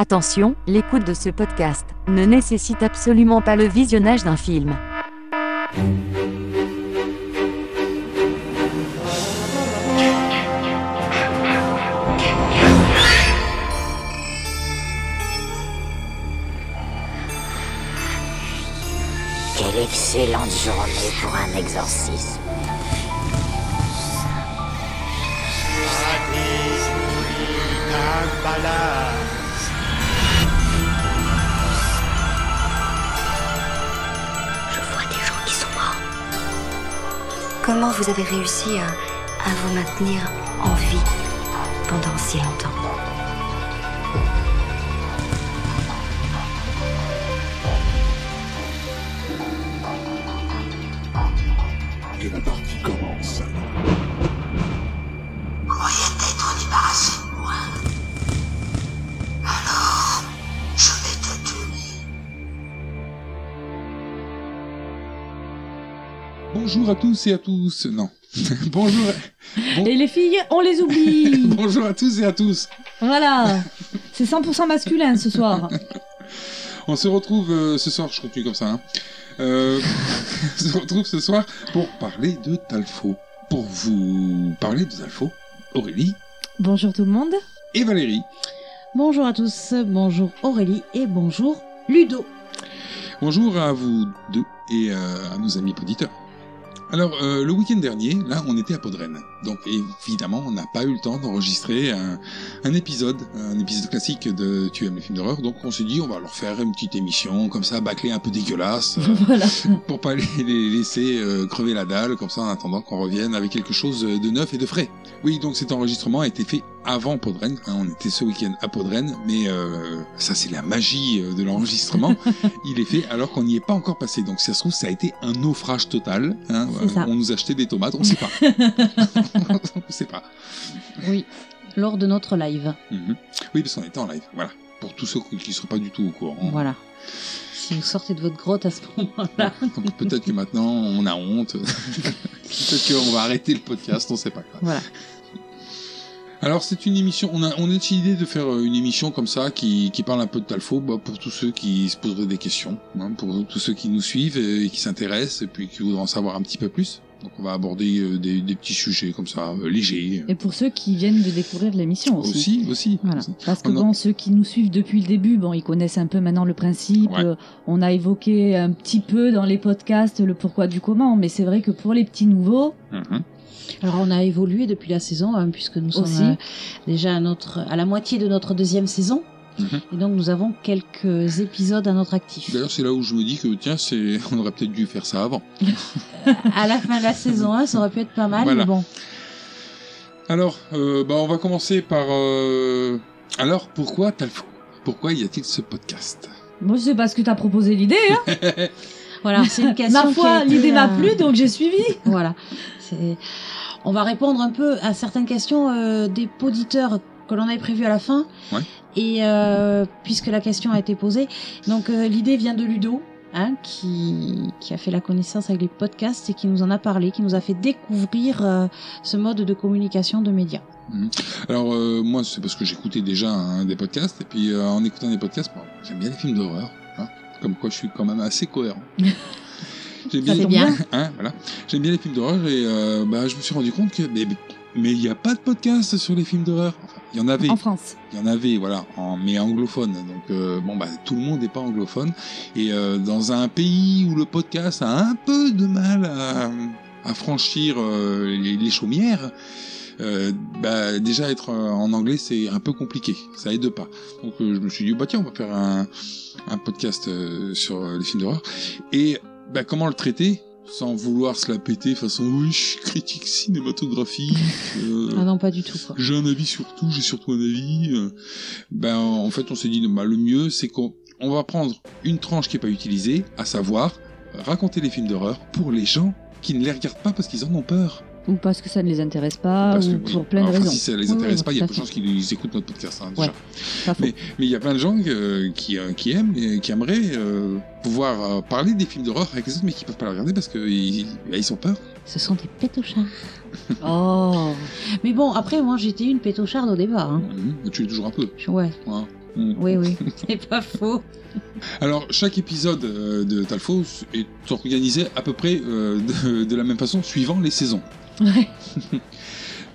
Attention, l'écoute de ce podcast ne nécessite absolument pas le visionnage d'un film. Quelle excellente journée pour un exorcisme. Comment vous avez réussi à, vous maintenir en vie pendant si longtemps Bonjour à tous et à tous. Non. Bonjour. Bon- Et les filles, on les oublie. Bonjour à tous et à tous. voilà. C'est 100% masculin ce soir. On se retrouve euh, ce soir, je continue comme ça. Hein. Euh, on se retrouve ce soir pour parler de Talfo. Pour vous parler de Talfo, Aurélie Bonjour tout le monde. et Valérie. Bonjour à tous, bonjour Aurélie et bonjour Ludo. Bonjour à vous deux et euh, à nos amis auditeurs. Alors, euh, le week-end dernier, là, on était à Podren. Donc, évidemment, on n'a pas eu le temps d'enregistrer un, un épisode, un épisode classique de Tu aimes les films d'horreur. Donc, on s'est dit, on va leur faire une petite émission, comme ça, bâclée un peu dégueulasse, euh, voilà. pour pas les, les laisser euh, crever la dalle, comme ça, en attendant qu'on revienne avec quelque chose de neuf et de frais. Oui, donc cet enregistrement a été fait avant Podren. hein, on était ce week-end à Podren, mais euh, ça, c'est la magie euh, de l'enregistrement il est fait alors qu'on n'y est pas encore passé. Donc si ça se trouve, ça a été un naufrage total. hein. On nous a acheté des tomates, on sait pas. on sait pas. Oui, lors de notre live. Mhm. Oui, parce qu'on était en live. Voilà. Pour tous ceux qui ne seraient pas du tout au courant. Voilà. Si vous sortez de votre grotte à ce moment-là. Donc peut-être que maintenant on a honte. peut-être qu'on va arrêter le podcast, on sait pas. Quoi. Voilà. Alors c'est une émission, on a, on a décidé de faire euh, une émission comme ça qui, qui parle un peu de Talfo bah, pour tous ceux qui se poseraient des questions, hein, pour tous ceux qui nous suivent et, qui s'intéressent et puis qui voudraient en savoir un petit peu plus. Donc on va aborder euh, des, des petits sujets comme ça, euh, légers. Et pour ceux qui viennent de découvrir l'émission aussi. Aussi, aussi. Voilà. aussi. Parce que bon, ceux qui nous suivent depuis le début, bon, ils connaissent un peu maintenant le principe. Ouais. Euh, on a évoqué un petit peu dans les podcasts le pourquoi du comment, mais c'est vrai que pour les petits nouveaux, Mhm. Alors on a évolué depuis la saison, hein, puisque nous sommes Aussi. euh, déjà à, notre, à la moitié de notre deuxième saison. Et donc nous avons quelques épisodes à notre actif. D'ailleurs c'est là où je me dis que tiens, c'est, on aurait peut-être dû faire ça avant. à la fin de la saison 1, ça aurait pu être pas mal, Voilà. mais bon. Alors, euh, bah, on va commencer par. euh, Alors, pourquoi Talfo Pourquoi y a-t-il ce podcast? Moi c'est parce que t'as proposé l'idée. Hein. Voilà, c'est une question Ma foi, l'idée m'a plu, donc j'ai suivi. Voilà. On va répondre un peu à certaines questions euh, des auditeurs que l'on avait prévues à la fin. Ouais. Et euh, puisque la question a été posée, donc euh, l'idée vient de Ludo, hein, qui, qui a fait la connaissance avec les podcasts et qui nous en a parlé, qui nous a fait découvrir euh, ce mode de communication de médias. Alors, euh, moi, c'est parce que j'écoutais déjà des podcasts, et puis en écoutant des podcasts, bon, j'aime bien les films d'horreur, hein, comme quoi je suis quand même assez cohérent. J'aime les- bien. Hein, voilà. J'aime bien les films d'horreur, et bah, je me suis rendu compte que. Mais mais il n'y a pas de podcast sur les films d'horreur. Enfin, il y en avait. En France. Il y en avait, voilà, en, mais anglophone. Donc, euh, bon, bah, tout le monde n'est pas anglophone. Et euh, dans un pays où le podcast a un peu de mal à, à franchir euh, les, les chaumières, euh, bah, déjà être euh, en anglais, c'est un peu compliqué. Ça aide pas. Donc, euh, je me suis dit, bah, tiens, on va faire un, un podcast sur les films d'horreur. Et bah, comment le traiter? Sans vouloir se la péter façon oui je suis critique cinématographique euh, Ah non, pas du tout. Quoi. j'ai un avis sur tout, j'ai surtout un avis. euh, Ben, en fait, on s'est dit, bah, le mieux, c'est qu'on on va prendre une tranche qui est pas utilisée, à savoir raconter les films d'horreur pour les gens qui ne les regardent pas parce qu'ils en ont peur. Ou parce que ça ne les intéresse pas, Parce que, ou oui. pour plein de Enfin, raisons. Si ça les Oui, intéresse oui, pas, il y a peu de chances qu'ils écoutent notre podcast, hein, déjà. Ouais. Mais il y a plein de gens euh, qui, euh, qui aiment, et qui aimeraient euh, pouvoir euh, parler des films d'horreur avec les autres, mais qui peuvent pas les regarder parce qu'ils ils ont peur. Ce sont des pétochards. Oh Mais bon, après, moi, j'étais une pétocharde au départ. Hein. Mhm. Tu es toujours un peu. Ouais. hein. Mm. Oui, oui, c'est pas faux. Alors, chaque épisode de Talfo est organisé à peu près euh, de, de la même façon, suivant les saisons. Ouais.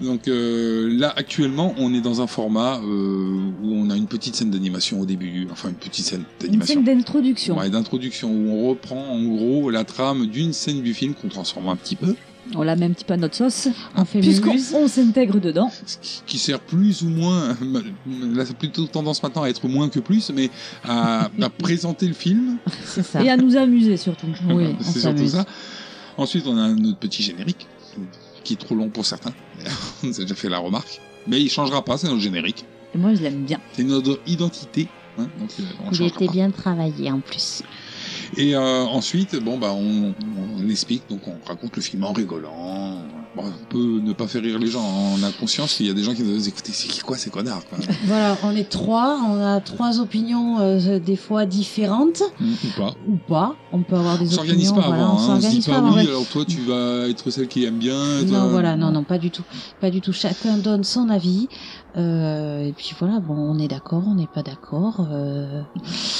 Donc euh, là, actuellement, on est dans un format euh, où on a une petite scène d'animation au début, enfin une petite scène Une d'animation. scène d'introduction. Ouais, d'introduction où on reprend en gros la trame d'une scène du film qu'on transforme un petit peu, On la met un petit peu à notre sauce. On fait Puisqu'on s'intègre dedans. ce qui- sert plus ou moins, là c'est plutôt tendance maintenant à être moins que plus, mais à, à présenter le film, C'est ça. Et à nous amuser surtout. Oui, on c'est surtout ça. Ensuite, on a notre petit générique qui est trop long pour certains. on a déjà fait la remarque, mais il changera pas, c'est notre générique, Et moi, je l'aime bien. c'est notre identité. hein, donc, euh, on Il était pas. bien travaillé en plus. Et euh, ensuite, bon bah on, on explique, donc on raconte le film en rigolant. Bon, on peut ne pas faire rire les gens, on a conscience qu'il y a des gens qui nous écouter, c'est quoi, c'est connard quoi? Voilà, on est trois, on a trois opinions euh, des fois différentes Ou pas. ou pas. On peut avoir des On opinions. pas voilà, avant, on hein, s'organise pas oui, alors toi tu vas être celle qui aime bien. Non, voilà, non, non, pas du tout, pas du tout. Chacun donne son avis. Euh, et puis voilà, bon, on est d'accord, on n'est pas d'accord. euh,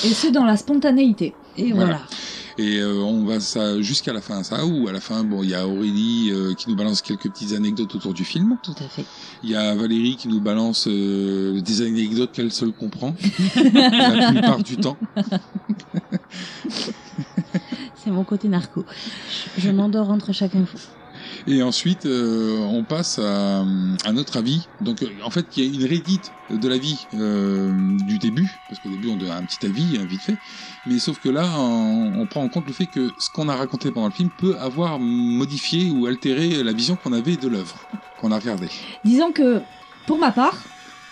Et c'est dans la spontanéité. et Voilà. voilà. Et euh, on va ça jusqu'à la fin ça, ou à la fin, bon, il y a Aurélie euh, qui nous balance quelques petites anecdotes autour du film. Tout à fait. Il y a Valérie qui nous balance euh, des anecdotes qu'elle seule comprend la plupart du temps. C'est mon côté narco. Je, je m'endors entre chaque info. Et ensuite, euh, on passe à, à notre avis. Donc, euh, en fait, il y a une rédite de la vie euh, du début, parce qu'au début, on donne un petit avis, hein, vite fait. Mais sauf que là, on, on prend en compte le fait que ce qu'on a raconté pendant le film peut avoir modifié ou altéré la vision qu'on avait de l'œuvre qu'on a regardée. Disons que, pour ma part,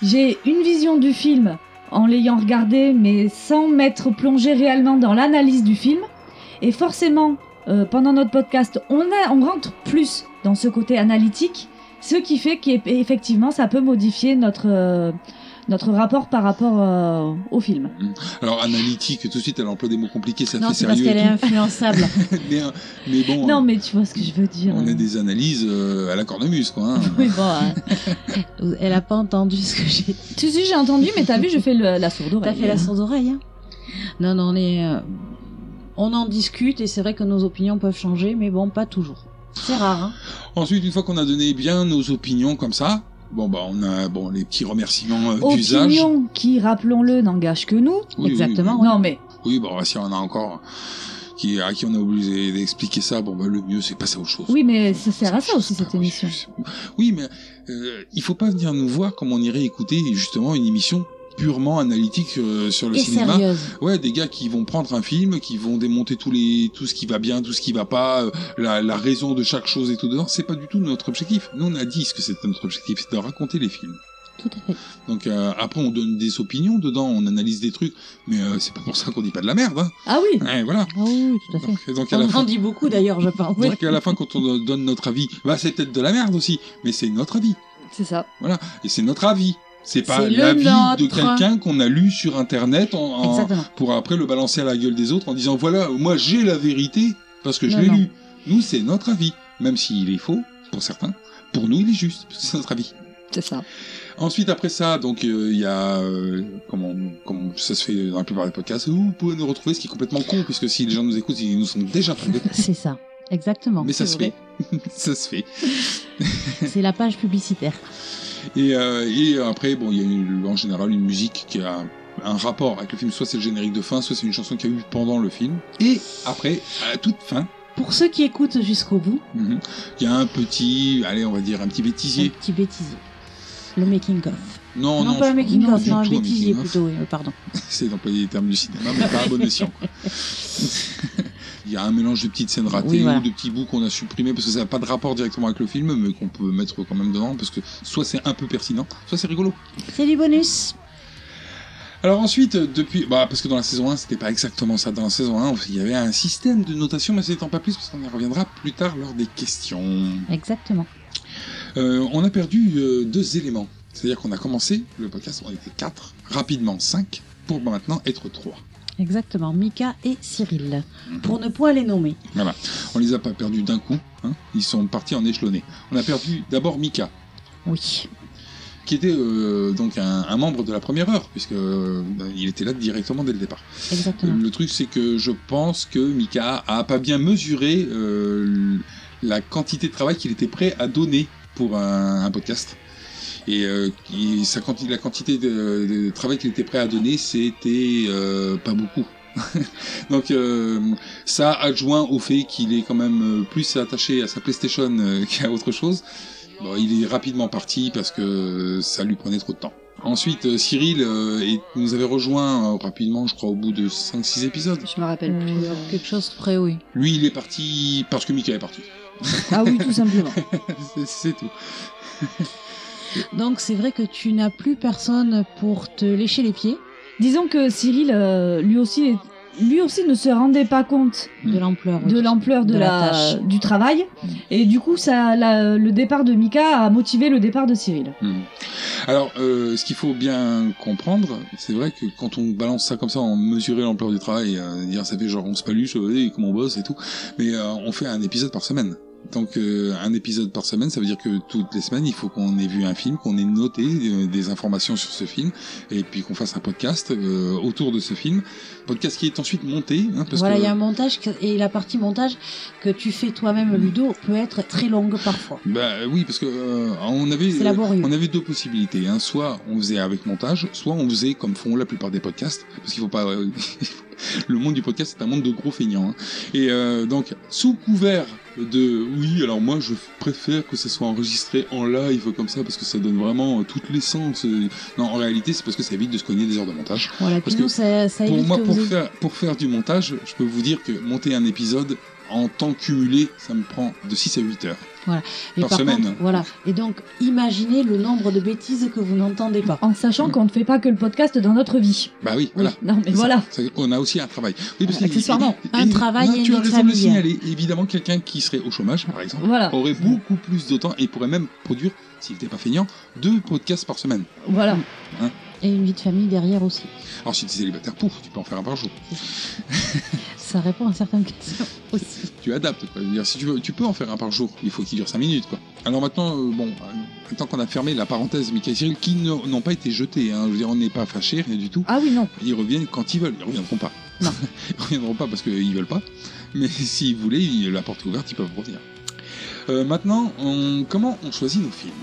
j'ai une vision du film en l'ayant regardé, mais sans m'être plongé réellement dans l'analyse du film. Et forcément, euh, pendant notre podcast, on, a, on rentre plus dans ce côté analytique, ce qui fait qu'effectivement, ça peut modifier notre, euh, notre rapport par rapport euh, au film. Alors, analytique, tout de suite, elle emploie des mots compliqués, ça Non, fait c'est parce sérieux. qu'elle est influençable. mais, mais bon, Non, mais tu vois ce que je veux dire. on a des analyses euh, à la cornemuse, quoi. hein. Oui, bon, hein. Elle a pas entendu ce que j'ai dit. Si, si, j'ai entendu, mais t'as vu, je fais le- la sourde T'as oreille. fait la sourde oreille, hein Non, non, on est. euh, on en discute et c'est vrai que nos opinions peuvent changer, mais bon, pas toujours. C'est rare, hein Ensuite, une fois qu'on a donné bien nos opinions comme ça, bon, bah, on a bon, les petits remerciements euh, d'usage. Opinion qui, rappelons-le, n'engage que nous. Oui, Exactement, oui. Non, mais Oui, bon, si on en a encore qui, à qui on a obligé d'expliquer ça, bon, bah, le mieux, c'est passer à autre chose. oui, mais ça sert à ça aussi, cette pas- émission. Oui, mais euh, il faut pas venir nous voir comme on irait écouter justement une émission purement analytique euh, sur le Et cinéma. sérieuse. Ouais, des gars qui vont prendre un film, qui vont démonter tous les, tout ce qui va bien, tout ce qui va pas, euh, la, la raison de chaque chose et tout dedans. C'est pas du tout notre objectif. Nous, on a dit ce que c'était notre objectif, c'est de raconter les films. Tout à fait. Donc euh, après, on donne des opinions dedans, on analyse des trucs, mais euh, c'est pas pour ça qu'on dit pas de la merde. Hein. Ah oui Ouais, voilà. Ah oui, tout à fait. Donc, donc, à On la en fin, dit beaucoup d'ailleurs, je pense. donc, à la fin, quand on donne notre avis, bah c'est peut-être de la merde aussi, mais c'est notre avis. C'est ça. Voilà, et c'est notre avis. C'est pas l'avis de quelqu'un qu'on a lu sur internet en, en- pour après le balancer à la gueule des autres en disant voilà, moi j'ai la vérité parce que je l'ai lu. Nous, c'est notre avis, même s'il est faux pour certains. Pour nous, il est juste, parce que c'est notre avis. C'est ça. Ensuite, après ça, donc euh, il y a euh, comment, comment ça se fait dans la plupart des podcasts. où Vous pouvez nous retrouver, ce qui est complètement con, puisque si les gens nous écoutent, ils nous sont déjà trouvés. C'est ça. Exactement. Mais ça se fait, ça se fait. C'est la page publicitaire. Et, euh, et après, bon, il y a une- en général une musique qui a un rapport avec le film. Soit c'est le générique de fin, soit c'est une chanson qu'il y a eu pendant le film. Et après, à toute fin, Pour ceux qui écoutent jusqu'au bout, mhm, il y a un petit, allez, on va dire un petit un bêtisier. petit bêtisier. Le making of. Non, non, non, pas un making of, non, un bêtisier plutôt, oui, euh, pardon. C'est d'employer les termes du cinéma, mais pas à bon escient. Il y a un mélange de petites scènes ratées Oui, voilà. ou de petits bouts qu'on a supprimés parce que ça n'a pas de rapport directement avec le film, mais qu'on peut mettre quand même dedans parce que soit c'est un peu pertinent, soit c'est rigolo. C'est du bonus. Alors ensuite, depuis, bah parce que dans la saison 1, c'était pas exactement ça. Dans la saison 1, il y avait un système de notation, mais c'était pas plus parce qu'on y reviendra plus tard lors des questions. Exactement. Euh, on a perdu euh, deux éléments. C'est-à-dire qu'on a commencé le podcast, on était quatre, rapidement cinq, pour maintenant être trois. Exactement. Mika et Cyril. Pour ne point les nommer. Voilà. On les a pas perdus d'un coup. hein. Ils sont partis en échelonné. On a perdu d'abord Mika, Oui. qui était euh, donc un, un membre de la première heure, puisque euh, il était là directement dès le départ. Exactement. Le truc, c'est que je pense que Mika a pas bien mesuré euh, la quantité de travail qu'il était prêt à donner pour un, un podcast. Et, euh, qui- sa quanti- la quantité de, de travail qu'il était prêt à donner, c'était euh, pas beaucoup. Donc euh, ça adjoint au fait qu'il est quand même euh, plus attaché à sa PlayStation qu'à autre chose. Bon, il est rapidement parti parce que ça lui prenait trop de temps. Ensuite, Cyril euh, est- nous avait rejoint euh, rapidement, je crois, au bout de 5-6 épisodes. Je me rappelle plus. Euh, quelque chose près, oui. Lui, il est parti parce que Mika est parti. Ah oui, tout simplement. C'est tout. Donc c'est vrai que tu n'as plus personne pour te lécher les pieds Disons que Cyril, euh, lui aussi, lui aussi ne se rendait pas compte de l'ampleur. oui. de l'ampleur de, De la la, tâche. du travail, et du coup, ça, la- le départ de Mika a motivé le départ de Cyril. Hmm. Alors, euh, ce qu'il faut bien comprendre, c'est vrai que quand on balance ça comme ça, en mesurer l'ampleur du travail, euh, dire ça fait genre on se paluche, euh, comment on bosse et tout, mais euh, on fait un épisode par semaine. Donc euh, un épisode par semaine, ça veut dire que toutes les semaines, il faut qu'on ait vu un film, qu'on ait noté euh, des informations sur ce film, et puis qu'on fasse un podcast euh, autour de ce film. Podcast qui est ensuite monté, hein, parce Voilà, que il y a un montage que- et la partie montage que tu fais toi-même, Ludo, peut être très longue parfois. Bah oui, parce que euh, on avait laborieux. on avait deux possibilités. Hein. Soit on faisait avec montage, soit on faisait comme font la plupart des podcasts, parce qu'il faut pas. euh, le monde du podcast c'est un monde de gros feignants. hein. Et euh, donc sous couvert de oui, alors moi je préfère que ça soit enregistré en live comme ça parce que ça donne vraiment toute l'essence. Non, en réalité c'est parce que ça évite de se cogner des heures de montage. Voilà, Parce que ça, ça Pour évite moi, que pour faire, pour faire du montage, je peux vous dire que monter un épisode en temps cumulé, ça me prend de 6 à 8 heures. Et par par semaine. contre, voilà. Et donc, imaginez le nombre de bêtises que vous n'entendez pas. En sachant qu'on ne fait pas que le podcast dans notre vie. Bah oui, voilà. Non, mais Ça- voilà. ça- on a aussi un travail. Oui, parce que- Accessoirement, un travail non, et tu une as raison de le signaler. Évidemment, quelqu'un qui serait au chômage, par exemple, Voilà. aurait beaucoup plus de temps et pourrait même produire, s'il n'était pas feignant, deux podcasts par semaine. Voilà. Et une vie de famille derrière aussi. Alors, si tu es célibataire, pouf, tu peux en faire un par jour. Ça répond à certaines questions aussi. Tu adaptes, quoi. Dire, si tu veux, tu peux en faire un par jour. Il faut qu'il dure 5 minutes, quoi. Alors maintenant, euh, bon, euh, maintenant qu'on a fermé la parenthèse Mika et Cyril, qui ne- n'ont pas été jetés, hein. Je veux dire, on n'est pas fâchés, rien du tout. Ah oui, non. Ils reviennent quand ils veulent. Ils reviendront pas. Non. ils reviendront pas parce qu'ils veulent pas. Mais s'ils voulaient, la porte est ouverte, ils peuvent revenir. Euh, maintenant, on- comment on choisit nos films?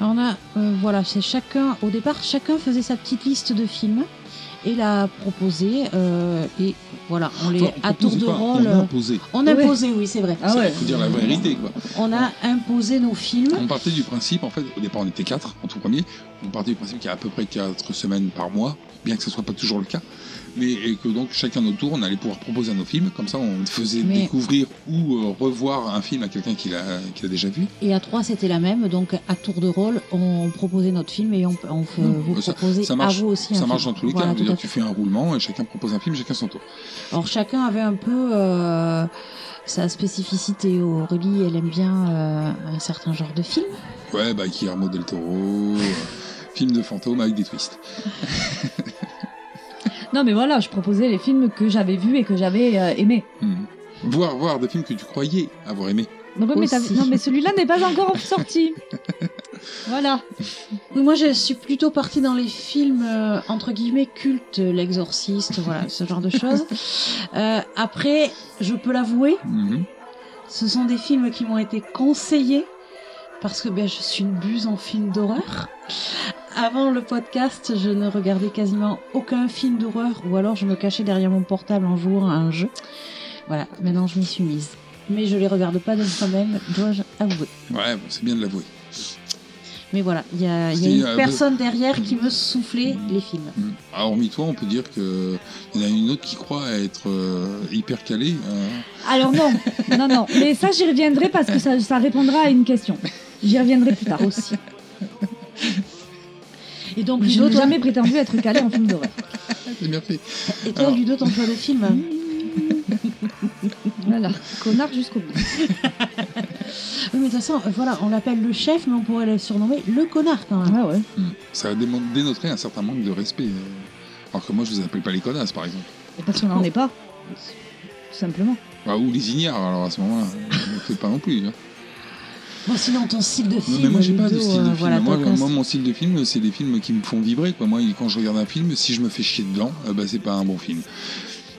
On a, euh, voilà, c'est chacun, au départ, chacun faisait sa petite liste de films et l'a proposé. euh, et voilà, on les, à tour de pas, rôle. On a euh, imposé. On a Ouais. imposé, oui, c'est vrai. Ah ouais. faut dire la vérité, quoi. On a imposé nos films. On partait du principe, en fait, au départ on était quatre en tout premier, on partait du principe qu'il y a à peu près quatre semaines par mois, bien que ce soit pas toujours le cas, mais et que donc chacun notre tour on allait pouvoir proposer nos films, comme ça on faisait Mais- découvrir ou euh, revoir un film à quelqu'un qui l'a qui déjà vu. Et à trois, c'était la même. Donc, à tour de rôle, on proposait notre film et on, on peut Mmh. vous Ça- proposer ça marche- à vous aussi Ça un marche film. dans tous les Voilà, cas, tout à dire, tu fais un roulement et chacun propose un film, chacun son tour. Alors chacun avait un peu euh, sa spécificité. Aurélie, elle aime bien euh, un certain genre de film. Ouais, bah Guillermo del Toro, film de fantôme avec des twists. Non, mais voilà, je proposais les films que j'avais vus et que j'avais euh, aimés. Hmm. Voir, voir des films que tu croyais avoir aimés. Mais non, mais celui-là n'est pas encore sorti. voilà. Moi, je suis plutôt partie dans les films euh, entre guillemets cultes, l'exorciste, voilà, ce genre de choses. Euh, après, je peux l'avouer, Mhm. ce sont des films qui m'ont été conseillés parce que ben, je suis une buse en film d'horreur. Avant le podcast, je ne regardais quasiment aucun film d'horreur ou alors je me cachais derrière mon portable en jouant à un jeu. Voilà, maintenant je m'y suis mise. Mais je les regarde pas de moi-même, dois-je avouer. Ouais, bon, c'est bien de l'avouer. Mais voilà, il y a, y une euh, personne derrière qui me soufflait les films. Mm. Ah, hormis toi, on peut dire que il y en a une autre qui croit être euh, hyper calée. euh, Alors non, non, non. Mais ça, j'y reviendrai parce que ça, ça répondra à une question. J'y reviendrai plus tard aussi. Et donc, Je Ludo, n'ai toi, jamais prétendu être calé en film d'horreur. c'est bien fait. et toi, Alors- Ludo, ton choix de film Voilà, connard jusqu'au bout. Oui, mais de toute façon, euh, voilà, on l'appelle le chef, mais on pourrait le surnommer le connard quand même. Ah ouais. Mm. Ça démon- dénoterait un certain manque de respect. euh. Alors que moi, je vous appelle pas les connasses, par exemple. Et parce qu'on n'en est pas. Tout simplement. Ah, ou les ignares, alors à ce moment-là, ne le faites pas non plus. hein. Bon, sinon, ton style de Non, film. mais moi j'ai pas de style de euh, film. voilà, moi, mon style de film, c'est des films qui me font vibrer. Quoi. Moi, quand je regarde un film, si je me fais chier dedans, euh, bah, c'est pas un bon film.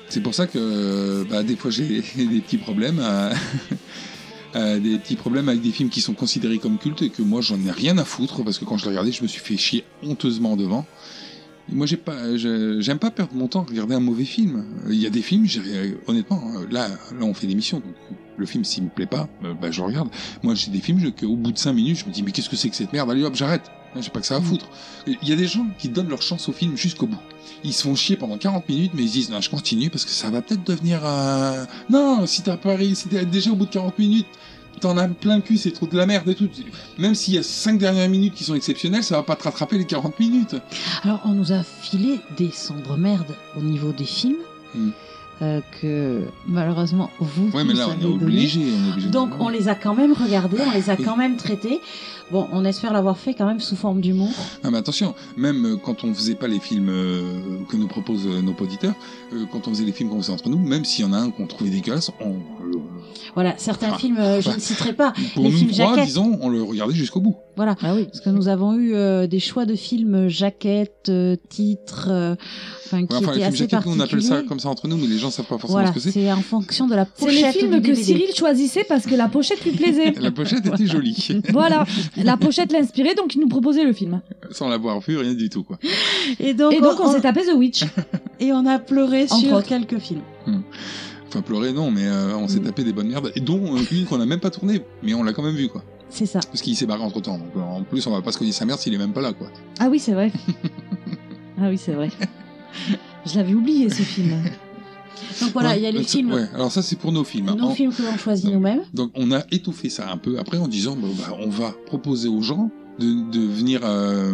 C'est pour ça que euh, bah, des fois j'ai des petits problèmes. à- à des petits problèmes avec des films qui sont considérés comme cultes et que moi j'en ai rien à foutre parce que quand je l'ai regardé, je me suis fait chier honteusement devant. Moi, j'ai pas, j'aime pas perdre mon temps à regarder un mauvais film. Il y a des films, honnêtement, euh, là, là, on fait l'émission, donc le film, s'il me plaît pas, euh, bah, je regarde. Moi, j'ai des films qu'au bout de 5 minutes, je me dis, mais qu'est-ce que c'est que cette merde? Allez hop, j'arrête. J'ai pas que ça à foutre. Il y a des gens qui donnent leur chance au film jusqu'au bout. Ils se font chier pendant 40 minutes, mais ils se disent, non, je continue parce que ça va peut-être devenir. euh, Non, si t'as pas si déjà au bout de 40 minutes, t'en as plein le cul, c'est trop de la merde et tout. Même s'il y a 5 dernières minutes qui sont exceptionnelles, ça va pas te rattraper les 40 minutes. Alors, on nous a filé des sombres merdes au niveau des films. Hmm. euh, que malheureusement vous Ouais, mais là, on est obligé. On est obligé de- Donc on les a quand même regardés, on les a quand même traités. Bon, on espère l'avoir fait quand même sous forme d'humour. Ah, mais attention, même euh, quand on faisait pas les films euh, que nous proposent nos auditeurs, quand on faisait les films qu'on faisait entre nous, même s'il y en a un qu'on trouvait dégueulasse, on, Voilà, certains Ah. films, euh, je ne citerai pas. pour Les nous films trois, jaquettes. disons, on le regardait jusqu'au bout. Voilà, Ah oui. parce que nous avons eu euh, des choix de films jaquettes, euh, titres, euh, enfin qui Ouais, enfin, étaient les films assez jaquettes, nous, on appelle ça comme ça entre nous, mais les gens savent pas forcément Voilà, ce que c'est. c'est en fonction de la C'est pochette les films du que DVD. Cyril choisissait parce que la pochette lui plaisait. La pochette était jolie, voilà, la pochette l'inspirait, donc il nous proposait le film. sans l'avoir vu, rien du tout, quoi. Et donc, Et donc on on, s'est tapé The Witch. et on a pleuré Entre sur autres. quelques films. Enfin, pleurer, non, mais euh, on s'est Mm. tapé des bonnes merdes, et dont euh, une qu'on a même pas tournée, mais on l'a quand même vu, quoi. C'est ça. Parce qu'il s'est barré entre temps, donc euh, en plus, on va pas se cogner sa merde s'il est même pas là, quoi. Ah oui, c'est vrai. ah oui, c'est vrai. Je l'avais oublié ce film. Donc voilà, Ouais, il y a les films, Ouais, alors ça, c'est pour nos films. nos En- films que l'on choisit nous-mêmes. Donc on a étouffé ça un peu après en disant bah, on va proposer aux gens de, de venir euh,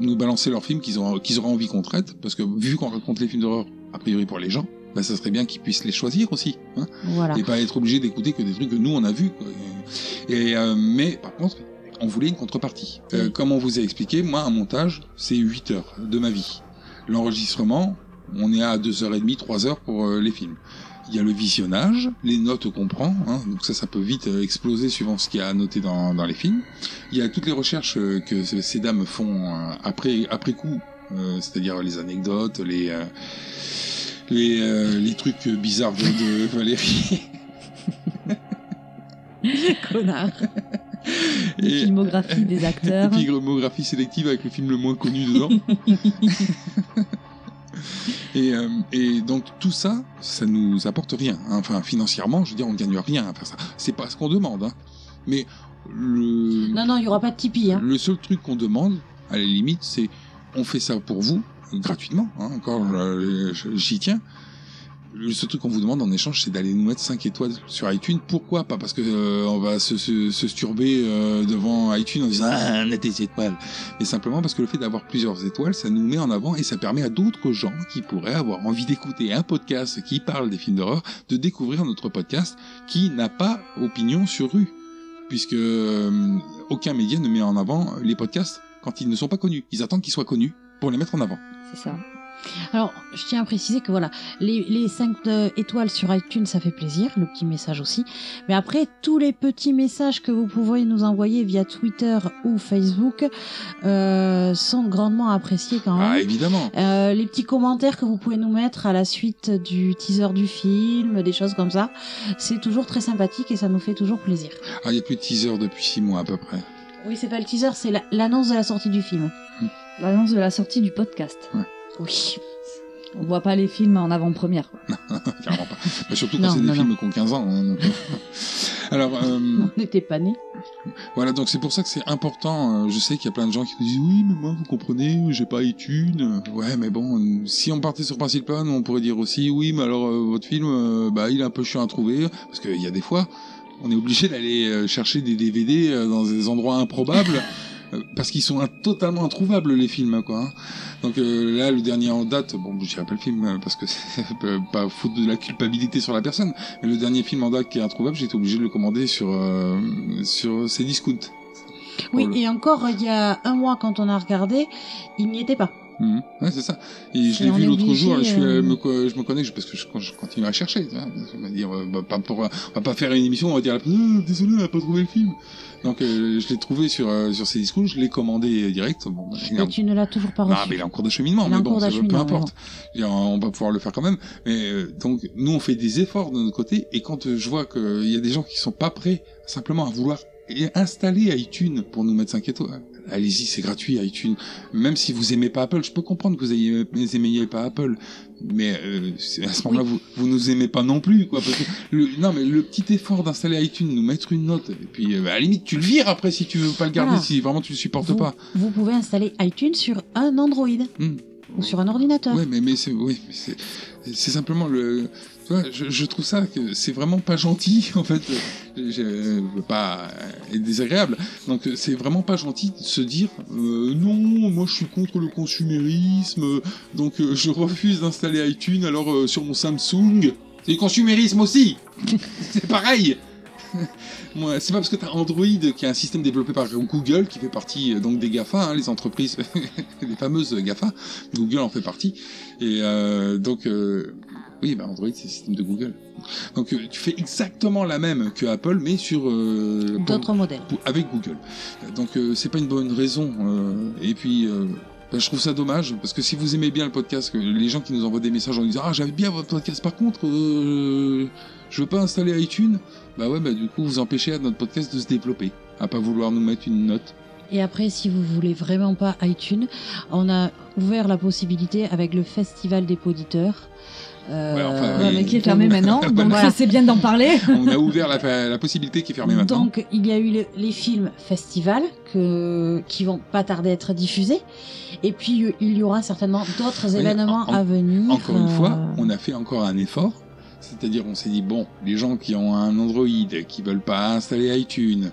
nous balancer leurs films qu'ils ont qu'ils auraient envie qu'on traite parce que vu qu'on raconte les films d'horreur a priori pour les gens bah ça serait bien qu'ils puissent les choisir aussi hein, Voilà. et pas être obligés d'écouter que des trucs que nous on a vus quoi. et euh, mais par contre on voulait une contrepartie Euh, comme on vous a expliqué moi un montage c'est 8 heures de ma vie l'enregistrement on est à 2h30 3 heures pour euh, les films il y a le visionnage, les notes qu'on prend, hein, donc ça, ça peut vite euh, exploser suivant ce qu'il y a à noter dans, dans les films. Il y a toutes les recherches euh, que ce- ces dames font après, après coup, euh, c'est-à-dire les anecdotes, les, euh, les, euh, les trucs bizarres de, de Valérie. Connard. Et, filmographies des acteurs. filmographie sélective avec le film le moins connu dedans. et, euh, et donc tout ça, ça nous apporte rien. hein. Enfin, financièrement, je veux dire, on ne gagne rien à faire ça. C'est pas ce qu'on demande. hein. Mais le, Non, non, il n'y aura pas de Tipeee. Hein. le seul truc qu'on demande, à la limite, c'est on fait ça pour vous, gratuitement. Hein, encore, euh, j'y tiens. Le seul truc qu'on vous demande en échange, c'est d'aller nous mettre 5 étoiles sur iTunes. Pourquoi Pas? Parce que euh, on va se, se, se sturber euh, devant iTunes en disant ah, on a des étoiles, mais simplement parce que le fait d'avoir plusieurs étoiles, ça nous met en avant et ça permet à d'autres gens qui pourraient avoir envie d'écouter un podcast qui parle des films d'horreur de découvrir notre podcast qui n'a pas opinion sur rue, puisque euh, aucun média ne met en avant les podcasts quand ils ne sont pas connus. Ils attendent qu'ils soient connus pour les mettre en avant. C'est ça. Alors, je tiens à préciser que voilà, les, les 5 étoiles sur iTunes, ça fait plaisir, le petit message aussi. Mais après, tous les petits messages que vous pouvez nous envoyer via Twitter ou Facebook euh, sont grandement appréciés quand même. Ah, évidemment. Euh, les petits commentaires que vous pouvez nous mettre à la suite du teaser du film, des choses comme ça, c'est toujours très sympathique et ça nous fait toujours plaisir. Ah, il n'y a plus de teaser depuis 6 mois à peu près. Oui, c'est pas le teaser, c'est la- l'annonce de la sortie du film. L'annonce de la sortie du podcast. Oui. On voit pas les films en avant-première. quoi. Carrément pas. Mais surtout quand c'est des non, films qui ont 15 ans. hein, donc, euh. Alors, euh, On n'était pas nés. voilà, donc c'est pour ça que c'est important. euh, Je sais qu'il y a plein de gens qui nous disent oui, mais moi, vous comprenez, j'ai pas iTunes. Ouais, mais bon, si on partait sur principe plan, on pourrait dire aussi oui, mais alors euh, votre film, euh, bah, il est un peu chiant à trouver parce qu'il y a des fois, on est obligé d'aller chercher des DVD dans des endroits improbables. euh, Parce qu'ils sont un- totalement introuvables les films quoi. hein. Donc euh, là le dernier en date, bon je dirais pas le film euh, parce que c'est pas foutre de la culpabilité sur la personne, mais le dernier film en date qui est introuvable, j'ai été obligé de le commander sur euh, sur ces discounts. Oui, et encore, il y a un mois, quand on a regardé, il n'y était pas. Mhm. Ouais, c'est ça. Et je l'ai vu l'autre jour, je, suis, euh, me, je me connecte parce que je, quand je continue à chercher. Tu vois, je vais dire, euh, bah, pas pour, on va pas faire une émission, on va dire, Ah, désolé, on n'a pas trouvé le film. Donc euh, je l'ai trouvé sur, euh, sur ces discours, je l'ai commandé direct. Bon, bah, Et tu ne l'as toujours pas Ah, reçu. mais il est en cours d'acheminement, mais bon, ça, peu importe. Dire, On va pouvoir le faire quand même. Mais euh, donc, nous, on fait des efforts de notre côté, et quand je vois qu'il y a des gens qui sont pas prêts simplement à vouloir installer iTunes pour nous mettre 5 étoiles, allez-y, c'est gratuit iTunes. Même si vous aimez pas Apple, je peux comprendre que vous ayez, aimiez pas Apple, mais euh, à ce moment-là, vous, vous nous aimez pas non plus, quoi. Parce que le, non, mais le petit effort d'installer iTunes, nous mettre une note, et puis euh, à la limite, tu le vires après si tu veux pas le garder, Voilà. si vraiment tu le supportes vous, pas. vous pouvez installer iTunes sur un Android Hmm. ou sur un ordinateur. Ouais, mais, mais c'est oui, mais c'est c'est simplement le. Je, je trouve ça que c'est vraiment pas gentil en fait. Je, pas être désagréable. Donc c'est vraiment pas gentil de se dire euh, non, moi je suis contre le consumérisme, donc euh, je refuse d'installer iTunes. Alors euh, sur mon Samsung, c'est du consumérisme aussi. c'est pareil. Moi, c'est pas parce que t'as Android qui est un système développé par Google qui fait partie euh, donc des Gafa, hein, les entreprises, les fameuses Gafa. Google en fait partie. Et euh, donc, euh, oui, bah Android c'est le système de Google. Donc euh, tu fais exactement la même que Apple, mais sur euh, D'autres modèles. pour- avec Google. Donc euh, c'est pas une bonne raison. euh, et puis ben, je trouve ça dommage parce que si vous aimez bien le podcast, que les gens qui nous envoient des messages en disant ah j'avais bien votre podcast, par contre je veux pas installer iTunes, bah ouais bah du coup vous empêchez à notre podcast de se développer, à pas vouloir nous mettre une note. Et après, si vous voulez vraiment pas iTunes, on a ouvert la possibilité avec le Festival des poditeurs. Euh, Ouais, enfin, Ouais, oui. mais qui est fermé maintenant, donc Voilà. c'est bien d'en parler. On a ouvert la, la possibilité qui est fermée maintenant. Donc, il y a eu le- les films festival que, qui vont pas tarder à être diffusés. Et puis, euh, il y aura certainement d'autres Oui, événements en- à venir. Encore une euh, fois, on a fait encore un effort. C'est-à-dire, on s'est dit, bon, les gens qui ont un Android, qui veulent pas installer iTunes,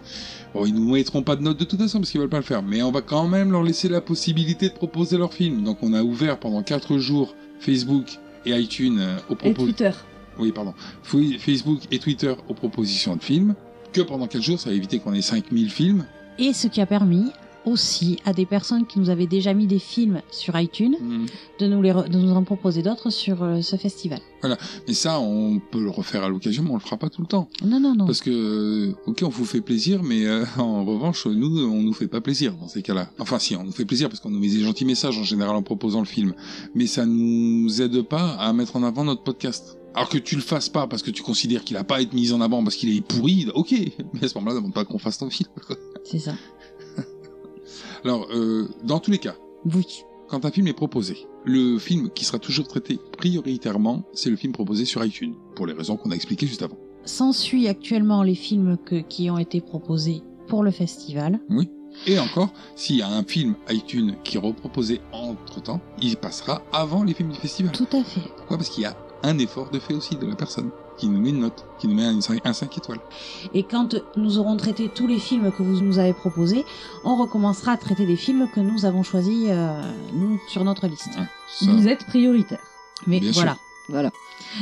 bon, ils nous mettront pas de notes de toute façon parce qu'ils veulent pas le faire. Mais on va quand même leur laisser la possibilité de proposer leur film. Donc, on a ouvert pendant 4 jours Facebook et iTunes euh, aux Et propos... Twitter. Oui, pardon. Facebook et Twitter aux propositions de films. Que pendant 4 jours, ça a évité qu'on ait 5000 films? Et ce qui a permis aussi à des personnes qui nous avaient déjà mis des films sur iTunes de nous, les re- de nous en proposer d'autres sur euh, ce festival. Mais ça, on peut le refaire à l'occasion, mais on le fera pas tout le temps. Non, non, non. Parce que, euh, ok, on vous fait plaisir, mais euh, en revanche, nous, on nous fait pas plaisir dans ces cas-là. Enfin, si, on nous fait plaisir parce qu'on nous met des gentils messages en général en proposant le film, mais ça nous aide pas à mettre en avant notre podcast. Alors que tu le fasses pas parce que tu considères qu'il a pas à être mis en avant parce qu'il est pourri, ok. Mais à ce moment-là, demande pas qu'on fasse ton film. C'est ça. Alors, euh, dans tous les cas, Oui. quand un film est proposé, le film qui sera toujours traité prioritairement, c'est le film proposé sur iTunes, pour les raisons qu'on a expliquées juste avant. S'ensuit actuellement les films que, qui ont été proposés pour le festival. Et encore, s'il y a un film iTunes qui est reproposé entre temps, il passera avant les films du festival. Tout à fait. Pourquoi? Parce qu'il y a un effort de fait aussi de la personne qui nous met une note, qui nous met un 5, un 5 étoiles. Et quand nous aurons traité tous les films que vous nous avez proposés, on recommencera à traiter des films que nous avons choisis, euh, nous, sur notre liste. Ça, Vous êtes prioritaire. Mais Bien voilà. Voilà.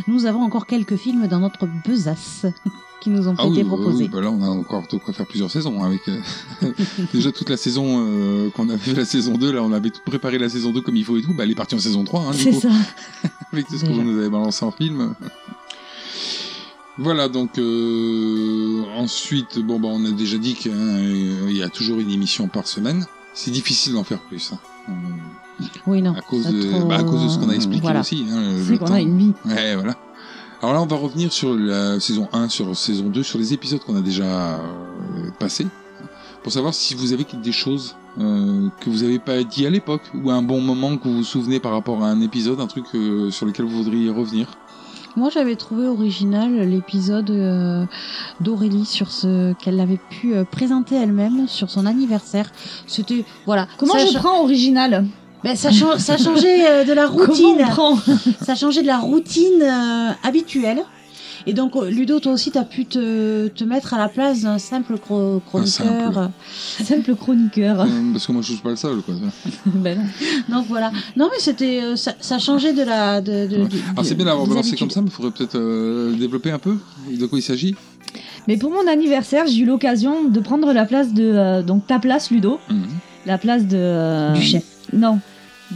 Nous avons encore quelques films dans notre besace qui nous ont Ah été oui, proposés. oui, bah là on a encore de quoi faire plusieurs saisons avec euh, déjà toute la saison euh, qu'on a fait la saison 2 là on avait tout préparé la saison 2 comme il faut et tout bah elle est partie en saison 3 hein, C'est ça. avec tout ce vous nous avez balancé en film voilà donc euh, ensuite bon bah on a déjà dit qu'il y a toujours une émission par semaine c'est difficile d'en faire plus hein. Euh, Oui, non. à cause de trop- bah, à cause de ce qu'on a expliqué Voilà. aussi hein, C'est qu'on a une vie. Ouais, voilà. Alors là, on va revenir sur la saison 1, sur saison 2, sur les épisodes qu'on a déjà euh, passés, pour savoir si vous avez des choses euh, que vous n'avez pas dit à l'époque, ou un bon moment que vous vous souvenez par rapport à un épisode, un truc euh, sur lequel vous voudriez revenir. Moi, j'avais trouvé original l'épisode euh, d'Aurélie sur ce qu'elle avait pu euh, présenter elle-même sur son anniversaire. C'était voilà. Comment ça je cha- prends original? Ben, ça, chan- ça changeait euh, de la Comment routine. on prend? Ça changeait de la routine habituelle. Et donc, euh, Ludo, toi aussi, tu as pu te, te mettre à la place d'un simple chro- chroniqueur. simple. Simple chroniqueur. Euh, parce que moi, je suis pas le seul, quoi. ben non. Donc voilà. Non, mais c'était, euh, ça, ça changeait de la. De, de- Ouais. du- Alors c'est bien d'avoir balancé comme ça, mais il faudrait peut-être euh, développer un peu de quoi il s'agit. Mais pour mon anniversaire, j'ai eu l'occasion de prendre la place de. euh, donc ta place, Ludo. Mhm. La place de. euh, Du chef. Non.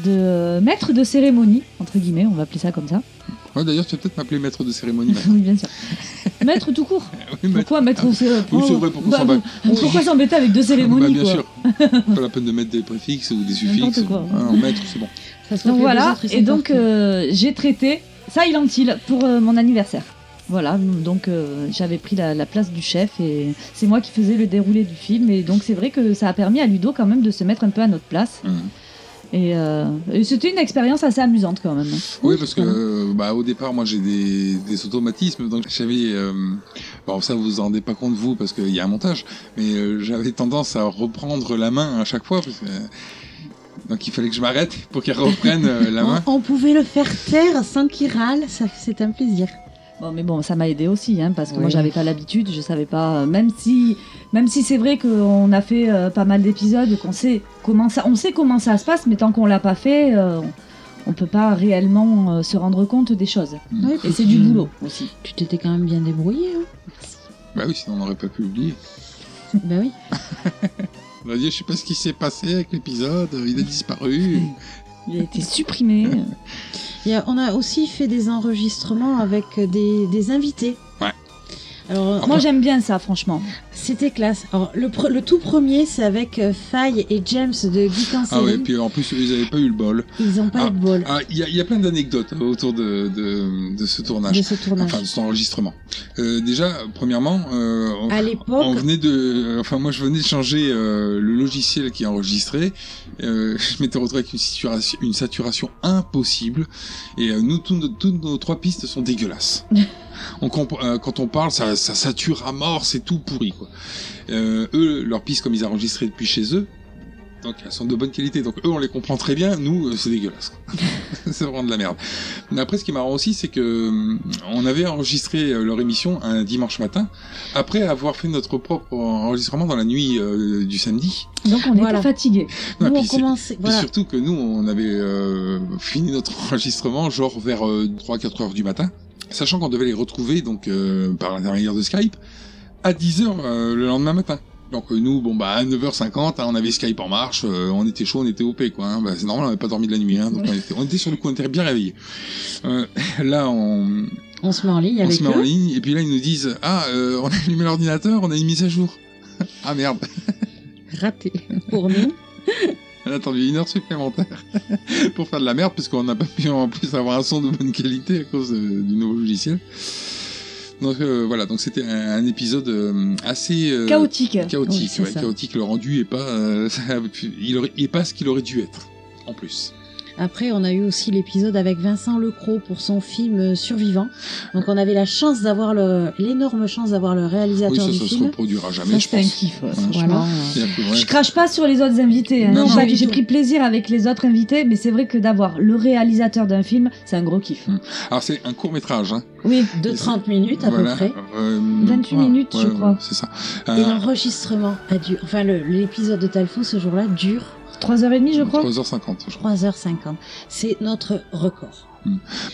de maître de cérémonie, entre guillemets, on va appeler ça comme ça. Ouais, D'ailleurs, tu vas peut-être m'appeler maître de cérémonie. oui, bien sûr. maître tout court. Oui, maître. Pourquoi maître Oui, c'est vrai, pourquoi bah, Pourquoi s'embêter avec deux Bah, cérémonies bien quoi sûr. Pas la peine de mettre des préfixes ou des suffixes. Quoi. Ah, en maître, c'est bon. Ça se Donc voilà, autres, et donc euh, j'ai traité Silent Hill pour euh, mon anniversaire. Voilà, donc euh, j'avais pris la, la place du chef et c'est moi qui faisais le déroulé du film. Et donc c'est vrai que ça a permis à Ludo quand même de se mettre un peu à notre place. Mhm. Et, euh, et c'était une expérience assez amusante quand même. Oui, parce que euh, bah, au départ, moi, j'ai des, des automatismes, donc j'avais, euh, bon, ça vous vous en rendez pas compte vous, parce qu'il y a un montage, mais euh, j'avais tendance à reprendre la main à chaque fois, parce que, donc il fallait que je m'arrête pour qu'elle reprenne euh, la main. On, on pouvait le faire taire sans qu'il râle, ça c'est un plaisir. Bon, mais bon, ça m'a aidé aussi, hein, parce que moi Oui. j'avais pas l'habitude, je savais pas, euh, même si, même si c'est vrai qu'on a fait euh, pas mal d'épisodes, qu'on sait comment ça, on sait comment ça se passe, mais tant qu'on l'a pas fait, euh, on peut pas réellement euh, se rendre compte des choses. Ouais, Et c'est du boulot aussi. Tu t'étais quand même bien débrouillé. Hein Bah oui, sinon on n'aurait pas pu oublier. ben oui. Je sais pas ce qui s'est passé avec l'épisode, il a disparu. Il a été supprimé. Il y a- on a aussi fait des enregistrements avec des, des invités. Ouais. Alors, Moi j'aime bien ça, franchement. C'était classe. Alors, le, pre- le tout premier, c'est avec euh, Faye et James de Geek Ah ouais, puis en plus, ils avaient pas eu le bol. Ils ont pas Ah. eu de bol Ah, il y, a- il y a plein d'anecdotes autour de, de, de ce tournage. de ce tournage. Enfin, de cet enregistrement. Euh, déjà, premièrement, euh, on, à on l'époque, venait de, enfin moi je venais de changer euh, le logiciel qui enregistrait. Euh, je m'étais retrouvé avec une saturation, une saturation impossible. Et euh, nous, toutes nos trois pistes sont dégueulasses. on comp- euh, quand on parle, ça, ça sature à mort, c'est tout pourri quoi. Euh, eux, leurs pistes comme ils enregistraient depuis chez eux. Donc elles sont de bonne qualité, donc eux on les comprend très bien, nous euh, c'est dégueulasse. c'est vraiment de la merde. Mais après ce qui est marrant aussi c'est que hum, on avait enregistré euh, leur émission un dimanche matin, après avoir fait notre propre enregistrement dans la nuit euh, du samedi. Donc on Voilà. était fatigués. Non, nous on commençait. Voilà. surtout que nous on avait euh, fini notre enregistrement genre vers 3-4 heures du matin, sachant qu'on devait les retrouver donc euh, par l'intermédiaire de Skype à 10 heures euh, le lendemain matin. Donc euh, nous, bon bah à 9h50, hein, on avait Skype en marche, euh, on était chaud, on était OP quoi. Hein, bah, c'est normal, on n'avait pas dormi de la nuit, hein, donc on était, on était sur le coup, on était bien réveillés. Là, on, On se met en ligne on avec se met en ligne et puis là ils nous disent ah on a allumé l'ordinateur, on a une mise à jour. ah merde, Raté pour nous. on a attendu une heure supplémentaire pour faire de la merde parce qu'on n'a pas pu en plus avoir un son de bonne qualité à cause du nouveau logiciel. Donc euh, voilà, donc c'était un, un épisode euh, assez euh, Chaotique. chaotique, Oui, ouais, chaotique. Le rendu est pas, euh, il aurait, est pas ce qu'il aurait dû être en plus. Après, on a eu aussi l'épisode avec Vincent Lecros pour son film euh, Survivant. Donc, on avait la chance d'avoir le, l'énorme chance d'avoir le Oui, réalisateur ça, du ça se film. reproduira jamais, Ça je c'était un kiff, ouais, ouais, Je crache pas sur les autres invités. hein. Non, J'ai- pas pris plaisir avec les autres invités, mais c'est vrai que d'avoir le réalisateur d'un film, c'est un gros kiff. Alors c'est un court métrage, hein. Oui. De 30 minutes à Voilà. peu près. Euh, 28 minutes, je crois. C'est ça. Et Euh, l'enregistrement a dû, enfin, le- l'épisode de Talfo ce jour-là dure 3h30, je crois. 3h50, je crois. 3h50. C'est notre record.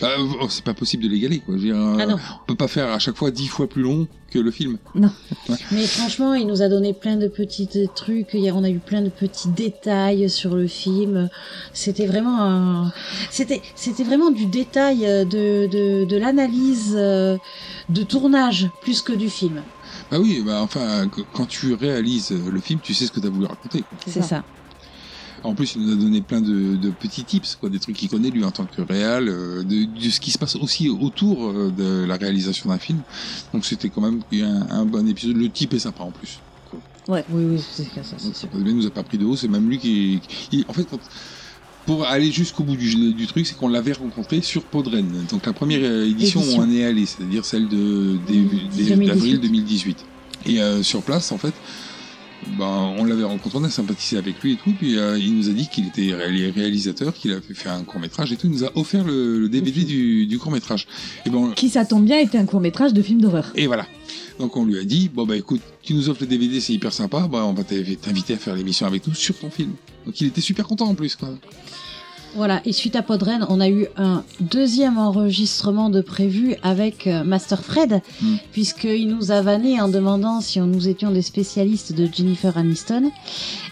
Bah, euh, c'est pas possible de l'égaler, quoi. Dire, euh, Ah non. on peut pas faire à chaque fois 10 fois plus long que le film. Mais franchement, il nous a donné plein de petits trucs. A- on a eu plein de petits détails sur le film. C'était vraiment, un- c'était, c'était vraiment du détail euh, de, de, de l'analyse euh, de tournage plus que du film. Bah oui, bah enfin, qu- quand tu réalises le film, tu sais ce que t'as voulu raconter. C'est ça. En plus, il nous a donné plein de, de petits tips, quoi, des trucs qu'il connaît lui en tant que réal, euh, de, de ce qui se passe aussi autour euh, de la réalisation d'un film. Donc c'était quand même un, un bon épisode. Le type est sympa en plus. Oui, oui, c'est ça, Donc, sûr. il nous a pas pris de haut, c'est même lui qui, qui- en fait, quand- pour aller jusqu'au bout du, du truc, c'est qu'on l'avait rencontré sur Podren. Donc la première euh, édition où Édition. on est allé, c'est-à-dire celle de, des- 2018. d'avril 2018. Et euh, sur place, en fait, ben, on l'avait rencontré, on a sympathisé avec lui et tout, puis euh, il nous a dit qu'il était ré- réalisateur, qu'il avait fait un court métrage et tout, il nous a offert le, le DVD du, du court métrage. Et ben, Qui, ça tombe bien, était un court-métrage de film d'horreur. et voilà. Donc on lui a dit, bon bah écoute, tu nous offres le DVD, c'est hyper sympa, bah on va t'inv- t'inviter à faire l'émission avec nous sur ton film. Donc il était super content en plus quoi. Voilà, et suite à Podren, on a eu un deuxième enregistrement de prévu avec euh, Master Fred, Mm. puisqu'il nous a vanné en demandant si on, nous étions des spécialistes de Jennifer Aniston.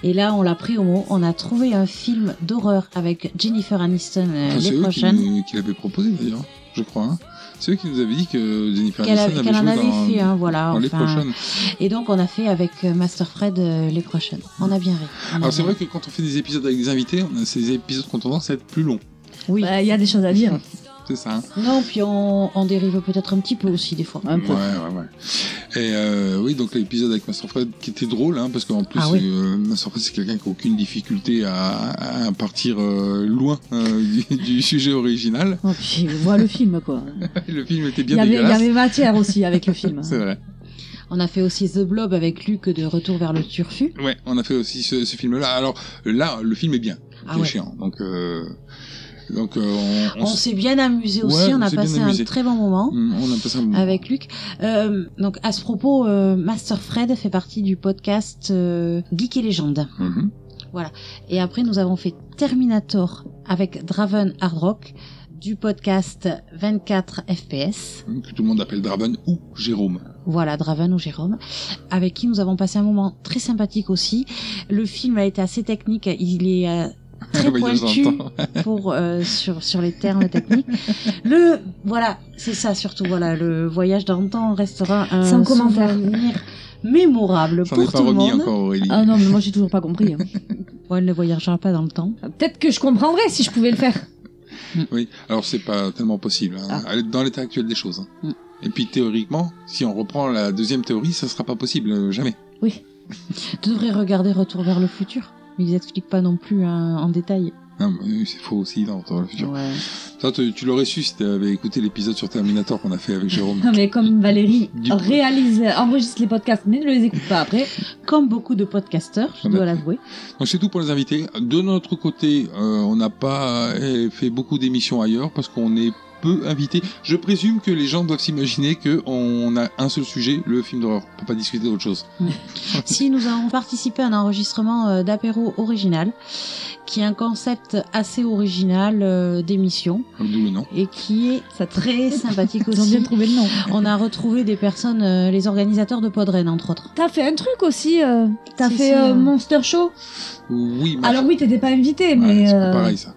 Et là, on l'a pris au mot, on a trouvé un film d'horreur avec Jennifer Aniston euh, c'est les qui, prochaines. nous- qui l'avaient proposé d'ailleurs, je crois. hein. C'est eux qui nous avaient dit que Jennifer Qu'elle Aniston avait, avait qu'elle en joué avait dans, fait, hein, voilà. dans les enfin. prochaines. Et donc, on a fait avec euh, Master Fred euh, les prochaines. On a bien ri. On Alors c'est vrai que quand on fait des épisodes avec des invités, on a ces épisodes qui ont tendance à être plus longs. Oui. Bah, Il y a des choses à dire. C'est ça. Hein Non, puis on, on dérive peut-être un petit peu aussi des fois. Un peu. Ouais, ouais, ouais. Et euh, oui, donc l'épisode avec Master Fred qui était drôle, hein, parce qu'en plus, Ah oui. euh, Master Fred c'est quelqu'un qui a aucune difficulté à, à partir euh, loin du, du sujet original. Oh, puis vois le film, quoi. Le film était bien il y avait matière aussi avec le film. C'est vrai. On a fait aussi The Blob avec Luc de Retour vers le Turfu. Ouais, on a fait aussi ce, ce film-là. Alors là, le film est bien, Ah c'est ouais. chiant. Donc, donc euh, on, s'est bien amusé aussi, Ouais, on a passé un très bon moment Mm, on a passé un moment. avec Luc. Euh, donc à ce propos, euh, Master Fred fait partie du podcast euh, Geek et Légende. Mhm. Et après, nous avons fait Terminator avec Draven Hard Rock du podcast 24 FPS. que tout le monde appelle Draven ou Jérôme. Voilà, Draven ou Jérôme, avec qui nous avons passé un moment très sympathique aussi. Le film a été assez technique, il est euh, très Voyage dans le pointu temps. pour euh, sur sur les termes techniques. Le voilà, c'est ça surtout. Voilà, le voyage dans le temps restera un Sans commentaire. souvenir mémorable pour tout le remis monde. encore Aurélie. Ah non, mais moi j'ai toujours pas compris. hein. Elle ne voyagera pas dans le temps. Peut-être que je comprendrais si je pouvais le faire. Oui, alors c'est pas tellement possible hein, Ah. dans l'état actuel des choses. hein. Mm. Et puis théoriquement, si on reprend la deuxième théorie, ça sera pas possible, euh, jamais. Tu devrais regarder Retour vers le futur. Mais ils expliquent pas non plus hein, en détail. Non, mais c'est faux aussi dans le futur. Ouais. Ça, tu, tu l'aurais su si tu avais écouté l'épisode sur Terminator qu'on a fait avec Jérôme. Non, mais comme Valérie Du coup. réalise, enregistre les podcasts, mais ne les écoute pas après. Comme beaucoup de podcasteurs, je Ah dois l'avouer. Donc c'est tout pour les invités. De notre côté, euh, on n'a pas euh, fait beaucoup d'émissions ailleurs parce qu'on est peu invités. Je présume que les gens doivent s'imaginer que on a un seul sujet, le film d'horreur. On peut pas discuter d'autre chose. Si nous avons participé à un enregistrement euh, d'apéro original, qui est un concept assez original euh, d'émission D'où le nom. et qui est Ça très sympathique Ils ont aussi. bien trouvé le nom. On a retrouvé des personnes, euh, les organisateurs de Podren entre autres. T'as fait un truc aussi. euh, T'as Si, fait si, euh, euh. Monster Show? Oui, mais Alors oui, t'étais pas invité, Ouais, mais c'est euh, pas pareil ça.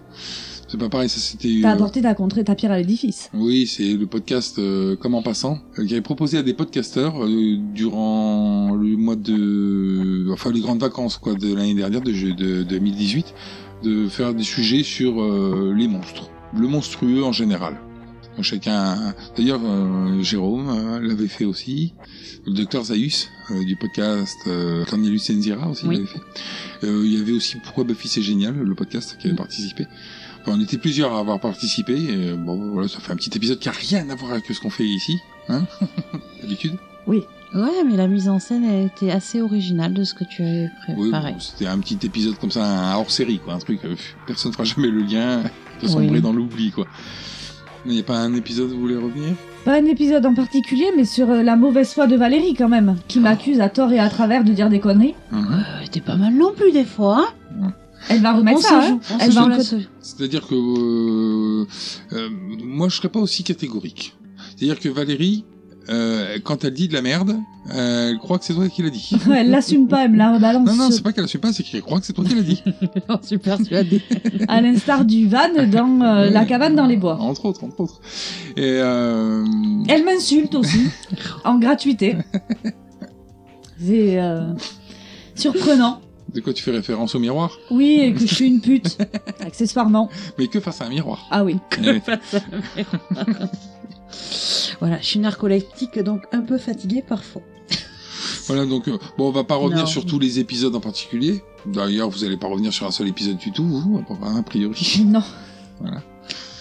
C'est pas pareil, ça c'était. t'as euh, apporté ta contrée, ta pierre à l'édifice. Oui, c'est le podcast euh, Comme en passant, euh, qui avait proposé à des podcasteurs euh, durant le mois de, enfin les grandes vacances quoi de l'année dernière de, de, de 2018, de faire des sujets sur euh, les monstres, le monstrueux en général. Donc chacun, d'ailleurs euh, Jérôme euh, l'avait fait aussi, le docteur Zaius euh, du podcast euh, Cornelius Enzira aussi Oui. l'avait fait. Euh, il y avait aussi Pourquoi Buffy c'est génial, le podcast qui avait participé. On était plusieurs à avoir participé. Et, euh, bon, voilà, ça fait un petit épisode qui a rien à voir avec ce qu'on fait ici, hein, d'habitude. Ouais, mais la mise en scène a été assez originale de ce que tu avais Oui, préparé. bon, c'était un petit épisode comme ça, un hors-série, quoi, un truc. euh, personne ne fera jamais le lien, de sombrer Oui. dans l'oubli, quoi. Mais il n'y a pas un épisode où vous voulez revenir? Pas un épisode en particulier, mais sur euh, la mauvaise foi de Valérie quand même, qui m'accuse à tort et à travers de dire des conneries. Euh, T'es pas mal non plus des fois. Hein Elle va remettre on ça. se hein. joue. Elle se va là-dessus. C'est-à-dire que euh, euh, moi, je serais pas aussi catégorique. C'est-à-dire que Valérie, euh, quand elle dit de la merde, euh, elle croit que c'est toi qui l'as dit. Elle l'assume pas, elle me la rebalance. Non, non, c'est pas qu'elle assume pas, c'est qu'elle croit que c'est toi qui l'as dit. J'en suis persuadée. À l'instar du van dans euh, la cabane dans les bois. Entre autres, entre autres. Et euh, Elle m'insulte aussi, en gratuité. C'est euh, surprenant. De quoi tu fais référence au miroir Oui, et que je suis une pute, accessoirement. Mais que face à un miroir. Ah oui. Eh, Voilà, je suis narcoleptique, donc un peu fatiguée parfois. Voilà, donc euh, bon, on va pas revenir Non. sur tous les épisodes en particulier. D'ailleurs, vous allez pas revenir sur un seul épisode du tout, vous, a priori. Non.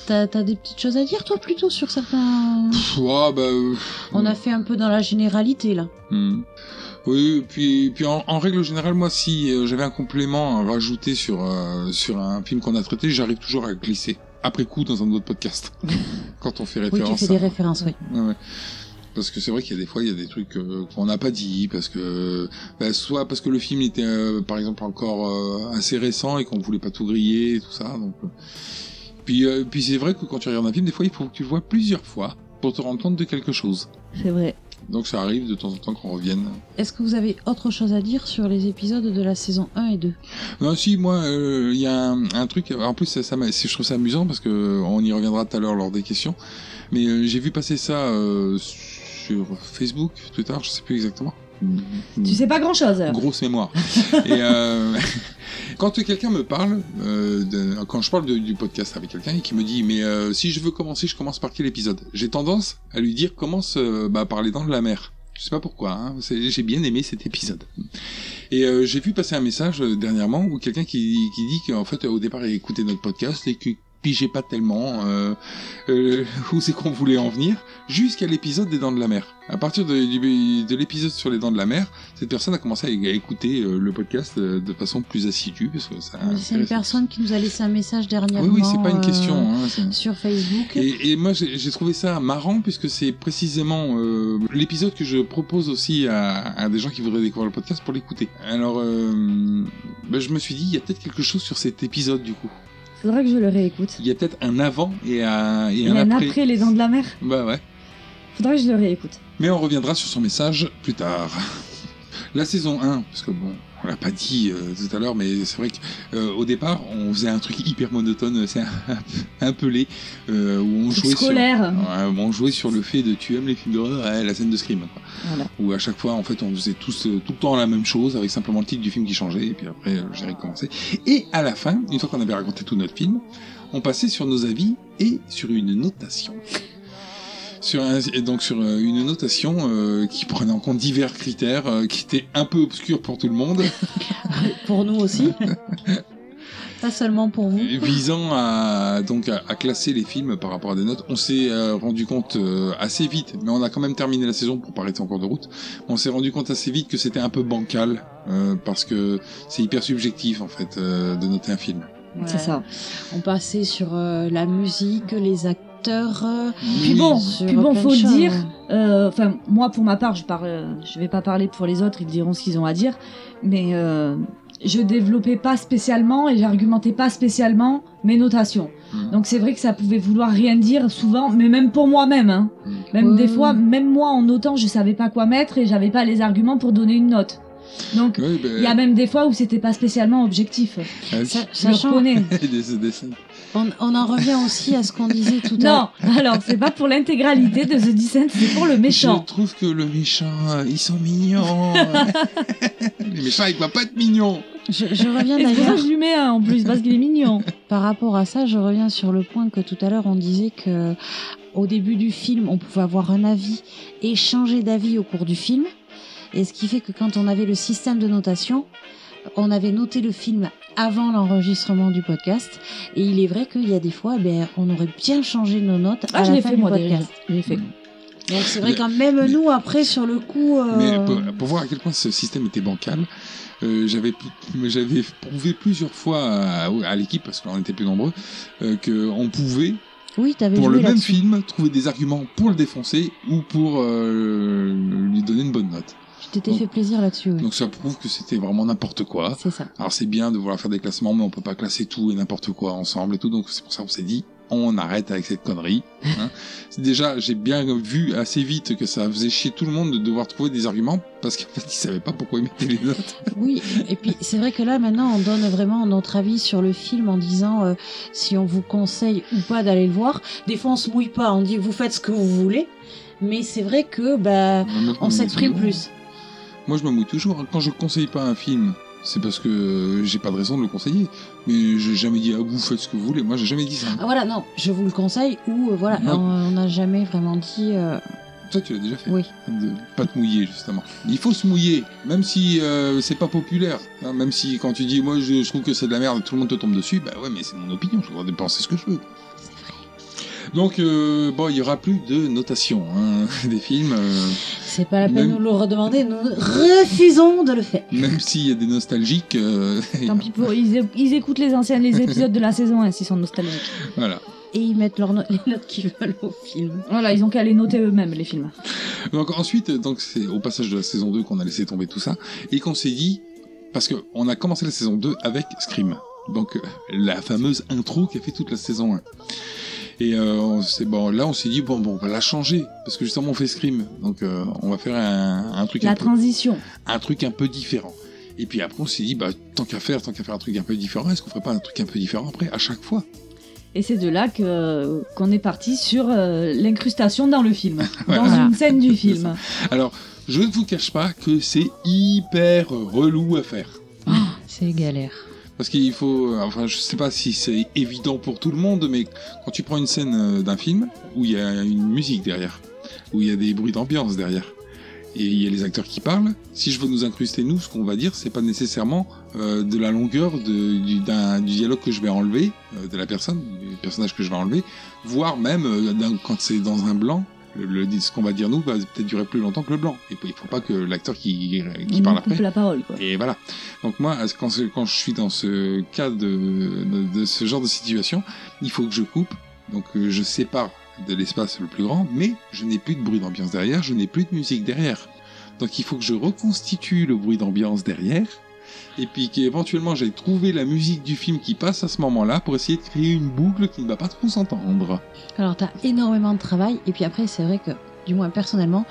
T'as t'as des petites choses à dire, toi, plutôt, sur certains... Pff, ouais, bah, euh, On a fait un peu dans la généralité, là. Hmm. Oui, puis, puis en, en règle générale, moi, si euh, j'avais un complément à rajouter sur, euh, sur un film qu'on a traité, j'arrive toujours à glisser. Après coup, dans un autre podcast. Quand on fait Oui, tu référence fais des à- références, oui. Ouais, ouais. Parce que c'est vrai qu'il y a des fois, il y a des trucs euh, qu'on n'a pas dit, parce que bah, soit parce que le film était, euh, par exemple, encore euh, assez récent et qu'on voulait pas tout griller et tout ça. Donc, euh. puis, euh, puis c'est vrai que quand tu regardes un film, des fois, il faut que tu le vois plusieurs fois pour te rendre compte de quelque chose. C'est vrai. Donc ça arrive de temps en temps qu'on revienne. Est-ce que vous avez autre chose à dire sur les épisodes de la saison 1 et 2 Non, si, moi, euh, il y a un, un truc. En plus, ça, ça je trouve ça amusant parce que on y reviendra tout à l'heure lors des questions. Mais euh, j'ai vu passer ça euh, sur Facebook, Twitter, je sais plus exactement. Tu sais pas grand chose. Grosse mémoire. Et euh, quand quelqu'un me parle, euh, quand je parle du podcast avec quelqu'un et qui me dit, mais euh, si je veux commencer, je commence par quel épisode? J'ai tendance à lui dire, commence bah, par les dents de la mer. Je sais pas pourquoi, hein, j'ai bien aimé cet épisode. Et j'ai vu passer un message dernièrement où quelqu'un qui, qui dit qu'en fait au départ il écoutait notre podcast et que pigeait pas tellement euh, euh, où c'est qu'on voulait en venir jusqu'à l'épisode des dents de la mer. À partir de, l'épisode sur les dents de la mer, cette personne a commencé à, à écouter euh, le podcast euh, de façon plus assidue parce que ça. Mais C'est une personne qui nous a laissé un message dernièrement. Oui, oui, c'est pas une question. hein, Sur Facebook. et, et moi, j'ai trouvé ça marrant puisque c'est précisément l'épisode que je propose aussi à, à des gens qui voudraient découvrir le podcast pour l'écouter. Alors, ben, je me suis dit, il y a peut-être quelque chose sur cet épisode du coup. Faudra que je le réécoute. Il y a peut-être un avant et un, et un a après. après les dents de la mer. Bah ouais. Faudra que je le réécoute. Mais on reviendra sur son message plus tard. La saison 1, parce que bon, on l'a pas dit euh, tout à l'heure, mais c'est vrai qu'au départ, on faisait un truc hyper monotone, c'est un, un peu laid, euh, où on jouait sur... on jouait sur le fait de tu aimes les films d'horreur, ouais, la scène de Scream. Quoi. Voilà. Où à chaque fois, en fait, on faisait tous euh, tout le temps la même chose, avec simplement le titre du film qui changeait, et puis après, euh, j'ai recommencé. Et à la fin, une fois qu'on avait raconté tout notre film, on passait sur nos avis et sur une notation. Sur un- et donc sur euh, une notation euh, qui prenait en compte divers critères euh, qui étaient un peu obscurs pour tout le monde, Pour nous aussi. pas seulement pour vous. visant à donc à, à classer les films par rapport à des notes. On s'est euh, rendu compte euh, assez vite, mais on a quand même terminé la saison pour pas arrêter en cours de route. On s'est rendu compte assez vite que c'était un peu bancal euh, parce que c'est hyper subjectif en fait euh, de noter un film. C'est ça. On passait sur euh, la musique, les acteurs. Euh, Puis bon, puis bon, faut le dire. euh, Enfin, moi pour ma part, je parle, je vais pas parler pour les autres, ils diront ce qu'ils ont à dire. Mais euh, je développais pas spécialement et j'argumentais pas spécialement mes notations. Mhm. Donc c'est vrai que ça pouvait vouloir rien dire souvent, mais même pour moi-même. Hein. Mhm. Même Ouais, des fois, même moi en notant, je savais pas quoi mettre et j'avais pas les arguments pour donner une note. Donc Oui, ben, il y a même des fois où c'était pas spécialement objectif. ah, Je le reconnais. on, on en revient aussi à ce qu'on disait tout à Non, alors c'est pas pour l'intégralité de The Descent, c'est pour le méchant. Je trouve que le méchant, euh, ils sont mignons. Les méchants, ils doivent pas être mignons. Je, je reviens Et c'est pour ça d'ailleurs. que je lui mets un en plus, parce qu'il est mignon? Par rapport à ça, je reviens sur le point que tout à l'heure on disait que au début du film, on pouvait avoir un avis et changer d'avis au cours du film. Et ce qui fait que quand on avait le système de notation, on avait noté le film avant l'enregistrement du podcast. Et il est vrai qu'il y a des fois, ben, on aurait bien changé nos notes Ah, à je la l'ai fin fait du moi podcast. déjà. Fait. Donc c'est vrai quand même nous après sur le coup. euh, Mais pour, pour voir à quel point ce système était bancal, euh, j'avais j'avais prouvé plusieurs fois à, à l'équipe, parce qu'on était plus nombreux, euh, qu'on pouvait, oui, t'avais pour le même film, trouver des arguments pour le défoncer ou pour euh, lui donner une bonne note. T'étais fait plaisir là-dessus. oui. Donc ça prouve que c'était vraiment n'importe quoi. C'est ça. Alors c'est bien de vouloir faire des classements, mais on peut pas classer tout et n'importe quoi ensemble et tout. Donc c'est pour ça qu'on s'est dit, on arrête avec cette connerie. hein. Déjà, j'ai bien vu assez vite que ça faisait chier tout le monde de devoir trouver des arguments parce qu'en fait ils savaient pas pourquoi ils mettaient les notes. Oui, et puis c'est vrai que là maintenant on donne vraiment notre avis sur le film en disant euh, si on vous conseille ou pas d'aller le voir. Des fois on se mouille pas, on dit vous faites ce que vous voulez, mais c'est vrai que bah on s'exprime plus. Moi je me mouille toujours. Quand je conseille pas un film, c'est parce que j'ai pas de raison de le conseiller. Mais j'ai jamais dit ah vous faites ce que vous voulez. Moi j'ai jamais dit ça. Ah, voilà, non, je vous le conseille ou euh, voilà, Non. on n'a jamais vraiment dit euh, Toi tu l'as déjà fait. oui. de pas te mouiller justement. Il faut se mouiller, même si euh, c'est pas populaire. hein, même si quand tu dis moi je, je trouve que c'est de la merde, tout le monde te tombe dessus. Bah ouais, mais c'est mon opinion. J'ai le droit de penser ce que je veux. Donc euh, bon, il y aura plus de notation hein, des films, euh, C'est pas la peine Même- de nous le redemander, nous refusons de le faire. même s'il y a des nostalgiques. euh, Tant pis pour. Ils, ils écoutent les anciens les épisodes de la saison 1 s'ils sont nostalgiques. voilà. et ils mettent leurs no- les notes qu'ils veulent au film. Voilà, ils ont qu'à les noter eux-mêmes, les films. Donc ensuite, donc c'est au passage de la saison 2 qu'on a laissé tomber tout ça et qu'on s'est dit parce que on a commencé la saison 2 avec Scream. Donc euh, la fameuse intro qui a fait toute la saison 1. Et euh, on s'est- bon là on s'est dit bon bon on va la changer parce que justement on fait Scream. Donc euh, on va faire un, un truc La un peu, transition. un truc un peu différent. Et puis après on s'est dit bah tant qu'à faire tant qu'à faire un truc un peu différent, est-ce qu'on ferait pas un truc un peu différent après à chaque fois? Et c'est de là que qu'on est parti sur euh, l'incrustation dans le film, Ouais. dans Voilà. une scène du film. Alors je ne vous cache pas que c'est hyper relou à faire. C'est galère. Parce qu'il faut, euh, enfin, je sais pas si c'est évident pour tout le monde, mais quand tu prends une scène euh, d'un film où il y a une musique derrière, où il y a des bruits d'ambiance derrière, et il y a les acteurs qui parlent, si je veux nous incruster nous, ce qu'on va dire, c'est pas nécessairement euh, de la longueur du, dialogue que je vais enlever de la personne, du personnage que je vais enlever, voire même quand c'est dans un blanc. Le, le- ce qu'on va dire nous va peut-être durer plus longtemps que le blanc. Et il faut pas que l'acteur qui, qui On parle coupe après la parole, quoi. et voilà. Donc moi, quand, quand je suis dans ce cas de, de, de ce genre de situation, il faut que je coupe. Donc euh, je sépare de l'espace le plus grand, mais je n'ai plus de bruit d'ambiance derrière, je n'ai plus de musique derrière. Donc il faut que je reconstitue le bruit d'ambiance derrière. Et puis qu'éventuellement j'aille trouver la musique du film qui passe à ce moment-là pour essayer de créer une boucle qui ne va pas trop s'entendre. Alors, t'as énormément de travail, et puis après, c'est vrai que, du moins personnellement,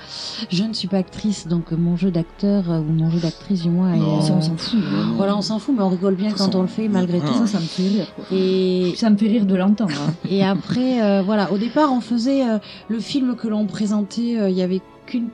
je ne suis pas actrice, donc mon jeu d'acteur, euh, ou mon jeu d'actrice, du moins, est, Non. Ça, euh, on s'en fout. Voilà, on s'en fout, mais on rigole bien quand on le fait, malgré tout. Ça, ça me fait rire. quoi. Et, Ça me fait rire de l'entendre. hein. et après, euh, voilà, au départ, on faisait euh, le film que l'on présentait, euh, il y avait qu'une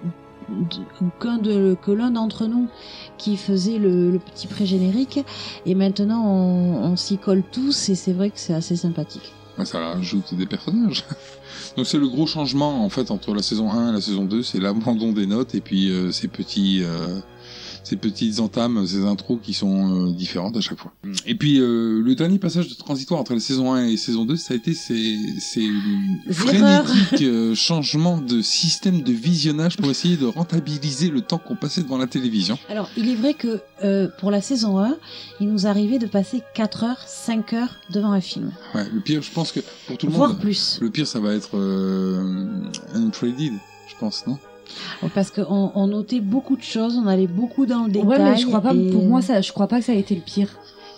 qu'un de que l'un d'entre nous qui faisait le, le petit pré-générique et maintenant on, on s'y colle tous et c'est vrai que c'est assez sympathique. Ça rajoute des personnages. Donc c'est le gros changement en fait entre la saison 1 et la saison 2, c'est l'abandon des notes et puis euh, ces petits euh, ces petites entames, ces intros qui sont euh, différentes à chaque fois. Et puis euh, le dernier passage de transitoire entre la saison 1 et la saison 2, ça a été ces, frénétiques euh, changements de système de visionnage pour essayer de rentabiliser le temps qu'on passait devant la télévision. Alors, il est vrai que euh, pour la saison 1, il nous arrivait de passer 4 heures, 5 heures devant un film, Ouais, le pire, je pense que pour tout le monde, plus. le pire ça va être euh, Untraded, je pense, non? Parce qu'on on notait beaucoup de choses, on allait beaucoup dans le détail. Ouais, mais je crois pas. et- Pour moi, ça, je crois pas que ça a été le pire.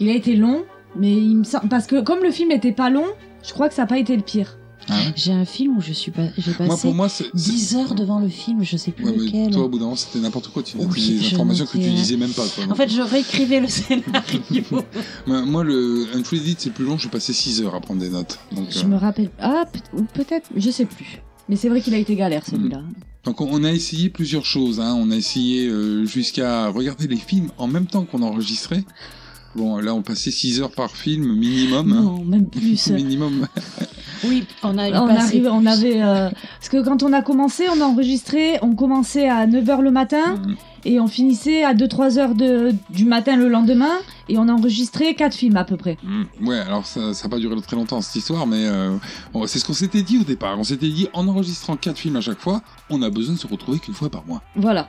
Il a été long, mais il me semble parce que comme le film était pas long, je crois que ça a pas été le pire. Ah ouais J'ai un film où je suis pas, j'ai Moi, passé pour moi, c'est. c'est- 10 heures devant le film, je sais plus Ouais, lequel. toi, au bout d'un moment, c'était n'importe quoi. Tu Oui, notais des informations que tu disais même pas. Quoi. En fait, je réécrivais le scénario. moi, moi, le c'est plus long. J'ai passé 6 heures à prendre des notes. Donc, Je euh, me rappelle. Ah, peut- peut-être, je sais plus. Mais c'est vrai qu'il a été galère celui-là. Donc, on- on a essayé plusieurs choses. Hein. On a essayé euh, jusqu'à regarder les films en même temps qu'on enregistrait. Bon, là, on passait 6 heures par film minimum. hein. Non, même plus. minimum. oui, on a on, arrive, on avait. euh, Parce que quand on a commencé, on a enregistré, on commençait à 9h le matin Mm. Et on finissait à 2-3 heures de, du matin le lendemain et on a enregistré 4 films à peu près. Mm. Ouais, alors ça n'a pas duré très longtemps cette histoire, mais euh, c'est ce qu'on s'était dit au départ. On s'était dit, en enregistrant 4 films à chaque fois, on a besoin de se retrouver qu'une fois par mois. Voilà.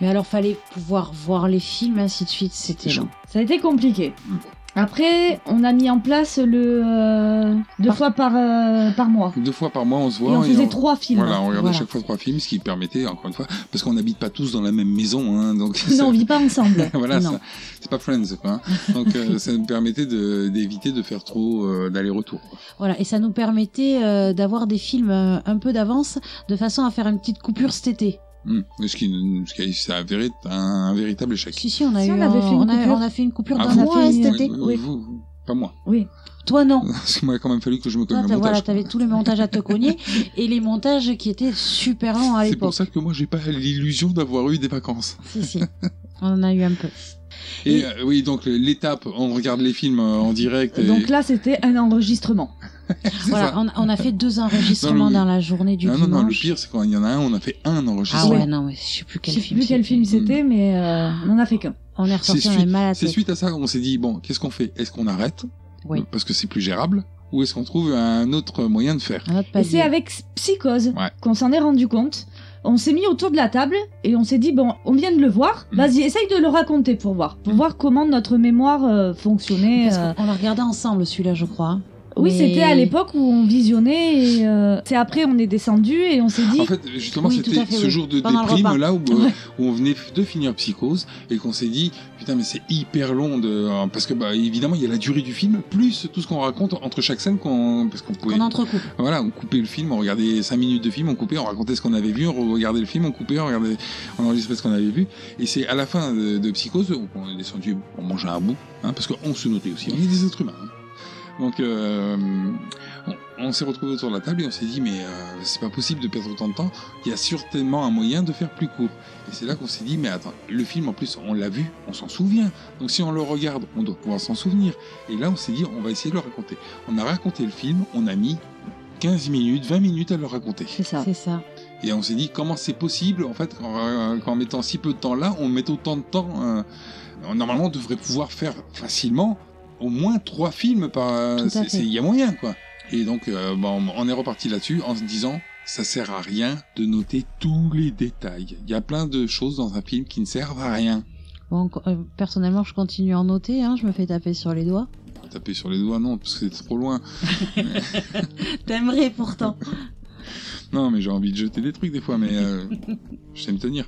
Mais alors, fallait pouvoir voir les films, ainsi de suite, c'était long. Ça a été compliqué. Mm. Après, on a mis en place le euh, deux Par- fois par, euh, par mois. Deux fois par mois, on se Et voit. on et faisait on- trois films. Voilà, on regardait Voilà. chaque fois trois films, ce qui permettait, encore une fois, parce qu'on n'habite pas tous dans la même maison, hein, donc Non, on vit pas ensemble. voilà, c'est pas Friends, quoi. hein. Donc euh, ça nous permettait de- d'éviter de, faire trop euh, d'aller-retour. Voilà, et ça nous permettait euh, d'avoir des films un peu d'avance, de façon à faire une petite coupure cet été. Hum, Ce qui, ce qui un, un véritable échec. Si, si, on a Si, eu on avait un- fait une on a, coupure. on a fait une coupure Ah, d'un mois cet Oui, été. Oui. vous, pas moi. Oui. Toi, non. Parce qu'il m'a quand même fallu que je me cogne voilà, t'avais tous les montages à te cogner et les montages qui étaient super longs à C'est l'époque. pour ça que moi j'ai pas l'illusion d'avoir eu des vacances. Si, si. On en a eu un peu. Et, Et- euh, oui, donc l'étape, on regarde les films euh, en direct. Et... Donc là, c'était un enregistrement. Voilà, on, on a fait deux enregistrements Non, le- dans la journée du non, non, dimanche. non, le pire c'est quand il y en a un, on a fait un Ah enregistrement. ouais, non, mais je sais plus Je quel sais film. plus quel c'était. film c'était, mais euh, on en a fait qu'un. On est ressorti, on suite, mal à la c'est suite à ça qu'on s'est dit bon, qu'est-ce qu'on fait? Est-ce qu'on arrête? Oui. Parce que c'est plus gérable? Ou est-ce qu'on trouve un autre moyen de faire? Et c'est avec Psychose Ouais. qu'on s'en est rendu compte. On s'est mis autour de la table et on s'est dit bon, on vient de le voir. Mm. Vas-y, essaye de le raconter pour voir, pour voir comment notre mémoire euh, fonctionnait. Parce euh. qu'on l'a regardé ensemble, celui-là, je crois. Hein. Oui, Mais- c'était à l'époque où on visionnait et euh, c'est après on est descendu et on s'est dit En fait, justement, Oui, c'était ce oui. jour de Pendant déprime là où, euh, Ouais. où on venait de finir Psychose et qu'on s'est dit putain mais c'est hyper long de euh, parce que bah évidemment il y a la durée du film plus tout ce qu'on raconte entre chaque scène qu'on parce qu'on pouvait qu'on entrecoupe. voilà on coupait le film on regardait 5 minutes de film on coupait on racontait ce qu'on avait vu on regardait le film on coupait on regardait on enregistrait ce qu'on avait vu et c'est à la fin de, de Psychose où on est descendu pour manger un bout hein, parce qu'on se notait aussi on est des êtres humains hein. Donc euh, on, on s'est retrouvés autour de la table et on s'est dit mais euh, c'est pas possible de perdre autant de temps. Il y a certainement un moyen de faire plus court. Et c'est là qu'on s'est dit mais attends le film en plus on l'a vu on s'en souvient. Donc si on le regarde on doit pouvoir s'en souvenir. Et là on s'est dit on va essayer de le raconter. On a raconté le film on a mis 15 minutes 20 minutes à le raconter. C'est ça. C'est ça. et on s'est dit comment c'est possible en fait qu'en qu'en mettant si peu de temps là on met autant de temps euh, normalement on devrait pouvoir faire facilement au moins trois films par euh, il y a moyen quoi et donc euh, bon, on est reparti là-dessus en se disant ça sert à rien de noter tous les détails il y a plein de choses dans un film qui ne servent à rien Bon, euh, personnellement, je continue à en noter. Hein, je me fais taper sur les doigts. taper sur les doigts non parce que c'est trop loin T'aimerais pourtant. Non, mais j'ai envie de jeter des trucs des fois, mais euh, je sais me tenir.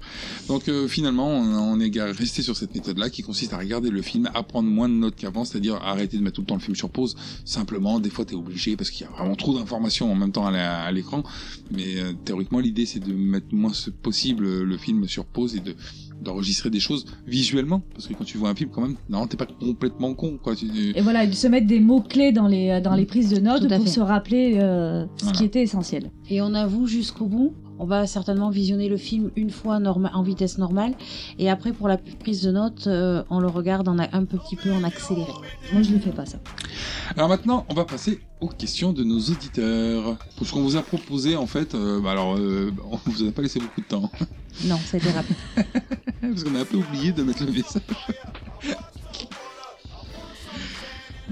Donc euh, finalement, on, on est resté sur cette méthode-là qui consiste à regarder le film, à prendre moins de notes qu'avant, c'est-à-dire arrêter de mettre tout le temps le film sur pause. Simplement, des fois, t'es obligé parce qu'il y a vraiment trop d'informations en même temps à l'écran. Mais euh, théoriquement, l'idée, c'est de mettre moins ce possible euh, le film sur pause et de d'enregistrer des choses visuellement parce que quand tu vois un film quand même non t'es pas complètement con quoi tu, Et voilà, de se mettre des mots clés dans les dans les prises de notes pour fait. se rappeler euh, ce Voilà. qui était essentiel. Et on avoue jusqu'au bout. On va certainement visionner le film une fois en vitesse normale. Et après, pour la prise de notes, euh, on le regarde en a- un petit peu en accéléré. Moi, je ne fais pas ça. Alors maintenant, on va passer aux questions de nos auditeurs. Pour ce qu'on vous a proposé, en fait, euh, bah alors, euh, on vous a pas laissé beaucoup de temps. Non, ça a été rapide. Parce qu'on a un peu oublié de mettre le message.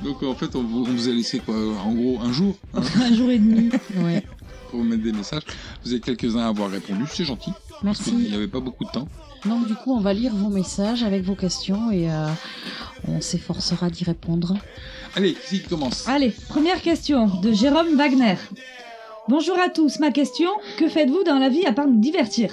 Donc en fait, on vous, on vous a laissé quoi En gros, un jour hein, Un jour et demi. Ouais. pour vous mettre des messages. Vous êtes quelques-uns à avoir répondu, c'est gentil. Parce qu'il Merci. n'y avait pas beaucoup de temps. Donc du coup, on va lire vos messages avec vos questions et euh, on s'efforcera d'y répondre. Allez, qui commence? Allez, première question de Jérôme Wagner. Bonjour à tous, ma question, que faites-vous dans la vie à part nous divertir?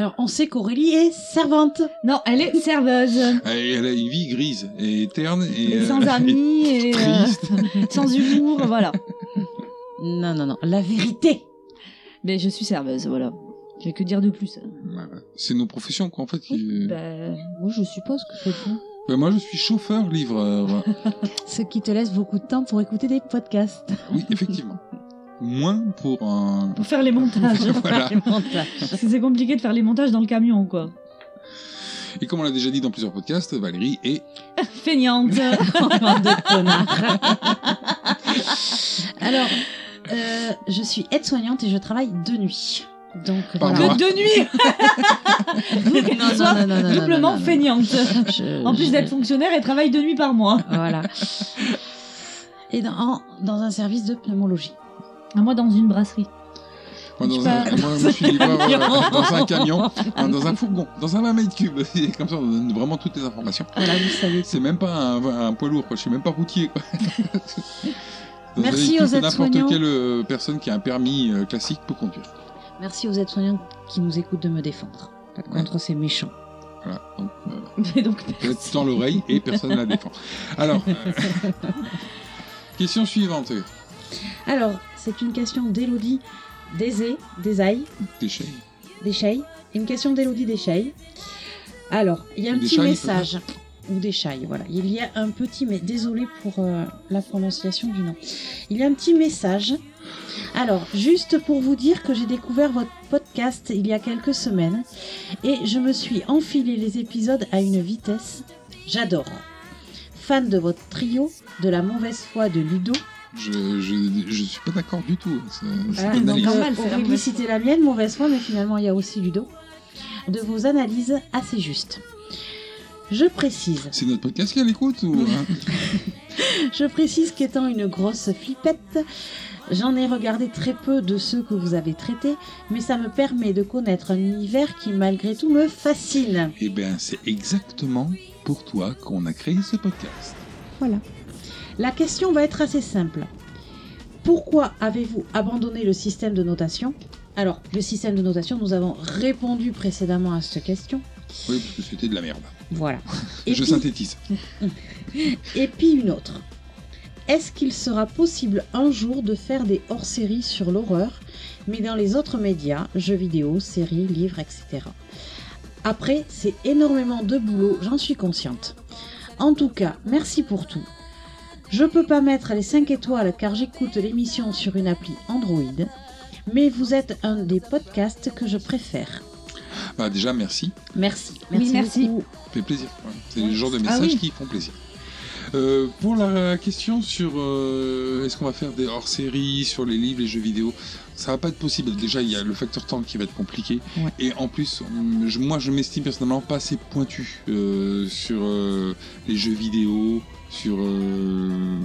Alors, on sait qu'Aurélie est servante. Non, elle est serveuse, Elle elle a une vie grise et terne et, et euh, sans amis, et, euh, triste. sans humour, voilà. Non, non, non. La vérité. Mais je suis serveuse, voilà. J'ai que dire de plus. Voilà. C'est nos professions quoi en fait. Qui... Bah, Oui, je suppose que faites-vous. Ben, moi, je suis chauffeur-livreur. Ce qui te laisse beaucoup de temps pour écouter des podcasts. oui, effectivement. Moins pour un. pour faire les montages. Voilà. C'est compliqué de faire les montages dans le camion, quoi. Et comme on l'a déjà dit dans plusieurs podcasts, Valérie est Feignante. De connards. Alors, euh, je suis aide-soignante et je travaille de nuit. Donc Par voilà. mois. que de nuit Donc, Non, non, soit non, non, non, non, doublement feignante. Je- En plus je- d'être fonctionnaire, elle travaille de nuit par mois. Voilà. Et dans, en- dans un service de pneumologie. Ah, Moi, dans une brasserie. moi, dans un, pars- moi, moi, je suis livreur camion. euh, dans un camion, dans un fourgon, dans un 20 mètres cubes. Et Comme ça, on donne vraiment toutes les informations. Voilà, vous savez. C'est même pas un, un poids lourd, quoi. Je suis même pas routier, quoi. Merci aux que N'importe quelle euh, personne qui a un permis euh, classique peut conduire. Merci aux aides-soignants qui nous écoutent de me défendre contre ces méchants. Voilà. Donc, euh, Et donc, dans l'oreille et personne ne la défend. Alors, question suivante. Alors, c'est une question d'Elodie Désé, Desailles, Déchets. Une question d'Elodie Deschey. Alors, il y a un petit message. Ou Deschay, voilà. Il y a un petit... Mais désolé pour euh, la prononciation du nom. Il y a un petit message. Alors, juste pour vous dire que j'ai découvert votre podcast il y a quelques semaines et je me suis enfilé les épisodes à une vitesse. J'adore. Fan de votre trio, de la mauvaise foi de Ludo. Je, je, je suis pas d'accord du tout. C'est normal, c'est citait la mienne, mauvaise foi, mais finalement il y a aussi Ludo. De vos analyses assez justes. Je précise, C'est notre podcast qui a l'écoute ou hein je précise qu'étant une grosse flippette, j'en ai regardé très peu de ceux que vous avez traités, mais ça me permet de connaître un univers qui malgré tout me fascine. Eh bien, c'est exactement pour toi qu'on a créé ce podcast. Voilà. La question va être assez simple. Pourquoi avez-vous abandonné le système de notation? Alors, le système de notation, nous avons répondu précédemment à cette question. Oui, parce que c'était de la merde. Voilà. Et je puis- synthétise. Et puis une autre. Est-ce qu'il sera possible un jour de faire des hors-séries sur l'horreur, mais dans les autres médias, jeux vidéo, séries, livres, etc. Après, c'est énormément de boulot, j'en suis consciente. En tout cas, merci pour tout. Je peux pas mettre les 5 étoiles car j'écoute l'émission sur une appli Android, mais vous êtes un des podcasts que je préfère. Bah, déjà, merci. Merci. Oui, merci. beaucoup. Ça fait plaisir. C'est le genre de Ah messages oui. qui font plaisir. Euh, pour la question sur euh, est-ce qu'on va faire des hors-séries sur les livres, les jeux vidéo, ça va pas être possible. Déjà, il y a le facteur temps qui va être compliqué. Ouais. Et en plus, je- moi, je m'estime personnellement pas assez pointu euh, sur euh, les jeux vidéo, sur euh,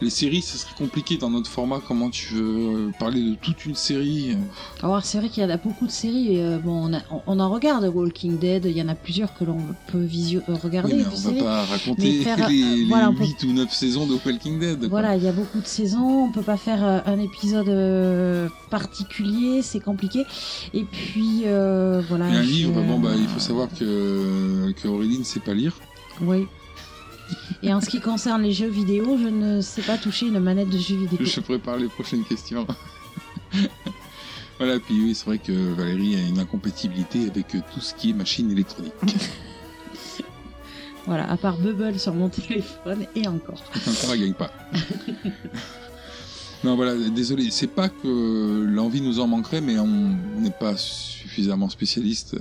les séries. Ce serait compliqué dans notre format. Comment tu veux euh, parler de toute une série? Alors c'est vrai qu'il y en a beaucoup de séries. Et, euh, bon, on, a- on- on en regarde Walking Dead. Il y en a plusieurs que l'on peut visio regarder. Oui, mais de on va séries. pas raconter faire, les, euh, les voilà, on peut- 8 ou 9 saisons de Walking Dead. quoi. Voilà, il y a beaucoup de saisons. On peut pas faire un épisode particulier. C'est compliqué. Et puis euh, voilà. Et un livre, bon bah il faut savoir que, que Aurélie ne sait pas lire. Oui. Et en ce qui concerne les jeux vidéo, je ne sais pas toucher une manette de jeux vidéo. Je prépare les prochaines questions. voilà, puis oui, c'est vrai que Valérie a une incompatibilité avec tout ce qui est machine électronique. Voilà, à part Bubble sur mon téléphone et encore. Encore, elle gagne pas. non, voilà, désolé, c'est pas que l'envie nous en manquerait, mais on n'est pas suffisamment spécialiste.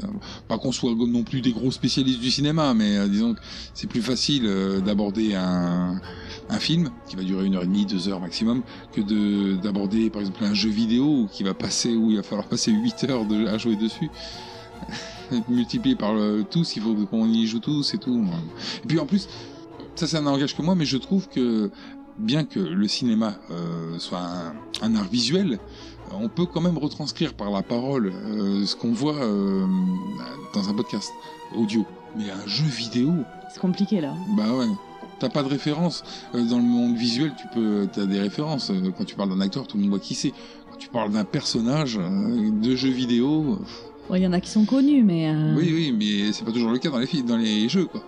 Pas qu'on soit non plus des gros spécialistes du cinéma, mais euh, disons que c'est plus facile euh, d'aborder un, un film qui va durer une heure et demie, deux heures maximum, que de d'aborder par exemple un jeu vidéo qui va passer où il va falloir passer 8 heures à jouer dessus. Multiplié par tous, il faut qu'on y joue tous et tout. Et puis en plus, ça ça n'engage que moi, mais je trouve que bien que le cinéma euh, soit un, un art visuel, euh, on peut quand même retranscrire par la parole euh, ce qu'on voit euh, dans un podcast audio. Mais un jeu vidéo, C'est compliqué là. bah ouais. T'as pas de référence. Euh, Dans le monde visuel, tu peux, t'as des références. Euh, Quand tu parles d'un acteur, tout le monde voit qui c'est. Quand tu parles d'un personnage de jeu vidéo, Il y en a qui sont connus, mais. euh, oui, oui, mais c'est pas toujours le cas dans les dans les jeux, quoi.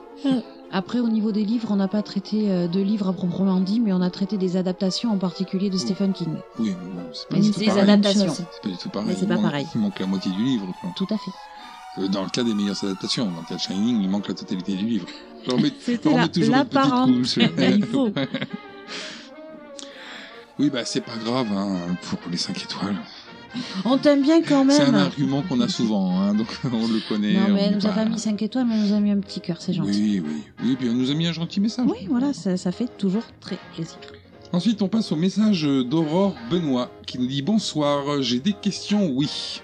Après, au niveau des livres, on n'a pas traité euh, de livres à proprement dit, mais on a traité des adaptations, en particulier de Stephen King. Oui, mais bon, c'est pas Mais du tout des pareil. adaptations. C'est pas du tout pareil. Mais c'est Il pas manque- pareil. Il manque la moitié du livre. quoi. Tout à fait. Euh, Dans le cas des meilleures adaptations, dans le cas de Shining, il manque la totalité du livre. C'était la- toujours une petite l'apparent. couche. Il faut. oui, bah c'est pas grave hein, pour les 5 étoiles. On t'aime bien quand C'est un même. argument qu'on a souvent, hein, donc on le connaît. Non, on mais elle nous a pas- mis 5 étoiles, mais elle nous a mis un petit cœur, c'est gentil. Oui, oui. Oui, puis elle nous a mis un gentil message. Oui, voilà, ça, ça fait toujours très plaisir. Ensuite, on passe au message d'Aurore Benoît qui nous dit Bonsoir, j'ai des questions, oui.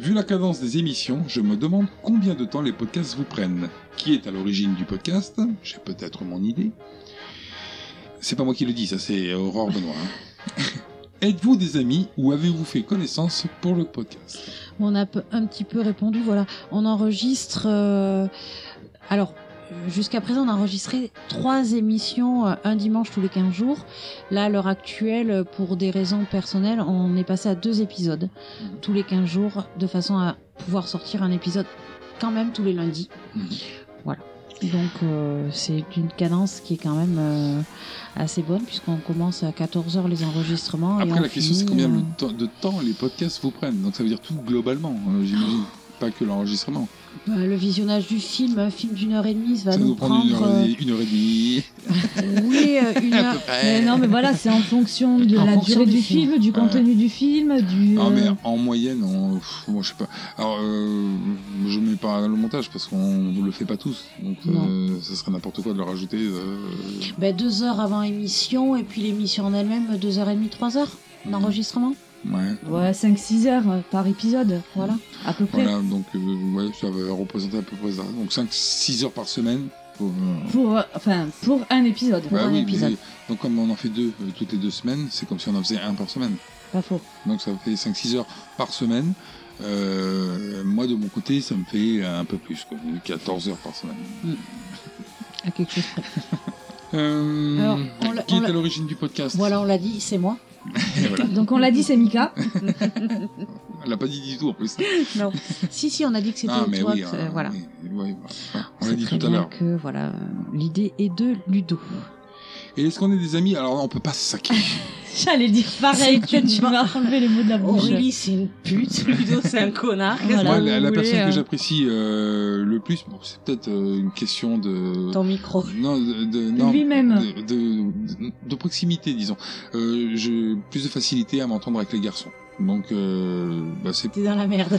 Vu la cadence des émissions, je me demande combien de temps les podcasts vous prennent. Qui est à l'origine du podcast? J'ai peut-être mon idée. C'est pas moi qui le dis, ça c'est Aurore Benoît. hein. Êtes-vous des amis ou avez-vous fait connaissance pour le podcast? On a un petit peu répondu, voilà. On enregistre. euh, Alors, jusqu'à présent, on a enregistré trois émissions, euh, un dimanche tous les 15 jours. Là, à l'heure actuelle, pour des raisons personnelles, on est passé à deux épisodes tous les 15 jours, de façon à pouvoir sortir un épisode quand même tous les lundis. Mhm. Voilà. Donc, euh, c'est une cadence qui est quand même euh, assez bonne, puisqu'on commence à 14h les enregistrements. et Après, on la question c'est combien euh, de temps- de temps les podcasts vous prennent? Donc ça veut dire tout globalement, euh, j'imagine. Pas que l'enregistrement. Bah, le visionnage du film, un film d'une heure et demie, ça va Ça nous nous prend une prendre. heure, euh, et- une heure et demie. Oui, euh, une heure. Mais non, mais voilà, c'est en fonction de En la fonction durée du du film. film, du contenu du film, du. Non, mais euh, en moyenne, on... je sais pas. Alors, euh, je mets pas le montage parce qu'on le fait pas tous. Donc, euh, ça serait n'importe quoi de le rajouter. euh, Ben, deux heures avant émission, et puis l'émission en elle-même, deux heures et demie, trois heures d'enregistrement. Ouais. Ouais, 5-6 heures euh, par épisode, voilà, à peu près. Voilà, donc, euh, ouais, ça va représenter à peu près ça. Donc, 5-6 heures par semaine. Pour, euh, Pour, euh, enfin, pour un épisode. Pour un oui, épisode. donc, comme on en fait deux euh, toutes les deux semaines, c'est comme si on en faisait un par semaine. Pas faux. Donc, ça fait 5-6 heures par semaine. Moi, de mon côté, ça me fait un peu plus, quoi, 14 heures par semaine. À quelque chose près. Alors, qui est à l'origine du podcast? Voilà, on l'a dit, c'est moi. Voilà. Donc on l'a dit, c'est Mika. Elle l'a pas dit du tout en plus. Non. si, si, on a dit que c'était Ah, mais toi. oui, voilà. on l'a dit tout à l'heure. que voilà, l'idée est de Ludo. Et est-ce qu'on est des amis? Alors, on peut pas se saquer. J'allais dire pareil que tu m'as enlevé les mots de la bouche. Aurélie, c'est une pute. Ludo, c'est un connard. Voilà. vous la, la voulez, personne euh, que j'apprécie euh, le plus, bon, c'est peut-être euh, une question de. Ton micro. Non, de, de- non, Lui-même. De, de, de proximité, disons. Euh, j'ai plus de facilité à m'entendre avec les garçons. Donc, euh, bah, c'est, T'es dans la merde.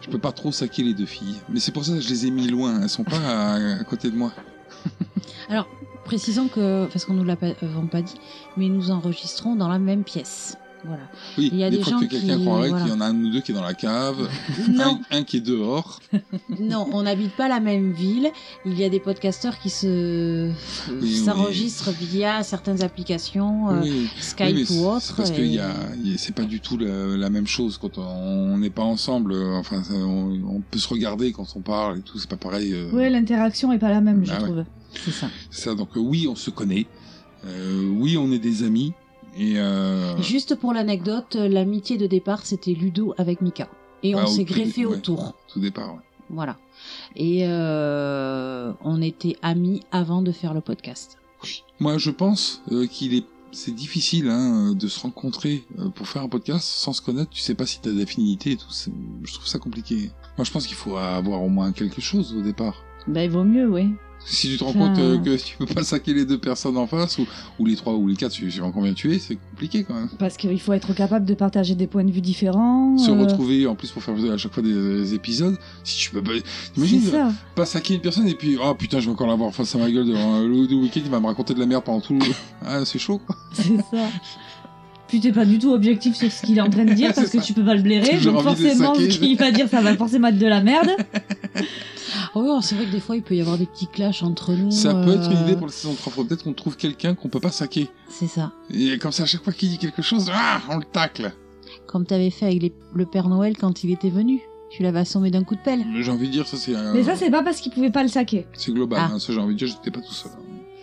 je peux pas trop saquer les deux filles. Mais c'est pour ça que je les ai mis loin. Elles sont pas à, à côté de moi. Alors, précisons que, parce qu'on nous l'avons pas dit, mais nous enregistrons dans la même pièce. Voilà. Oui, Il y a des, des fois gens que quelqu'un qui- croirait voilà. qu'il y en a un ou deux qui est dans la cave, Non, un, un qui est dehors. non, on n'habite pas la même ville. Il y a des podcasteurs qui se Oui, s'enregistrent via certaines applications, euh, oui, Skype oui, ou autre. c'est parce et- que y a, y a- c'est pas du tout la, la même chose quand on n'est pas ensemble. Enfin, on, on peut se regarder quand on parle et tout. C'est pas pareil. euh, Ouais, l'interaction est pas la même, je Ah ouais. trouve. C'est ça. c'est ça. Donc euh, oui, on se connaît. Euh, oui, on est des amis. Et euh, Juste pour l'anecdote, l'amitié de départ, c'était Ludo avec Mika. Et Ah, on au s'est greffé ouais. autour. tout départ. ouais. Voilà. Et euh, on était amis avant de faire le podcast. Moi, je pense euh, qu'il est c'est difficile hein, de se rencontrer euh, pour faire un podcast sans se connaître. Tu sais pas si t'as d'affinités et tout. Je trouve ça compliqué. Moi, je pense qu'il faut avoir au moins quelque chose au départ. Bah, il vaut mieux, oui. Si tu te rends compte euh, que tu peux pas saquer les deux personnes en face, ou, ou les trois ou les quatre, suivant combien tu es, c'est compliqué quand même. Parce qu'il faut être capable de partager des points de vue différents. Se euh, retrouver en plus pour faire à chaque fois des, des épisodes, si tu peux pas. C'est Imagine ça. pas saquer une personne et puis, oh putain, je vais encore l'avoir face à ma gueule devant le, le week-end, il va me raconter de la merde pendant tout le. Ah, c'est chaud quoi. C'est ça. Puis t'es pas du tout objectif sur ce qu'il est en train de dire parce que tu peux pas le blairer. Donc forcément, ce qu'il va dire, ça va forcément être de la merde. Oh, oui, c'est vrai que des fois, il peut y avoir des petits clashs entre nous. Ça peut être une euh, idée pour la saison 3. Faut peut-être qu'on trouve quelqu'un qu'on peut pas saquer. C'est ça. Et comme ça, à chaque fois qu'il dit quelque chose, ah, on le tacle. Comme t'avais fait avec les- le Père Noël quand il était venu. Tu l'avais assommé d'un coup de pelle. Mais J'ai envie de dire, ça c'est. un- Mais ça, c'est pas parce qu'il pouvait pas le saquer. C'est global, Ah. hein, ça j'ai envie de dire, j'étais pas tout seul.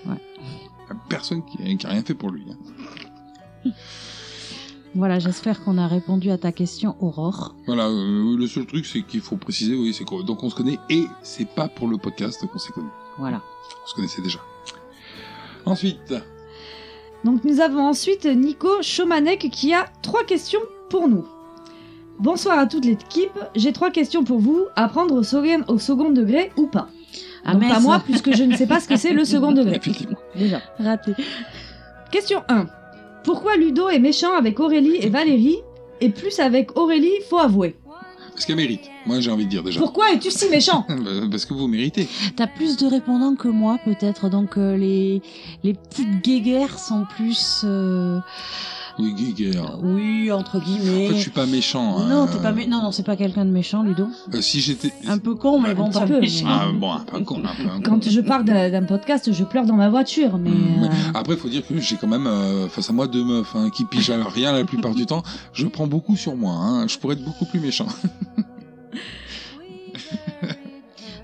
hein. Ouais. Y a personne qui, qui a rien fait pour lui. hein. Voilà, j'espère qu'on a répondu à ta question, Aurore. Voilà, euh, le seul truc c'est qu'il faut préciser, oui, c'est que donc on se connaît et c'est pas pour le podcast qu'on s'est connus. Voilà. On se connaissait déjà. Ensuite, Donc nous avons ensuite Nico Chomanek qui a trois questions pour nous. Bonsoir à toute l'équipe, j'ai trois questions pour vous, à prendre au second, au second degré ou pas? Ah, Donc pas moi puisque je ne sais pas ce que c'est le second degré. effectivement. Déjà. Raté. Question 1. Pourquoi Ludo est méchant avec Aurélie et Valérie et plus avec Aurélie, faut avouer Parce qu'elle mérite. Moi j'ai envie de dire déjà. Pourquoi es-tu si méchant? Euh, Parce que vous méritez. T'as plus de répondants que moi, peut-être. Donc, euh, les, les petites guéguerres sont plus. euh, Oui, entre En guillemets. fait, je suis pas méchant. hein. Non, t'es pas mé- non, non, c'est pas quelqu'un de méchant, Ludo. Euh, si j'étais. Un peu con, mais bon, pas peu, méchant. Ah bon, un peu con, un peu un con. Quand je pars d'un podcast, je pleure dans ma voiture, mais... Mm, ouais. euh, Après, il faut dire que j'ai quand même euh, face à moi deux meufs hein, qui pigent à rien la plupart du temps. Je prends beaucoup sur moi. Hein. Je pourrais être beaucoup plus méchant.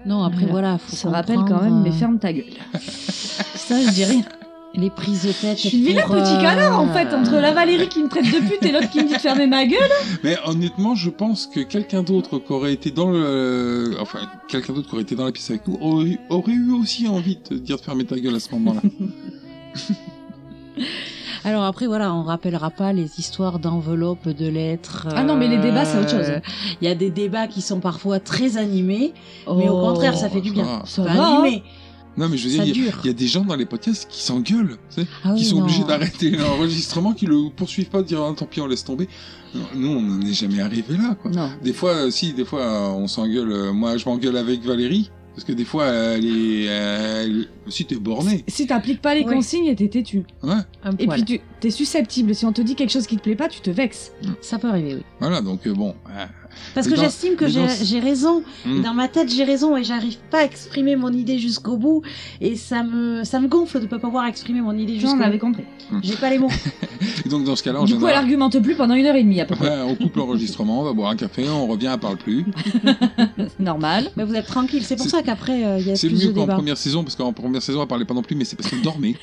Non, après, Voilà. voilà, faut se rappelle quand même, mais ferme ta gueule. Ça, je dis rien. Les prises de tête. Je suis vilain pour, petit euh, canard, en fait, entre la Valérie qui me traite de pute et l'autre qui me dit de fermer ma gueule. Mais honnêtement, je pense que quelqu'un d'autre qui aurait été dans le, enfin, quelqu'un d'autre qui aurait été dans la pièce avec nous aurait, aurait eu aussi envie de te dire de fermer ta gueule à ce moment-là. Alors après, voilà, on rappellera pas les histoires d'enveloppes, de lettres. Ah non, mais les débats, c'est autre chose. euh, Il y a des débats qui sont parfois très animés, mais au Oh, contraire, ça fait du bien. ça va. Ça Enfin, va, hein. Non, mais je veux dire, il y a- y, des gens dans les podcasts qui s'engueulent, tu sais, Ah qui oui, sont non. obligés d'arrêter l'enregistrement, qui le poursuivent pas, de dire ah, tant pis, on laisse tomber. Non, Nous, on n'en est jamais arrivé là, quoi. Non. Des fois, euh, si, des fois, euh, on s'engueule. euh, Moi, je m'engueule avec Valérie. Parce que des fois, elle est... Elle... Si t'es borné. Si t'appliques pas les Oui. consignes, t'es têtu. Ouais, Et puis tu t'es susceptible. Si on te dit quelque chose qui te plaît pas, tu te vexes. Ça peut arriver, oui. voilà, donc euh, bon. euh, Parce Mais que dans- j'estime que j'ai dans- raison. Hmm. Dans ma tête, j'ai raison et j'arrive pas à exprimer mon idée jusqu'au bout. Et ça me, ça me gonfle de pas pouvoir exprimer mon idée jusqu'au bout. avais compris. J'ai pas les mots. Donc, dans ce cas-là, Du coup, elle général, argumente plus pendant une heure et demie à peu près. ouais, on coupe l'enregistrement, on va boire un café, on revient, elle parle plus. Normal. Mais vous êtes tranquille. C'est pour ça ça qu'après, euh, il y a C'est mieux de qu'en première saison, parce qu'en première saison, elle parlait pas non plus, mais c'est parce qu'elle dormait.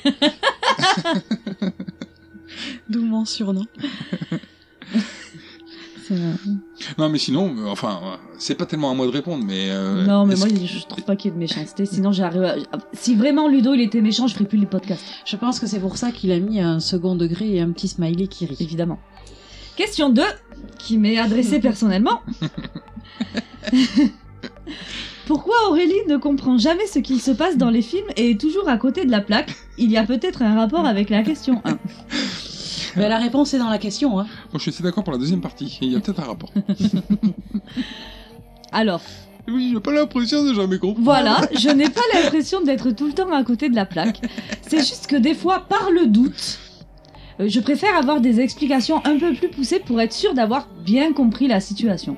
D'où mon surnom. Non, mais sinon, euh, enfin, c'est pas tellement à moi de répondre, mais. euh, non, mais moi, que- je trouve pas qu'il y ait de méchanceté. Sinon, j'arrive. à- Si vraiment Ludo il était méchant, je ferais plus les podcasts, Je pense que c'est pour ça qu'il a mis un second degré et un petit smiley qui rit. évidemment. Question 2, qui m'est adressée personnellement. Pourquoi Aurélie ne comprend jamais ce qu'il se passe dans les films et est toujours à côté de la plaque Il y a peut-être un rapport avec la question 1. Mais la réponse est dans la question. Hein. Moi, je suis assez d'accord pour la deuxième partie. Il y a peut-être un rapport. Alors, oui, j'ai pas l'impression de jamais comprendre. Voilà, je n'ai pas l'impression d'être tout le temps à côté de la plaque. C'est juste que des fois, par le doute, euh, je préfère avoir des explications un peu plus poussées pour être sûr d'avoir bien compris la situation.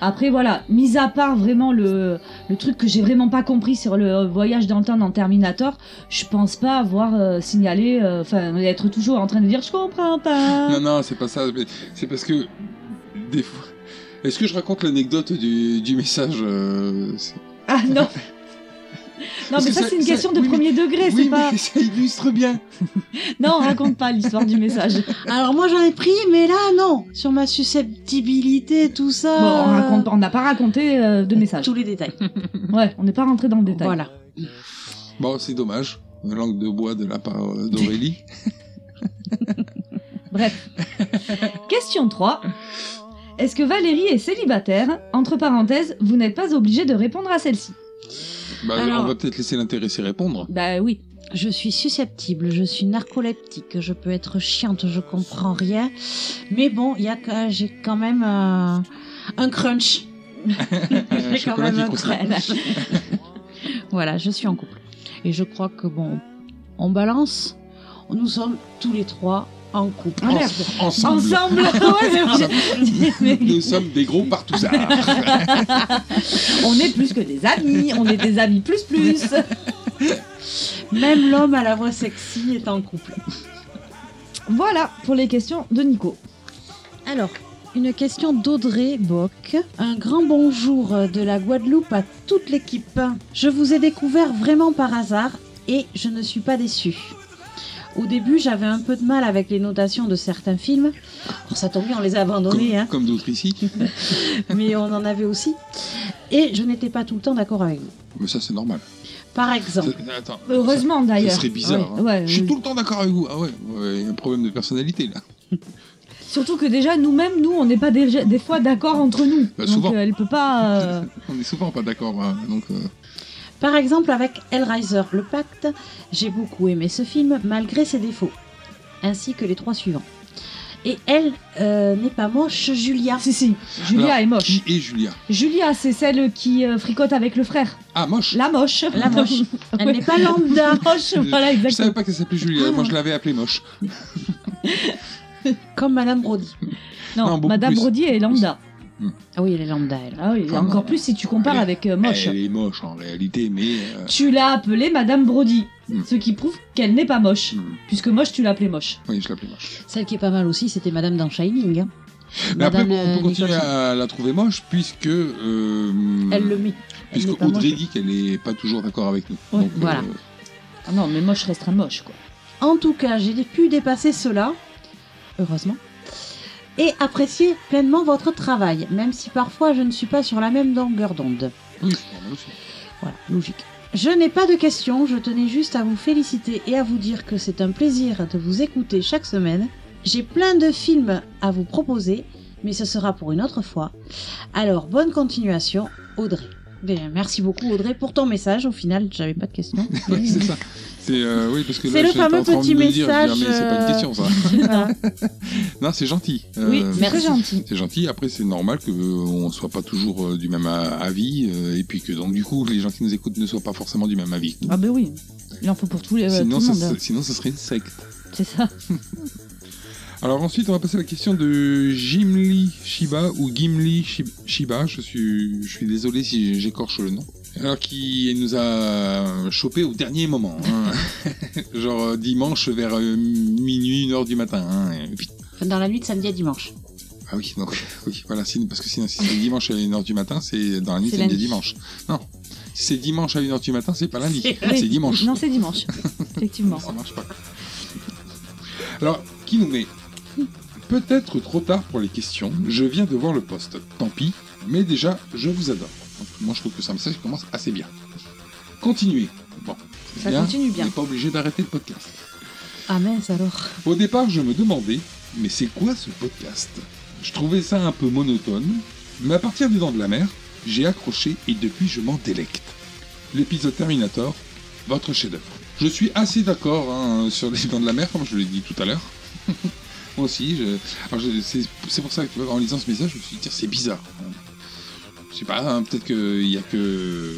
Après voilà, mis à part vraiment le, le truc que j'ai vraiment pas compris sur le voyage dans le temps dans Terminator, je pense pas avoir euh, signalé, euh, enfin être toujours en train de dire je comprends pas. Non, non, c'est pas ça. mais C'est parce que des fois. Est-ce que je raconte l'anecdote du, du message euh, Ah non. Non mais ça, ça- c'est une ça- question de oui, mais- premier degré, Oui, c'est pas. mais ça illustre bien. Non, raconte pas l'histoire du message. Alors moi j'en ai pris, mais là non. Sur ma susceptibilité, tout ça. Bon, on raconte on n'a pas raconté euh, de message. Tous les détails. Ouais, on n'est pas rentré dans le détail. Voilà. Bon, c'est dommage. Langue de bois de la part euh, d'Aurélie. Bref. Question 3. Est-ce que Valérie est célibataire? Entre parenthèses, vous n'êtes pas obligé de répondre à celle-ci. Bah, Alors- On va peut-être laisser l'intéressé répondre. Bah oui. Je suis susceptible, je suis narcoleptique, je peux être chiante, je comprends rien. Mais bon, y a j'ai quand même euh, un crunch. Un J'ai quand même un crunch. voilà, je suis en couple. Et je crois que bon, on balance. Nous sommes tous les trois en couple. Ah merde. Ensemble. Ensemble Ouais, c'est- mais- Nous sommes des gros partouzards. On est plus que des amis, on est des amis plus plus. Même l'homme à la voix sexy est en couple. Voilà pour les questions de Nico. Alors, une question d'Audrey Bock. Un grand bonjour de la Guadeloupe à toute l'équipe. Je vous ai découvert vraiment par hasard et je ne suis pas déçue. Au début, j'avais un peu de mal avec les notations de certains films. Alors, ça tombe bien, on les a abandonnés, comme hein, comme d'autres ici. mais on en avait aussi. Et je n'étais pas tout le temps d'accord avec vous. Mais ça, c'est normal. Par exemple, Attends. Heureusement Ça d'ailleurs. serait bizarre. Ouais, hein. ouais, je suis oui. tout le temps d'accord avec vous. Ah ouais, ouais, il y a un problème de personnalité là. Surtout que déjà nous-mêmes, nous, on n'est pas des fois d'accord entre nous. Bah, Donc souvent. euh, elle peut pas. euh, On est souvent pas d'accord. hein, donc, euh, Par exemple, avec Hellraiser, Le Pacte, j'ai beaucoup aimé ce film malgré ses défauts, ainsi que les trois suivants. Et elle euh, n'est pas moche, Julia. Si si, Julia alors, est moche. Qui est Julia? Julia, c'est celle qui euh, fricote avec le frère. Ah, moche. La moche. La moche. Elle n'est pas lambda. moche, voilà Je savais exactement. pas qu'elle s'appelait Julia. Moi, je l'avais appelée moche. Comme Madame Brody. Non, Madame plus. Brody est lambda. Ah oui, elle est lambda, elle. Ah oui, encore plus si tu compares elle avec euh, moche. Elle est moche en réalité, mais. euh, Tu l'as appelée Madame Brody, Hmm. ce qui prouve qu'elle n'est pas moche. hmm, Puisque moche, tu l'appelais moche. Oui, je l'appelais moche. Celle qui est pas mal aussi, c'était Madame dans Shining. hein. Mais après, on peut euh, continuer à la trouver moche puisque. euh, Elle le met. Puisque Elle n'est pas Audrey moche. dit qu'elle est pas toujours d'accord avec nous. Ouais, Donc, voilà. Ah non, mais moche restera moche, quoi. En tout cas, j'ai pu dépasser cela, heureusement, et apprécier pleinement votre travail, même si parfois je ne suis pas sur la même longueur d'onde. Voilà, logique. Je n'ai pas de questions, je tenais juste à vous féliciter et à vous dire que c'est un plaisir de vous écouter chaque semaine. J'ai plein de films à vous proposer, mais ce sera pour une autre fois. Alors, bonne continuation, Audrey. Bien, merci beaucoup Audrey pour ton message. Au final, j'avais pas de questions. Oui, c'est ça. C'est euh, oui parce que là le fameux petit me dire, dire, message, mais c'est pas une euh, question ça. Non, c'est gentil. Oui, Euh, c'est très gentil. C'est gentil. Après, c'est normal que on soit pas toujours du même avis, et puis que donc du coup, les gens qui nous écoutent ne soient pas forcément du même avis. Ah ben oui, il en faut pour tous les, sinon, tout le ça, monde. sinon, ça serait une secte. C'est ça. Alors ensuite, on va passer à la question de Jimli Shiba ou Gimli Shi- Shiba. Je suis, je suis désolé si j'écorche le nom. Alors qui nous a chopé au dernier moment, hein. genre euh, dimanche vers euh, minuit, une heure du matin. hein. Dans la nuit de samedi à dimanche. Ah oui, donc oui, voilà, sinon- parce que sinon si c'est dimanche à une heure du matin, c'est dans la nuit samedi à dimanche. Non, Si c'est dimanche à 1h du matin, c'est pas lundi. C'est dimanche. Non, c'est dimanche. Effectivement. Ça marche pas. Alors, qui nous met Peut-être trop tard pour les questions, je viens de voir le poste. Tant pis, mais déjà, je vous adore. Moi, je trouve que ce message commence assez bien. Continuez. Bon, Ça continue bien. On n'est pas obligé d'arrêter le podcast. Ah mince alors. Au départ, je me demandais, mais c'est quoi ce podcast? Je trouvais ça un peu monotone, mais à partir des Dents de la Mer, j'ai accroché et depuis je m'en délecte. L'épisode Terminator, votre chef-d'œuvre. Je suis assez d'accord hein, sur les Dents de la Mer, comme je l'ai dit tout à l'heure. Moi aussi, je... C'est pour ça que en lisant ce message, je me suis dit, c'est bizarre. Je sais pas, hein, peut-être qu'il y a que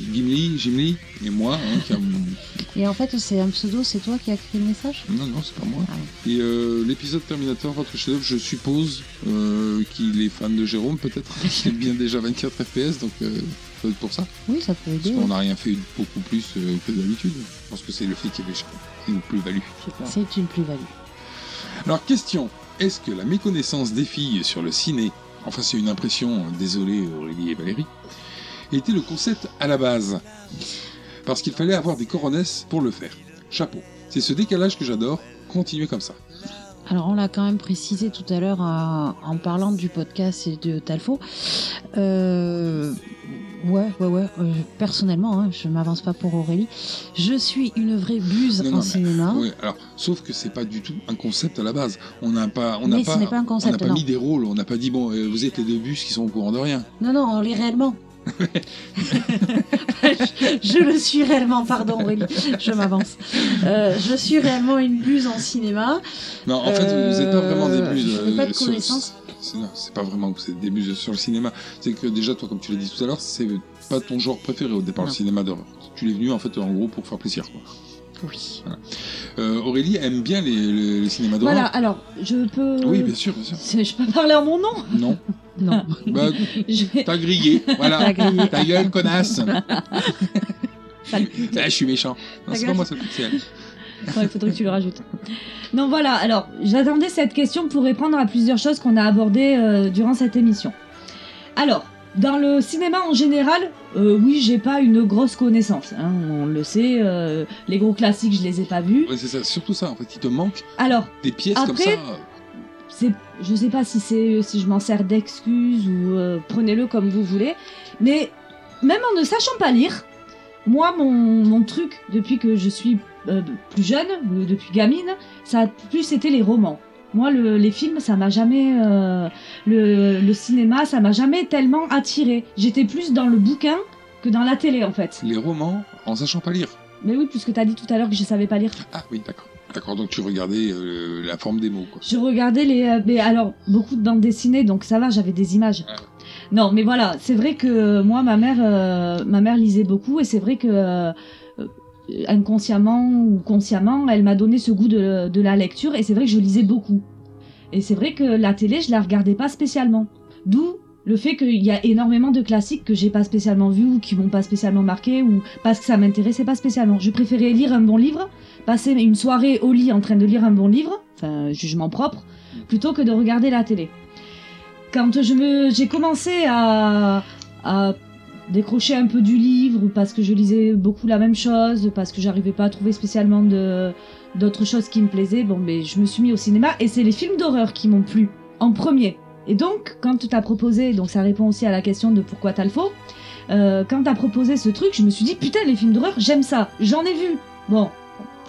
Gimli, Gimli et moi hein, qui a- Et en fait, c'est un pseudo, c'est toi qui as écrit le message? Non, non, c'est pas moi. Ah Et euh, l'épisode Terminator, votre chef-d'œuvre, je suppose euh, qu'il est fan de Jérôme, peut-être? Il aime bien déjà 24 FPS, donc euh, ça doit être pour ça. Oui, ça peut Parce aider. qu'on ouais. n'a rien fait beaucoup plus que d'habitude. Je pense que c'est le fait qu'il y avait une plus-value. C'est une plus-value. Alors, question est-ce que la méconnaissance des filles sur le ciné, enfin, c'est une impression, euh, désolé Aurélie et Valérie, était le concept à la base Parce qu'il fallait avoir des coronesses pour le faire. Chapeau. C'est ce décalage que j'adore. Continuez comme ça. Alors, on l'a quand même précisé tout à l'heure euh, en parlant du podcast et de Talfo. Euh, ouais, ouais, ouais. euh, personnellement, hein, je m'avance pas pour Aurélie. Je suis une vraie buse Non, en non, cinéma. Oui, alors, sauf que c'est pas du tout un concept à la base. On n'a pas, on n'a pas, un on pas mis des rôles. On n'a pas dit bon, euh, vous êtes les deux bus qui sont au courant de rien. Non, non, on l'est réellement. Je, je le suis réellement, pardon Aurélie, je m'avance. Euh, je suis réellement une buse en cinéma. Non, en fait, vous n'êtes pas vraiment des Euh, buses. je n'ai pas de sur- connaissances. c'est- non, C'est pas vraiment que vous êtes des buses sur le cinéma. C'est que déjà, toi, comme tu l'as dit tout à l'heure, c'est pas ton genre préféré au départ, Non. le cinéma d'horreur. Tu l'es venu en fait en gros pour faire plaisir. Quoi. Oui. Euh, Aurélie aime bien les, les, les cinémas Voilà, d'horreur. alors, je peux. Oui, bien sûr, bien sûr. Je peux parler en mon nom? Non. Non. Bah, vais. t'as grillé. Voilà. T'as grillé. Ta gueule, connasse. Ah, je suis méchant. Non, c'est pas moi, c'est c'est elle. Il faudrait que tu le rajoutes. Non, voilà, alors, j'attendais cette question pour répondre à plusieurs choses qu'on a abordées euh, durant cette émission. Alors, dans le cinéma en général, euh, oui, j'ai pas une grosse connaissance. hein, on le sait, euh, les gros classiques, je les ai pas vus. Ouais, c'est ça, surtout ça. En fait, il te manque Alors, des pièces comme ça. Je sais pas si c'est, si je m'en sers d'excuse ou euh, prenez-le comme vous voulez, mais même en ne sachant pas lire, moi, mon, mon truc depuis que je suis euh, plus jeune, depuis gamine, ça a plus été les romans. Moi, le- les films, ça m'a jamais, euh, le, le cinéma, ça m'a jamais tellement attiré. J'étais plus dans le bouquin que dans la télé, en fait. Les romans en sachant pas lire. Mais oui, puisque t'as dit tout à l'heure que je savais pas lire. Ah oui, d'accord. D'accord, donc tu regardais euh, la forme des mots, quoi. Je regardais les. euh, mais alors, beaucoup de bandes dessinées, donc ça va, j'avais des images. Non, mais voilà, c'est vrai que euh, moi, ma mère, euh, ma mère lisait beaucoup, et c'est vrai que euh, euh, inconsciemment ou consciemment, elle m'a donné ce goût de, de la lecture, et c'est vrai que je lisais beaucoup. Et c'est vrai que la télé, je la regardais pas spécialement. D'où le fait qu'il y a énormément de classiques que j'ai pas spécialement vus ou qui m'ont pas spécialement marqué ou parce que ça m'intéressait pas spécialement. Je préférais lire un bon livre, passer une soirée au lit en train de lire un bon livre, enfin jugement propre, plutôt que de regarder la télé. Quand je me, j'ai commencé à, à décrocher un peu du livre parce que je lisais beaucoup la même chose, parce que j'arrivais pas à trouver spécialement de d'autres choses qui me plaisaient, bon mais je me suis mis au cinéma et c'est les films d'horreur qui m'ont plu en premier. Et donc quand tu t'as proposé, donc ça répond aussi à la question de pourquoi t'as le faux. Euh, quand t'as proposé ce truc, je me suis dit putain les films d'horreur j'aime ça, j'en ai vu. Bon,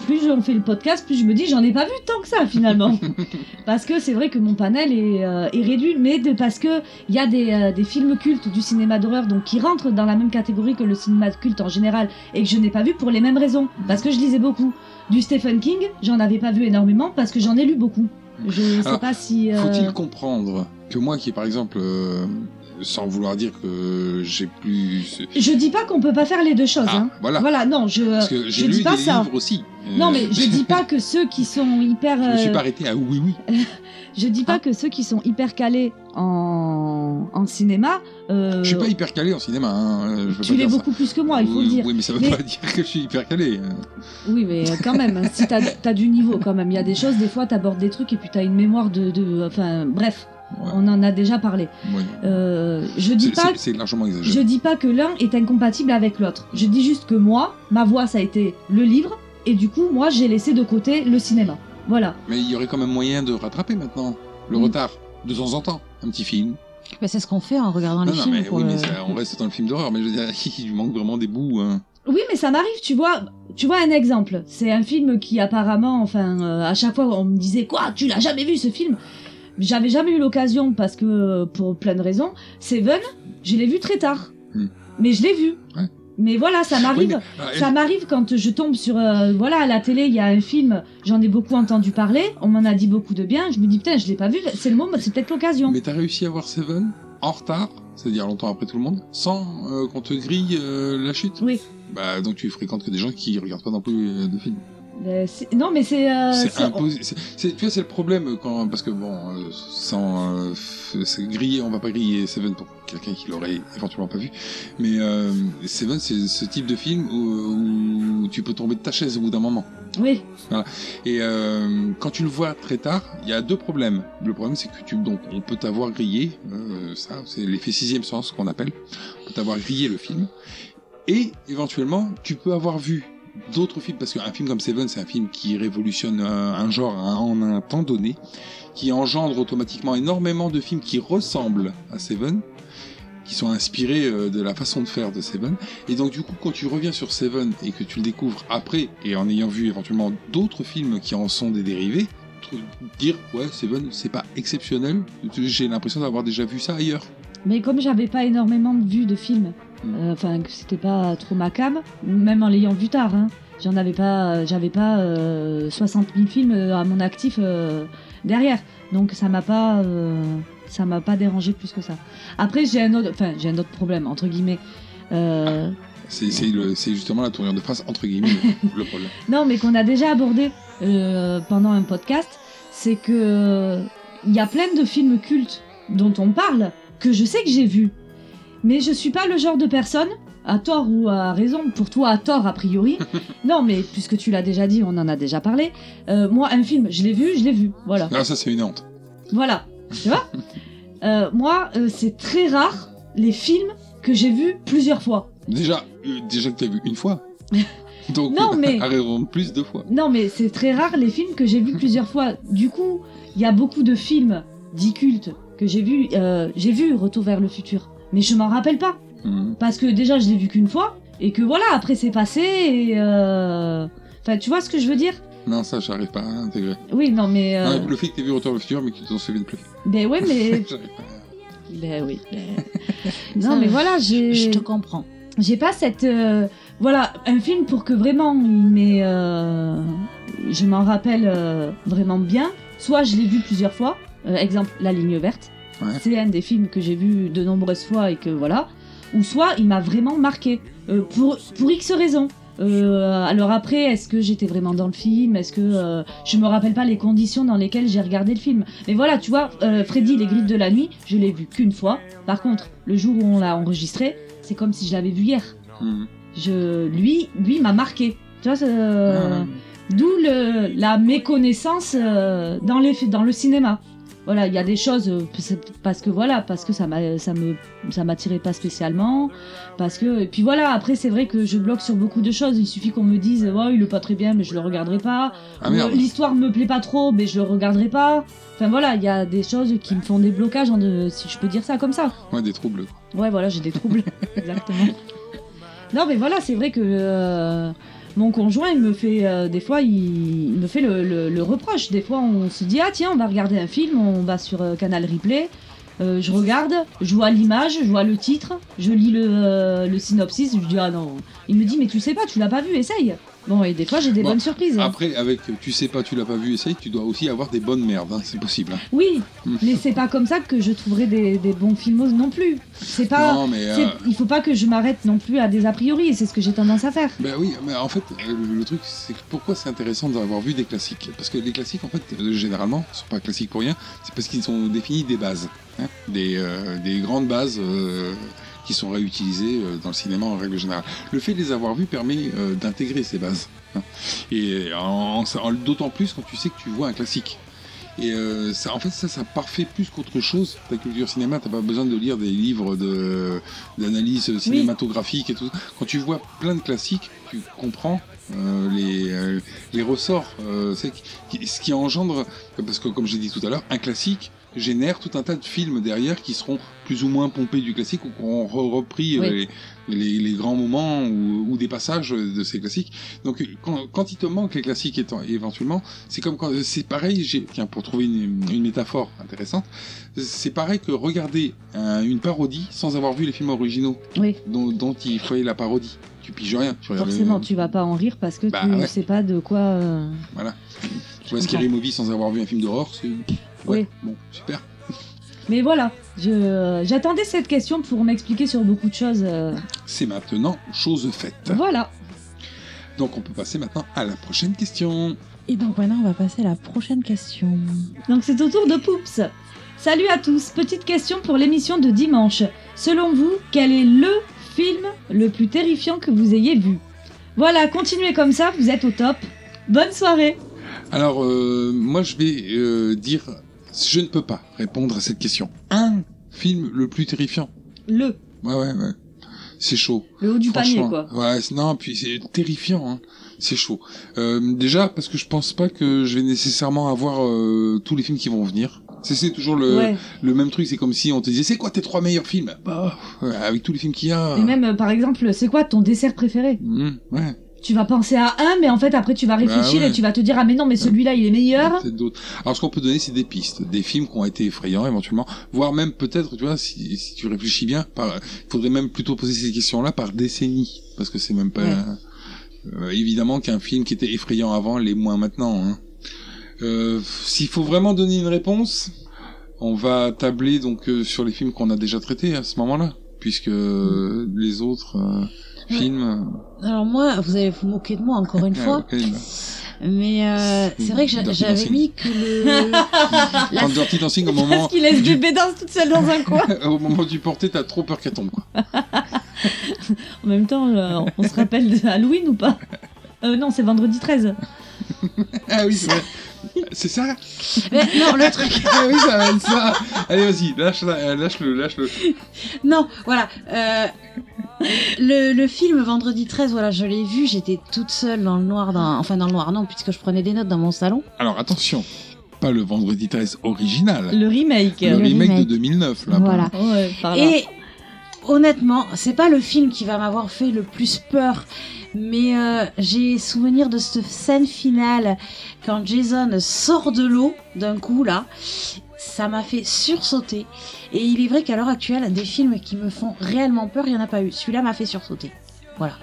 plus on fait le podcast, plus je me dis j'en ai pas vu tant que ça finalement. parce que c'est vrai que mon panel est, euh, est réduit, mais de, parce que il y a des, euh, des films cultes du cinéma d'horreur donc qui rentrent dans la même catégorie que le cinéma culte en général et que je n'ai pas vu pour les mêmes raisons. Parce que je lisais beaucoup. Du Stephen King, j'en avais pas vu énormément parce que j'en ai lu beaucoup. Je sais Alors, pas si. euh, Faut-il comprendre que moi qui, par exemple, euh, sans vouloir dire que j'ai plus... Je dis pas qu'on peut pas faire les deux choses. Ah, hein. voilà. Voilà, non, je. Parce que dis pas des ça. livres aussi. Euh, Non, mais je dis pas que ceux qui sont hyper. Je me suis euh, pas arrêté à oui, oui. Je dis pas Ah. que ceux qui sont hyper calés en, en cinéma. euh, Je suis pas hyper calé en cinéma. Hein. euh, Je Tu l'es ça. beaucoup plus que moi, il faut oui, le dire. Oui, mais ça veut Mais- pas dire que je suis hyper calé. hein. Oui, mais quand même, si t'as as du niveau quand même. Il y a des choses, des fois, t'abordes des trucs et puis t'as une mémoire de, de. Enfin, bref. Ouais. On en a déjà parlé. Ouais. Euh, je dis C'est- pas c'est- C'est largement Je exagéré. dis pas que l'un est incompatible avec l'autre. Je dis juste que moi, ma voix, ça a été le livre, et du coup, moi, j'ai laissé de côté le cinéma. Voilà. Mais il y aurait quand même moyen de rattraper maintenant le retard, de temps en temps. Un petit film. Bah, c'est ce qu'on fait en regardant Non, les non, films. mais, pour oui, le- mais ça- on reste dans le film d'horreur, mais je veux dire, il manque vraiment des bouts. hein. Oui, mais ça m'arrive, tu vois. Tu vois un exemple. C'est un film qui apparemment, enfin, euh, à chaque fois, on me disait quoi, tu l'as jamais vu ce film? J'avais jamais eu l'occasion parce que pour plein de raisons. Seven, je l'ai vu très tard, Hmm. mais je l'ai vu. Ouais. Mais voilà, ça m'arrive. Oui, mais, ah, Ça m'arrive quand je tombe sur euh, voilà à la télé il y a un film j'en ai beaucoup entendu parler on m'en a dit beaucoup de bien je me dis putain je l'ai pas vu c'est le moment c'est peut-être l'occasion Mais t'as réussi à voir Seven en retard, c'est-à-dire longtemps après tout le monde, sans euh, qu'on te grille euh, la chute? Oui Bah donc tu fréquentes que des gens qui regardent pas non plus euh, de films. Non mais c'est euh, c'est imposé. Tu vois, c'est le problème quand parce que bon, euh, sans euh, griller, on va pas griller Seven pour quelqu'un qui l'aurait éventuellement pas vu. Mais euh, Seven, c'est ce type de film où, où tu peux tomber de ta chaise au bout d'un moment. oui Et euh, quand tu le vois très tard, il y a deux problèmes. Le problème, c'est que tu donc on peut t'avoir grillé, euh, ça, c'est l'effet sixième sens qu'on appelle. On peut t'avoir grillé le film, et éventuellement, tu peux avoir vu d'autres films parce qu'un film comme Seven, c'est un film qui révolutionne un, genre en un temps donné, qui engendre automatiquement énormément de films qui ressemblent à Seven qui sont inspirés euh, de la façon de faire de Seven. Et donc du coup, quand tu reviens sur Seven et que tu le découvres après, et en ayant vu éventuellement d'autres films qui en sont des dérivés, dire ouais Seven c'est pas exceptionnel, j'ai l'impression d'avoir déjà vu ça ailleurs. mais comme j'avais pas énormément de films Mm. euh, enfin que c'était pas trop ma cam même en l'ayant vu tard hein, j'en avais pas j'avais pas euh, 60 000 films euh, à mon actif euh, derrière. Donc ça m'a pas euh, ça m'a pas dérangé plus que ça. Après j'ai un autre enfin j'ai un autre problème entre guillemets. Euh, C'est justement la tournure de phrase entre guillemets le, problème. Non, mais qu'on a déjà abordé euh, pendant un podcast, c'est que euh, il y a plein de films cultes dont on parle que je sais que j'ai vus, mais je suis pas le genre de personne, à tort ou à raison, pour toi à tort a priori. non, mais puisque tu l'as déjà dit, on en a déjà parlé. euh, moi, un film, je l'ai vu, je l'ai vu, voilà, Ah ça c'est une honte. voilà, tu vois? Euh, moi, euh, c'est très rare les films que j'ai vus plusieurs fois. Déjà, déjà que tu as vu une fois. Donc, Non, mais- arrêtons plus deux fois. Non, mais c'est très rare les films que j'ai vus plusieurs fois. Du coup, il y a beaucoup de films dits cultes que j'ai vus. j'ai vu Retour vers le futur, mais je m'en rappelle pas Mhm. parce que déjà je l'ai vu qu'une fois et que voilà après c'est passé et euh... enfin tu vois ce que je veux dire? Non, ça, j'arrive pas à intégrer. Oui, non mais euh... Non, le fait que tu vu Retour vers le futur, mais que tu t'en souviens plus. ben ouais mais J'arrive pas. ben oui. ben- Ça, non mais voilà j'ai Je te comprends. j'ai pas cette euh, voilà un film pour que vraiment il m'ait euh, je m'en rappelle euh, vraiment bien soit je l'ai vu plusieurs fois euh, exemple la ligne verte Ouais. c'est un des films que j'ai vu de nombreuses fois et que voilà. Ou soit il m'a vraiment marqué euh, pour pour x raisons. Euh, alors après, est-ce que j'étais vraiment dans le film? Est-ce que euh, je me rappelle pas les conditions dans lesquelles j'ai regardé le film. Mais voilà, tu vois, euh, Freddy, les griffes de la nuit, je l'ai vu qu'une fois. Par contre, le jour où on l'a enregistré, c'est comme si je l'avais vu hier. Mhm. je lui lui m'a marqué. Tu vois d'où la méconnaissance euh, dans les dans le cinéma voilà il y a des choses euh, parce que voilà parce que ça m'a ça me ça m'attirait pas spécialement parce que et puis voilà après c'est vrai que je bloque sur beaucoup de choses il suffit qu'on me dise ouais il est pas très bien mais je le regarderai pas Ah merde. l'histoire me plaît pas trop mais je le regarderai pas enfin voilà il y a des choses qui me font des blocages en de- si je peux dire ça comme ça Ouais, des troubles. Ouais, voilà, j'ai des troubles. Exactement. Non, mais voilà, c'est vrai que euh, mon conjoint, il me fait euh, des fois, il, me fait le, le- le reproche. Des fois, on se dit ah tiens, on va regarder un film, on va sur euh, Canal Replay. Euh, je regarde, je vois l'image, je vois le titre, je lis le, euh, le synopsis, je dis ah non. Il me dit mais tu sais pas, tu l'as pas vu, essaye. Bon, et des fois j'ai des Bon, bonnes surprises. Après, avec tu sais pas, tu l'as pas vu, essaye, tu dois aussi avoir des bonnes merdes, hein, c'est possible. hein. Oui, Mm. mais c'est pas comme ça que je trouverai des, des bons films non plus. C'est pas. non, mais. c'est- euh, Il faut pas que je m'arrête non plus à des a priori, et c'est ce que j'ai tendance à faire. Ben oui, mais en fait, euh, le, truc, c'est que pourquoi c'est intéressant d'avoir vu des classiques? Parce que les classiques, en fait, euh, généralement, sont pas classiques pour rien, c'est parce qu'ils sont définis des bases, hein, des, euh, des grandes bases euh, qui sont réutilisées euh, dans le cinéma en règle générale. Le fait de les avoir vus permet euh, d'intégrer ces bases. hein. Et d'autant plus quand tu sais que tu vois un classique. Et euh, ça, en fait, ça, ça parfait plus qu'autre chose. Ta culture cinéma, t'as pas besoin de lire des livres de d'analyse cinématographique et tout. Quand tu vois plein de classiques, tu comprends euh, les, euh, les ressorts. Euh, ce qui engendre, parce que comme j'ai dit tout à l'heure, un classique génère tout un tas de films derrière qui seront plus ou moins pompés du classique ou qui auront re- repris euh, Oui. les, les, les grands moments ou, ou des passages de ces classiques. Donc quand, quand il te manque les classiques étant, éventuellement, c'est comme quand c'est pareil. Tiens pour trouver une, une métaphore intéressante, c'est pareil que regarder un- une parodie sans avoir vu les films originaux Oui. dont, dont il fait la parodie. Tu piges rien. Tu Forcément, le- tu vas pas en rire parce que Bah, tu ouais. sais pas de quoi. euh, Voilà. Tu vois. Scary Movie sans avoir vu un film d'horreur, c'est ouais, bon, super. Mais voilà, je j'attendais cette question pour m'expliquer sur beaucoup de choses. euh, C'est maintenant chose faite. Voilà. Donc on peut passer maintenant à la prochaine question. Et donc maintenant, on va passer à la prochaine question. Donc c'est au tour de Poups. Salut à tous, petite question pour l'émission de dimanche. Selon vous, quel est le film le plus terrifiant que vous ayez vu? Voilà, continuez comme ça, vous êtes au top. Bonne soirée Alors euh, moi je vais euh, dire, je ne peux pas répondre à cette question. Un film le plus terrifiant. Le, Ouais ouais ouais. C'est chaud. le haut du panier quoi. Ouais, non, puis c'est terrifiant, hein. C'est chaud. Euh, déjà, parce que je pense pas que je vais nécessairement avoir euh, tous les films qui vont venir. C'est toujours le, Ouais. le même truc, c'est comme si on te disait, c'est quoi tes trois meilleurs films? Bah, avec tous les films qu'il y a. Et même euh, par exemple, c'est quoi ton dessert préféré? Mmh, ouais. Tu vas penser à un, mais en fait après tu vas réfléchir ouais. et tu vas te dire ah mais non mais celui-là il est meilleur. D'autres. Alors, ce qu'on peut donner, c'est des pistes, des films qui ont été effrayants éventuellement, voire même peut-être, tu vois, si, si tu réfléchis bien, par, il faudrait même plutôt poser ces questions-là par décennie, parce que c'est même pas Ouais. euh, évidemment qu'un film qui était effrayant avant l'est moins maintenant. Hein. Euh, S'il faut vraiment donner une réponse, on va tabler donc euh, sur les films qu'on a déjà traités à ce moment-là, puisque euh, les autres Alors moi, vous allez vous moquer de moi encore une fois, ouais, mais euh, c'est vrai que j'avais mis que le... Quand Dirty Dancing au Parce moment qu'il laisse bébé danse toute seule dans un coin. au moment du porter, t'as trop peur qu'elle tombe. Quoi. En même temps, euh, on se rappelle de Halloween ou pas? Euh, Non, c'est vendredi 13. Ah oui, c'est vrai. C'est ça Mais non, le truc... Ah oui, ça va être ça. Allez, vas-y, lâche, lâche-le, lâche-le. Non, voilà. euh, le, le film Vendredi 13, voilà, je l'ai vu, j'étais toute seule dans le noir, dans... enfin dans le noir, non, puisque je prenais des notes dans mon salon. Alors attention, pas le vendredi 13 original, Le remake. le, le remake, remake. de 2009. Là, Voilà. Ouais, par là. Et honnêtement, c'est pas le film qui va m'avoir fait le plus peur, mais euh, j'ai souvenir de cette scène finale quand Jason sort de l'eau d'un coup là. Ça m'a fait sursauter. Et il est vrai qu'à l'heure actuelle, des films qui me font réellement peur, il n'y en a pas eu. Celui-là m'a fait sursauter. Voilà.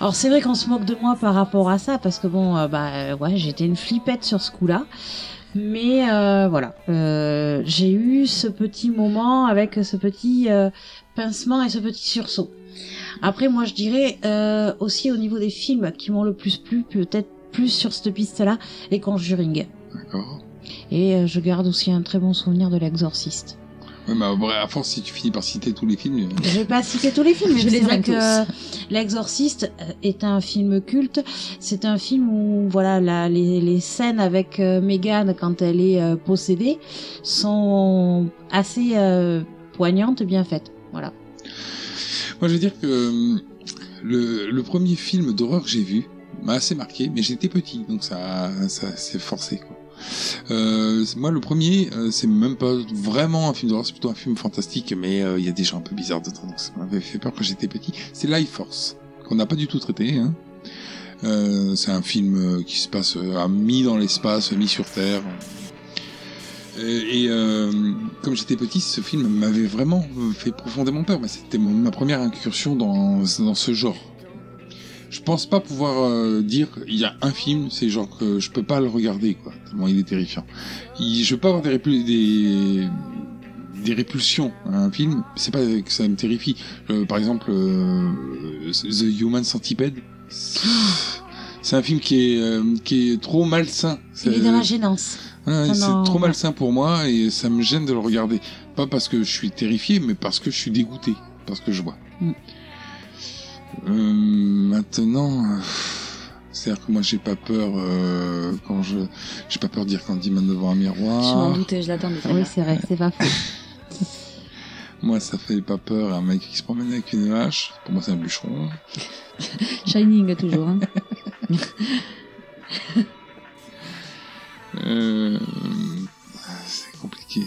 Alors c'est vrai qu'on se moque de moi par rapport à ça, parce que bon, euh, bah euh, ouais, j'étais une flippette sur ce coup-là. Mais voilà, j'ai eu ce petit moment avec ce petit pincement et ce petit sursaut. Après, moi, je dirais euh, aussi au niveau des films qui m'ont le plus plu, peut-être plus sur cette piste-là, les Conjuring. D'accord. Et euh, je garde aussi un très bon souvenir de l'Exorciste. Ouais, mais après, à force, si tu finis par citer tous les films. euh, Je vais pas citer tous les films, mais Je les vrai que L'Exorciste est un film culte. C'est un film où voilà la- les, les scènes avec euh, Megan quand elle est euh, possédée sont assez euh, poignantes, bien faites. Moi, je veux dire que euh, le, le premier film d'horreur que j'ai vu m'a assez marqué, mais j'étais petit, donc ça, ça c'est forcé. Quoi. Euh, moi, le premier, euh, c'est même pas vraiment un film d'horreur, c'est plutôt un film fantastique, mais euh, il y a des gens un peu bizarres dedans, donc ça m'avait fait peur quand j'étais petit. C'est Life Force, qu'on n'a pas du tout traité. Hein. C'est un film qui se passe à mi dans l'espace, mi sur Terre. Et, et, euh, comme j'étais petit, ce film m'avait vraiment euh, fait profondément peur. Mais c'était ma première incursion dans, dans ce genre. Je pense pas pouvoir euh, dire il y a un film, c'est genre que je peux pas le regarder quoi. Tellement il est terrifiant. Il- je peux avoir des, des des répulsions à un film. C'est pas que ça me terrifie. Euh, par exemple, euh, The Human Centipede. C'est un film qui est euh, qui est trop malsain. Il est C'est- dans la gênance. Ouais, Ça c'est trop malsain pour moi et ça me gêne de le regarder. Pas parce que je suis terrifié, mais parce que je suis dégoûté par ce que je vois. Mm. Euh, maintenant, euh, C'est-à-dire que moi, j'ai pas peur euh, quand je, j'ai pas peur de dire Candyman devant un Je m'en miroir. doutais, je l'attendais. Oui, c'est vrai, c'est pas faux. Moi, ça fait pas peur un mec qui se promène avec une hache. Pour moi, c'est un bûcheron. Shining toujours. Hein. Euh, c'est compliqué.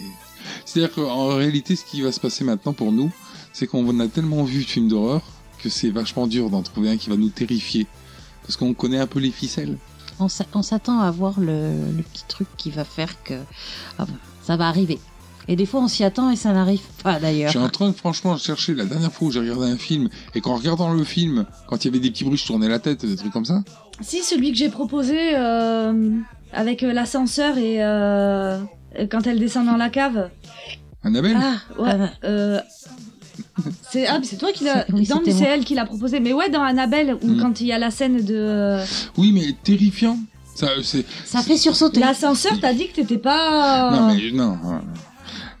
C'est-à-dire qu'en réalité, ce qui va se passer maintenant pour nous, c'est qu'on a tellement vu de films d'horreur que c'est vachement dur d'en trouver un qui va nous terrifier. Parce qu'on connaît un peu les ficelles. On s'a- on s'attend à voir le, le petit truc qui va faire que ah, ça va arriver. Et des fois, on s'y attend et ça n'arrive pas Je d'ailleurs. suis en train de franchement chercher la dernière fois où j'ai regardé un film et qu'en regardant le film, quand il y avait des petits bruits, je tournais la tête, des trucs comme ça. Si, celui que j'ai proposé euh, avec euh, l'ascenseur et euh, quand elle descend dans la cave. Annabelle Ah, Ouais. ah, euh, c'est ah, c'est toi qui l'as. C'est- oui, non, mais c'est elle qui l'a proposé. Mais ouais, dans Annabelle, où Mm. quand il y a la scène de euh, Oui, mais terrifiant. Ça, c'est. ça fait sursauter. l'ascenseur, t'as dit que t'étais pas. Non, mais non.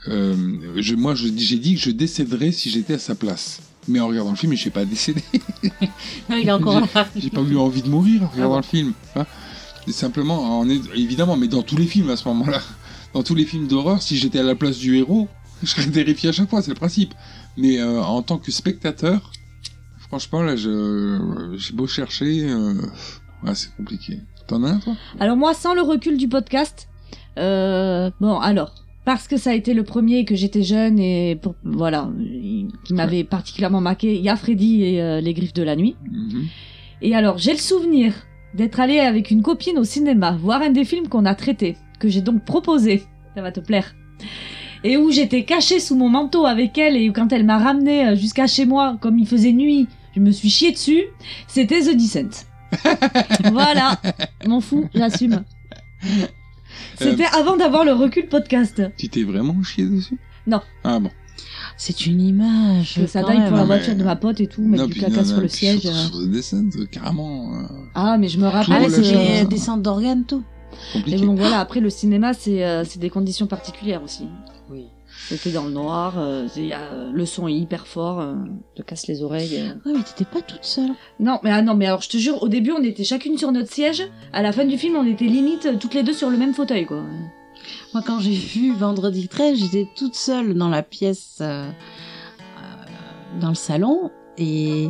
Euh, je, moi, je- j'ai dit que je décéderais si j'étais à sa place. Mais en regardant le film, je suis pas décédé. Non, il est encore là. J'ai pas eu envie de mourir en regardant le film. hein. Simplement, en est, évidemment, mais dans tous les films à ce moment-là, dans tous les films d'horreur, si j'étais à la place du héros, je serais terrifié à chaque fois, c'est le principe. Mais euh, en tant que spectateur, franchement, là, j'ai beau chercher, euh, ouais, c'est compliqué. T'en as un, toi? Alors moi, sans le recul du podcast, euh, bon, alors, parce que ça a été le premier et que j'étais jeune et pour, voilà, il- qui m'avait particulièrement marqué, il y a Freddy et euh, les griffes de la nuit. Mhm. Et alors, j'ai le souvenir d'être allé avec une copine au cinéma voir un des films qu'on a traité, que j'ai donc proposé. Ça va te plaire. Et où j'étais cachée sous mon manteau avec elle et quand elle m'a ramené euh, jusqu'à chez moi, comme il faisait nuit, je me suis chié dessus. C'était The Descent. voilà. M'en fous, j'assume. C'était avant d'avoir le recul podcast. Tu t'es vraiment chié dessus? Non. Ah bon. C'est une image. Que ça même. pour la mais- voiture de ma pote et tout, mettre du caca non, sur non, le siège. Sur, euh. Descent, euh, carrément. euh, Ah, mais je me Ah, rappelle. mais c'est des descentes d'organes, tout. Et donc voilà, après le cinéma, c'est euh, c'est des conditions particulières aussi. Oui. C'était dans le noir, euh, a- le son est hyper fort, euh, te casse les oreilles. euh. Ouais, mais t'étais pas toute seule. Non, mais ah non, mais alors je te jure, au début on était chacune sur notre siège, à la fin du film on était limite euh, toutes les deux sur le même fauteuil quoi. Moi, quand j'ai vu Vendredi 13, j'étais toute seule dans la pièce, euh, euh, dans le salon, et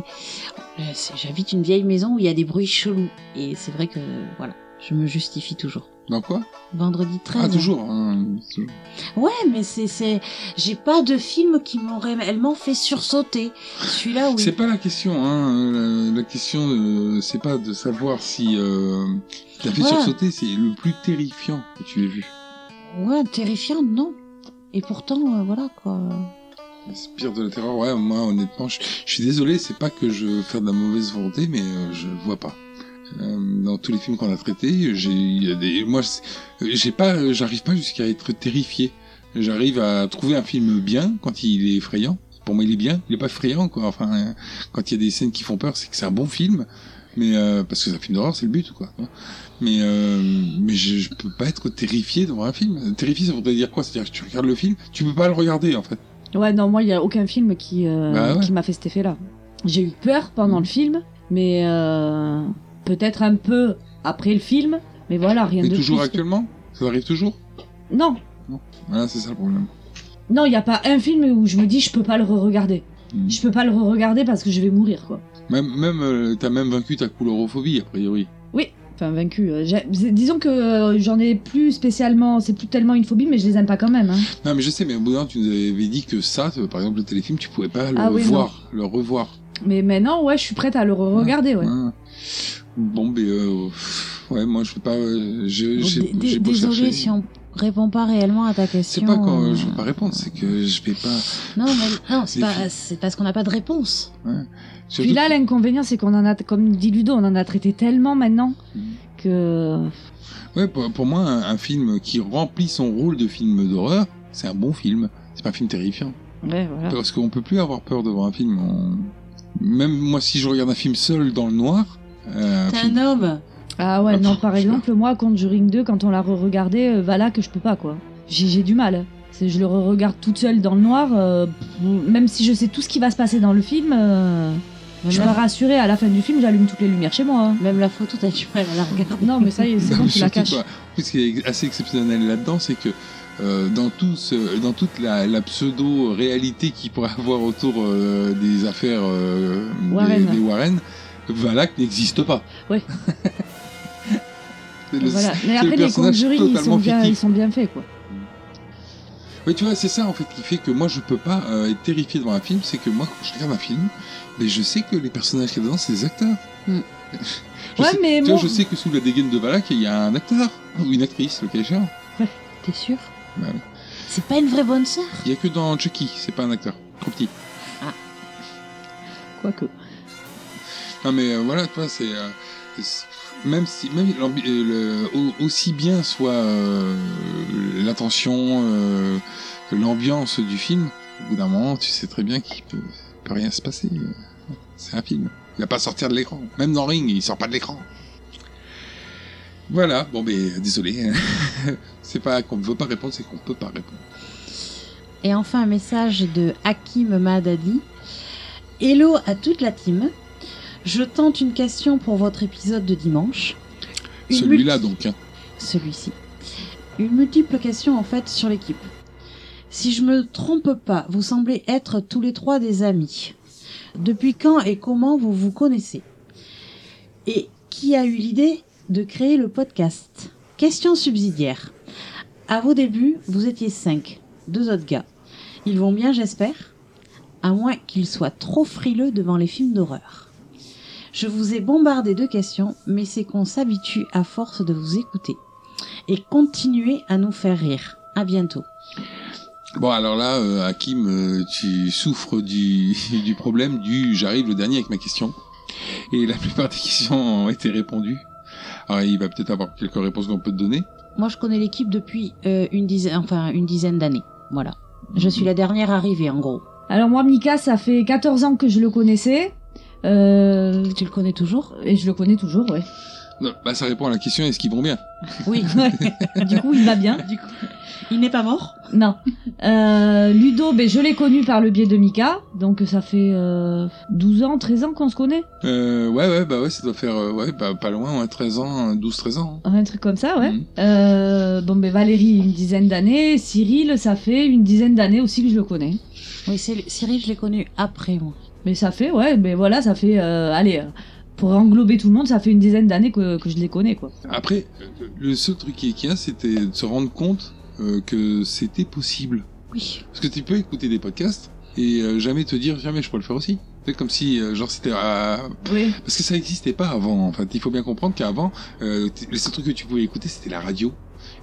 euh, j'habite une vieille maison où il y a des bruits chelous. Et c'est vrai que, voilà, je me justifie toujours. Dans quoi? Vendredi 13. Ah, toujours. hein. Ouais, mais c'est, c'est, j'ai pas de film qui m'ont réellement fait sursauter. Celui-là, oui. C'est pas la question, hein. La, la question, euh, c'est pas de savoir si euh, t'as fait Voilà. sursauter, c'est le plus terrifiant que tu aies vu. Ouais, terrifiant, non. Et pourtant, euh, voilà, quoi. C'est pire de la terreur. Ouais, moi, honnêtement, je, je suis désolé, c'est pas que je veux faire de la mauvaise volonté, mais euh, je vois pas. Euh, dans tous les films qu'on a traités, j'ai, des, moi, j'ai pas, j'arrive pas jusqu'à être terrifié. J'arrive à trouver un film bien quand il est effrayant. Pour moi, il est bien. Il est pas effrayant, quoi. Enfin, euh, quand il y a des scènes qui font peur, c'est que c'est un bon film. Mais euh, parce que c'est un film d'horreur, c'est le but, quoi. Mais euh, mais je, je peux pas être terrifié devant un film. Terrifié, ça voudrait dire quoi? C'est-à-dire que tu regardes le film, tu peux pas le regarder, en fait. Ouais, non, moi il y a aucun film qui, euh, Bah ouais. qui m'a fait cet effet-là. J'ai eu peur pendant le film, mais peut-être un peu après le film, mais voilà, rien Mais de toujours plus. actuellement? Ça arrive toujours? Non, Voilà, c'est ça le problème. non, il y a pas un film où je me dis je peux pas le re-regarder. Mm. Je peux pas le re-regarder parce que je vais mourir quoi. Même, même euh, t'as même vaincu ta couleurophobie, a priori. Oui, enfin vaincu. euh, disons que euh, j'en ai plus spécialement, c'est plus tellement une phobie, mais je les aime pas quand même. Hein. Non, mais je sais, mais au bout d'un moment, tu nous avais dit que ça, euh, par exemple, le téléfilm, tu pouvais pas le Ah oui, voir, le revoir. Mais maintenant, ouais, je suis prête à le re-regarder, ouais. Ouais. Bon, ben, euh, ouais, moi, je vais pas. Bon, j'ai beau Désolé si on répond pas réellement à ta question. C'est pas quand euh, je vais pas répondre, c'est que je vais pas. Non, mais non, c'est pas, parce qu'on n'a pas de réponse. Surtout- Puis là, l'inconvénient, c'est qu'on en a, comme dit Ludo, on en a traité tellement maintenant Mm. que. Ouais, pour, pour moi, un, un film qui remplit son rôle de film d'horreur, c'est un bon film. C'est pas un film terrifiant. Ouais, voilà. Parce qu'on peut plus avoir peur devant un film. on- Même moi, si je regarde un film seul dans le noir. euh, un T'es film- un homme. Ah ouais, non, par exemple, moi, Conjuring 2, quand on l'a re-regardé, euh, voilà que je peux pas, quoi. J'ai j'ai du mal. C'est- Je le re-regarde toute seule dans le noir, euh, même si je sais tout ce qui va se passer dans le film, euh, Je me la, rassurer, à la fin du film, j'allume toutes les lumières chez moi. hein. même la photo, t'as du mal à la regarder. Non, mais ça y est, c'est bon, tu la caches. pas. En plus, ce qui est assez exceptionnel là-dedans, c'est que euh, dans, tout ce- dans toute la, la pseudo-réalité qu'il pourrait avoir autour euh, des affaires euh, des- Warren. Des, Warren, Valak n'existe pas. Ouais. Le- Voilà. Mais le après, les conjuring, ils sont, bien, ils sont bien faits, quoi. Oui, tu vois, c'est ça en fait qui fait que moi je peux pas euh, être terrifié devant un film, c'est que moi quand je regarde un film, mais je sais que les personnages qu'il y a dedans c'est des acteurs. Je Ouais, sais- mais tu vois, moi- je sais que sous la dégaine de Valak, il y a un acteur ou une actrice, le cas échéant. T'es sûr? Bah. C'est pas une vraie bonne sœur? Il y a que dans Chucky, c'est pas un acteur, trop petit. Quoique. Non mais euh, voilà, tu vois, c'est euh, c'est- même si même euh, le- au- aussi bien soit euh, l'intention, euh, l'ambiance du film, au bout d'un moment, tu sais très bien qu'il peut, peut rien se passer. C'est un film. Il va pas sortir de l'écran. Même dans Ring, il sort pas de l'écran. Voilà. Bon, mais désolé. c'est pas qu'on ne veut pas répondre, c'est qu'on peut pas répondre. Et enfin, un message de Hakim Madadi. Hello à toute la team. Je tente une question pour votre épisode de dimanche. Celui-là multi- donc. hein. Celui-ci. Une multiple question en fait sur l'équipe. Si je me trompe pas, vous semblez être tous les trois des amis. Depuis quand et comment vous vous connaissez? Et qui a eu l'idée de créer le podcast? Question subsidiaire. À vos débuts, vous étiez cinq, deux autres gars. Ils vont bien, j'espère? À moins qu'ils soient trop frileux devant les films d'horreur. Je vous ai bombardé de questions, mais c'est qu'on s'habitue à force de vous écouter. Et continuez à nous faire rire. À bientôt. Bon alors là, euh, Hakim, euh, tu souffres du, du problème du j'arrive le dernier avec ma question. Et la plupart des questions ont été répondues. Alors il va peut-être avoir quelques réponses qu'on peut te donner. Moi, je connais l'équipe depuis euh, une dizaine, enfin une dizaine d'années. Voilà. Je suis la dernière arrivée, en gros. Alors moi, Mika, ça fait 14 ans que je le connaissais. Euh, Tu le connais toujours? Et je le connais toujours, ouais. Non, bah ça répond à la question est-ce qu'ils vont bien? Oui. du coup, il va bien. du coup, il n'est pas mort? Non. Euh, Ludo, ben, je l'ai connu par le biais de Mika. Donc ça fait euh, 12 ans, 13 ans qu'on se connaît. euh, Ouais ouais bah ouais ça doit faire euh, ouais bah, pas loin ouais, 13 ans 12 13 ans. Un truc comme ça, ouais. Euh, bon, ben Valérie, une dizaine d'années. Cyril, ça fait une dizaine d'années aussi que je le connais. Oui, Cyril, je l'ai connu après, moi. Mais ça fait, ouais, mais voilà, ça fait, euh, allez, pour englober tout le monde, ça fait une dizaine d'années que, que je les connais, quoi. Après le seul truc qui qu'il y a c'était de se rendre compte euh, que c'était possible. Oui. Parce que tu peux écouter des podcasts et euh, jamais te dire jamais je pourrais le faire aussi. C'est comme si euh, genre c'était euh, Oui. Parce que ça n'existait pas avant. En fait, il faut bien comprendre qu'avant, euh, le seul truc que tu pouvais écouter, c'était la radio.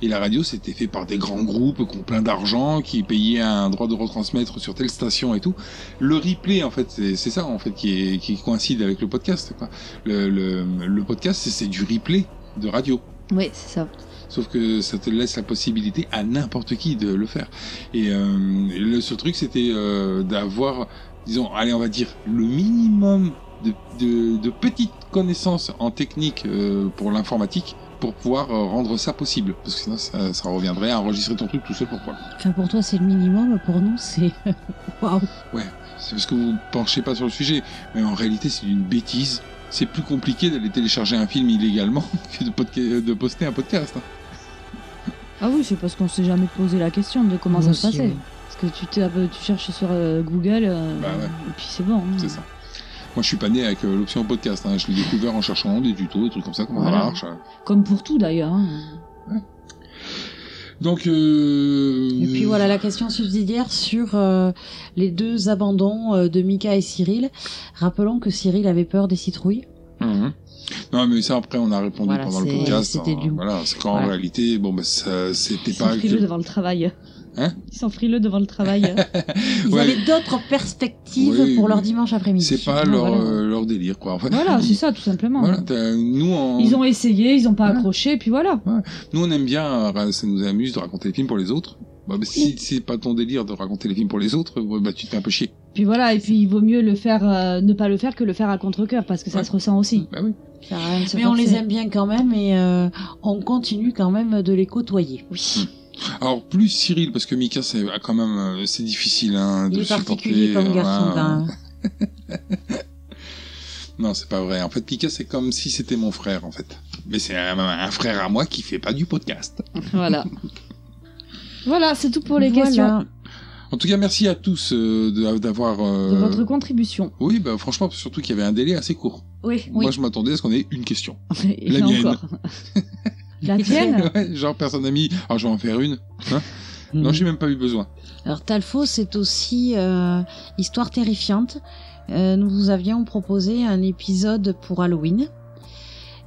Et la radio, c'était fait par des grands groupes qui ont plein d'argent, qui payaient un droit de retransmettre sur telle station et tout. Le replay, en fait, c'est ça, en fait, qui, est, qui coïncide avec le podcast. Quoi. Le, le, le podcast, c'est- c'est du replay de radio. Oui, c'est ça. Sauf que ça te laisse la possibilité à n'importe qui de le faire. Et euh, le seul truc, c'était euh, d'avoir, disons, allez, on va dire, le minimum de, de, de petites connaissances en technique euh, pour l'informatique pour pouvoir euh, rendre ça possible. Parce que sinon, ça, ça reviendrait à enregistrer ton truc tout seul. Pourquoi? Enfin, pour toi, c'est le minimum. Pour nous, c'est. Waouh. C'est parce que vous ne penchez pas sur le sujet. Mais en réalité, c'est une bêtise. C'est plus compliqué d'aller télécharger un film illégalement que de, podca- de poster un podcast. hein. Ah oui, c'est parce qu'on s'est jamais posé la question de comment Moi ça se passait. oui. Parce que tu, tu cherches sur euh, Google, euh, Bah ouais. et puis c'est bon. hein. C'est ça. Moi, je suis pas né avec euh, l'option podcast. Hein. Je l'ai découvert en cherchant des tutos, des trucs comme ça, comment Voilà. ça marche. hein. Comme pour tout d'ailleurs. hein. Donc, euh... Et puis voilà la question subsidiaire sur euh, les deux abandons euh, de Mika et Cyril. Rappelons que Cyril avait peur des citrouilles. Mhm. Non, mais ça, après, on a répondu Voilà, pendant le podcast. c'était hein. du- Voilà, c'est qu'en Voilà. réalité, bon, bah, c'était pas. frileux devant le travail. Hein Ils sont frileux devant le travail. Ils Ouais. avaient d'autres perspectives Oui, pour leur dimanche après-midi. C'est pas Ah, leur, voilà. euh, leur délire, quoi. En fait, voilà, c'est ça tout simplement. Voilà, nous. Ils ont essayé, ils ont pas Voilà. accroché, puis voilà. nous, on aime bien, euh, ça nous amuse de raconter les films pour les autres. Bah, bah, si c'est pas ton délire de raconter les films pour les autres, bah, tu te fais un peu chier. Puis voilà, et puis il vaut mieux le faire, euh, ne pas le faire que le faire à contre-cœur, parce que ça Ouais. se ressent aussi. Bah oui. Mais on les aime bien quand même et euh, on continue quand même de les côtoyer. Oui. Alors, plus Cyril, parce que Mika, c'est ah, quand même, euh, c'est difficile, hein, de Il est supporter. particulier comme garçon même. Non, c'est pas vrai. En fait, Pika, c'est comme si c'était mon frère, en fait. Mais c'est un, un frère à moi qui fait pas du podcast. Voilà. voilà, c'est tout pour les Voilà. questions En tout cas, merci à tous euh, d'avoir. euh, de votre contribution. Oui, bah franchement, surtout qu'il y avait un délai assez court. Oui, Moi, je m'attendais à ce qu'on ait une question. Et La mienne. La tienne Ouais, genre, personne n'a mis. Alors, je vais en faire une. Hein Mhm. Non, j'ai même pas eu besoin. Alors Talfo, c'est aussi euh, Histoire terrifiante. Euh, nous vous avions proposé un épisode pour Halloween.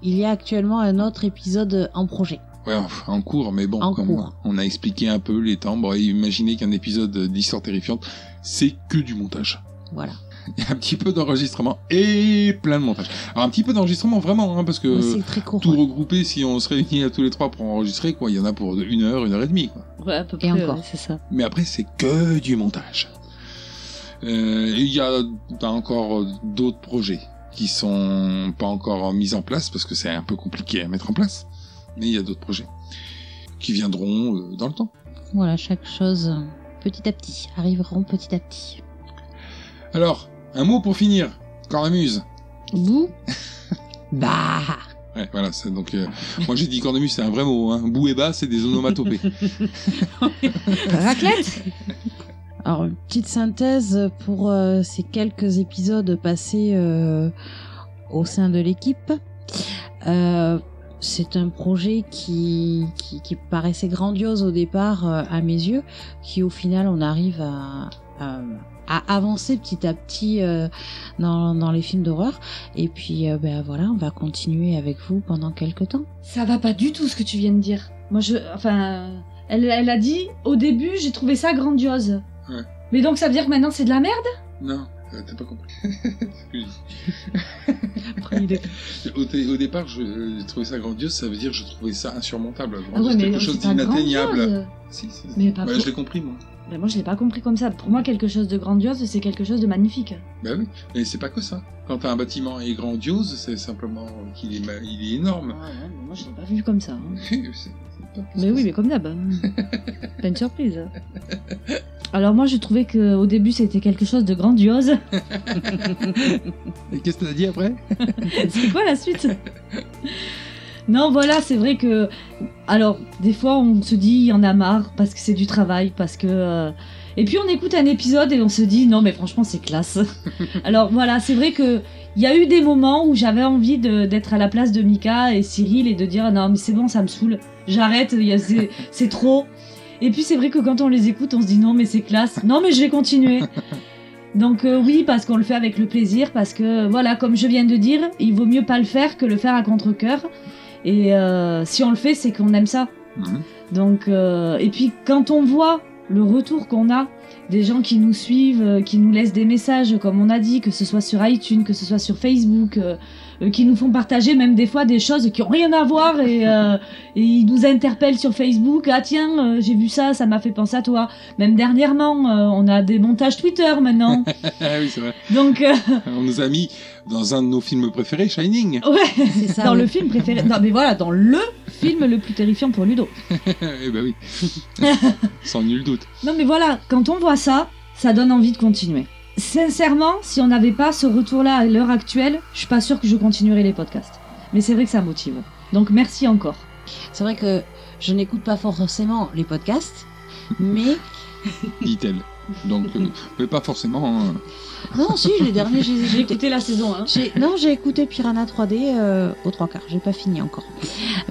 Il y a actuellement un autre épisode en projet. Ouais, en cours, mais bon, En comme cours. on a expliqué un peu les temps, bon, imaginez qu'un épisode d'histoire terrifiante, c'est que du montage. Voilà. Il y a un petit peu d'enregistrement et plein de montage. Alors un petit peu d'enregistrement vraiment, hein, parce que c'est très court. tout ouais. regroupé, si on se réunit à tous les trois pour enregistrer, quoi, il y en a pour une heure, une heure et demie. Quoi. Ouais, à peu Et près, encore. ouais, c'est ça. Mais après, c'est que du montage. Euh, il y a t'as encore euh, d'autres projets qui sont pas encore mis en place parce que c'est un peu compliqué à mettre en place. Mais il y a d'autres projets qui viendront euh, dans le temps. Voilà, chaque chose petit à petit arriveront petit à petit. Alors, un mot pour finir. Cornemuse. Bouh Bah Ouais, voilà, c'est donc. euh, moi j'ai dit cornemuse, c'est un vrai mot. Hein. Bout et bas, c'est des onomatopées. Raclette? Alors, une petite synthèse pour euh, ces quelques épisodes passés euh, au sein de l'équipe. Euh, c'est un projet qui, qui, qui paraissait grandiose au départ euh, à mes yeux, qui au final on arrive à, à, à avancer petit à petit euh, dans, dans les films d'horreur. Et puis euh, ben voilà, on va continuer avec vous pendant quelques temps. Ça va pas du tout ce que tu viens de dire. Moi, je. Enfin. Elle, elle a dit au début, j'ai trouvé ça grandiose. Ouais. Mais donc ça veut dire que maintenant c'est de la merde? Non, euh, t'as pas compris. Premier au, dé- au départ, je, euh, j'ai trouvé ça grandiose, ça veut dire que je trouvais ça insurmontable. Ah ouais, quelque chose d'inatteignable. Si, si, si. Pour- je l'ai compris, moi. Moi, je l'ai pas compris comme ça. Pour moi, quelque chose de grandiose, c'est quelque chose de magnifique. Bah oui, mais c'est pas que ça. Quand un bâtiment est grandiose, c'est simplement qu'il est, ma- il est énorme. Ah ouais, mais moi, je l'ai pas vu comme ça. hein. Mais oui, mais comme d'hab. hein. Pas une surprise. Alors moi, je trouvais que au début, c'était quelque chose de grandiose. Et qu'est-ce que t'as dit après? C'est quoi la suite? Non, voilà, c'est vrai que. Alors, des fois, on se dit, il y en a marre parce que c'est du travail, parce que. euh, Et puis on écoute un épisode et on se dit, non, mais franchement, c'est classe. Alors voilà, c'est vrai que. Il y a eu des moments où j'avais envie d'être à la place de Mika et Cyril et de dire non mais c'est bon ça me saoule, j'arrête, il y a- c'est c'est trop. Et puis c'est vrai que quand on les écoute on se dit non mais c'est classe, non mais je vais continuer. Donc euh, oui parce qu'on le fait avec le plaisir, parce que voilà comme je viens de dire, il vaut mieux pas le faire que le faire à contre-cœur. Et euh, si on le fait c'est qu'on aime ça. Mhm. Donc, euh, et puis quand on voit le retour qu'on a des gens qui nous suivent, euh, qui nous laissent des messages, comme on a dit, que ce soit sur iTunes, que ce soit sur Facebook, euh, euh, qui nous font partager même des fois des choses qui ont rien à voir et, euh, et ils nous interpellent sur Facebook. Ah tiens, euh, j'ai vu ça, ça m'a fait penser à toi. Même dernièrement, euh, on a des montages Twitter maintenant. Ah oui, c'est vrai. Donc, euh, On nous a mis dans un de nos films préférés, Shining. ouais, C'est ça. dans oui. le film préféré. Non, mais voilà, dans le film le plus terrifiant pour Ludo. eh ben oui. Sans nul doute. Non mais voilà, quand on voit ça, ça donne envie de continuer. Sincèrement, si on n'avait pas ce retour-là à l'heure actuelle, je suis pas sûre que je continuerais les podcasts. Mais c'est vrai que ça motive. Donc merci encore. C'est vrai que je n'écoute pas forcément les podcasts, mais dit-elle. Donc, euh, mais pas forcément. hein. non, si les derniers J'ai écouté la saison hein. 1. J'ai- Non, j'ai écouté Piranha 3D euh, aux trois quarts. J'ai pas fini encore.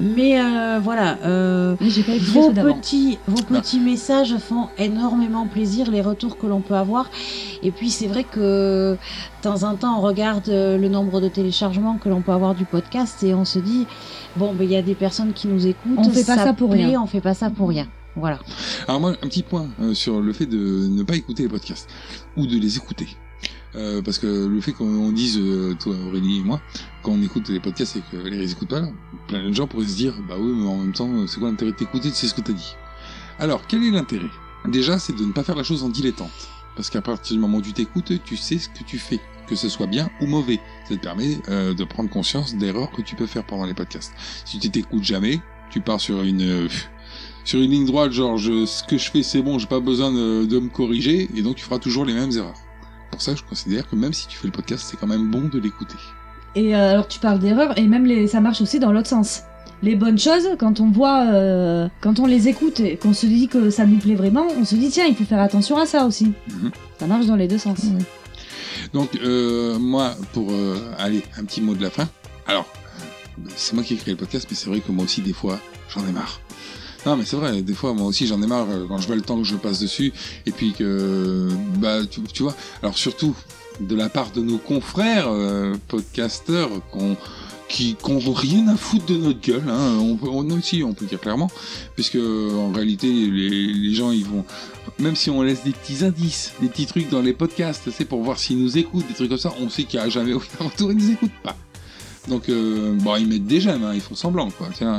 Mais euh, voilà, euh, Mais j'ai pas écouté vos ceux d'avant. petits, vos petits messages font énormément plaisir, les retours que l'on peut avoir. Et puis c'est vrai que de temps en temps, on regarde euh, le nombre de téléchargements que l'on peut avoir du podcast et on se dit bon, ben il y a des personnes qui nous écoutent. On fait pas ça pour plaît, rien. On fait pas ça pour rien. Voilà. Alors moi, un petit point euh, sur le fait de ne pas écouter les podcasts ou de les écouter. Euh, parce que le fait qu'on dise, euh, toi Aurélie et moi, quand on écoute les podcasts et que les écoute pas, plein de gens pourraient se dire, bah oui, mais en même temps, c'est quoi l'intérêt de t'écouter C'est ce que t'as dit? Alors, quel est l'intérêt? Déjà, c'est de ne pas faire la chose en dilettante. Parce qu'à partir du moment où tu t'écoutes, tu sais ce que tu fais, que ce soit bien ou mauvais. Ça te permet euh, de prendre conscience d'erreurs que tu peux faire pendant les podcasts. Si tu t'écoutes jamais, tu pars sur une euh, sur une ligne droite, genre je, ce que je fais c'est bon, j'ai pas besoin de, de me corriger, et donc tu feras toujours les mêmes erreurs. Pour ça, je considère que même si tu fais le podcast, c'est quand même bon de l'écouter. Et euh, alors tu parles d'erreur, et même les, ça marche aussi dans l'autre sens. Les bonnes choses, quand on voit, euh, quand on les écoute et qu'on se dit que ça nous plaît vraiment, on se dit tiens, il faut faire attention à ça aussi. Mhm. Ça marche dans les deux sens. Donc, euh, moi, pour euh, aller, un petit mot de la fin. Alors, c'est moi qui ai créé le podcast, mais c'est vrai que moi aussi, des fois, j'en ai marre. Non, mais c'est vrai, des fois, moi aussi, j'en ai marre euh, quand je vois le temps que je passe dessus, et puis que, bah, tu, vois, alors surtout de la part de nos confrères euh, podcasteurs qu'on qui qu'on rien à foutre de notre gueule, hein. on, peut, on aussi, on peut dire clairement, puisque en réalité, les, les gens, ils vont, même si on laisse des petits indices, des petits trucs dans les podcasts, c'est pour voir s'ils nous écoutent, des trucs comme ça, on sait qu'il n'y a jamais aucun retour, ils nous écoutent pas. Donc, euh, bon, ils mettent des j'aime, hein, ils font semblant, quoi. Tiens,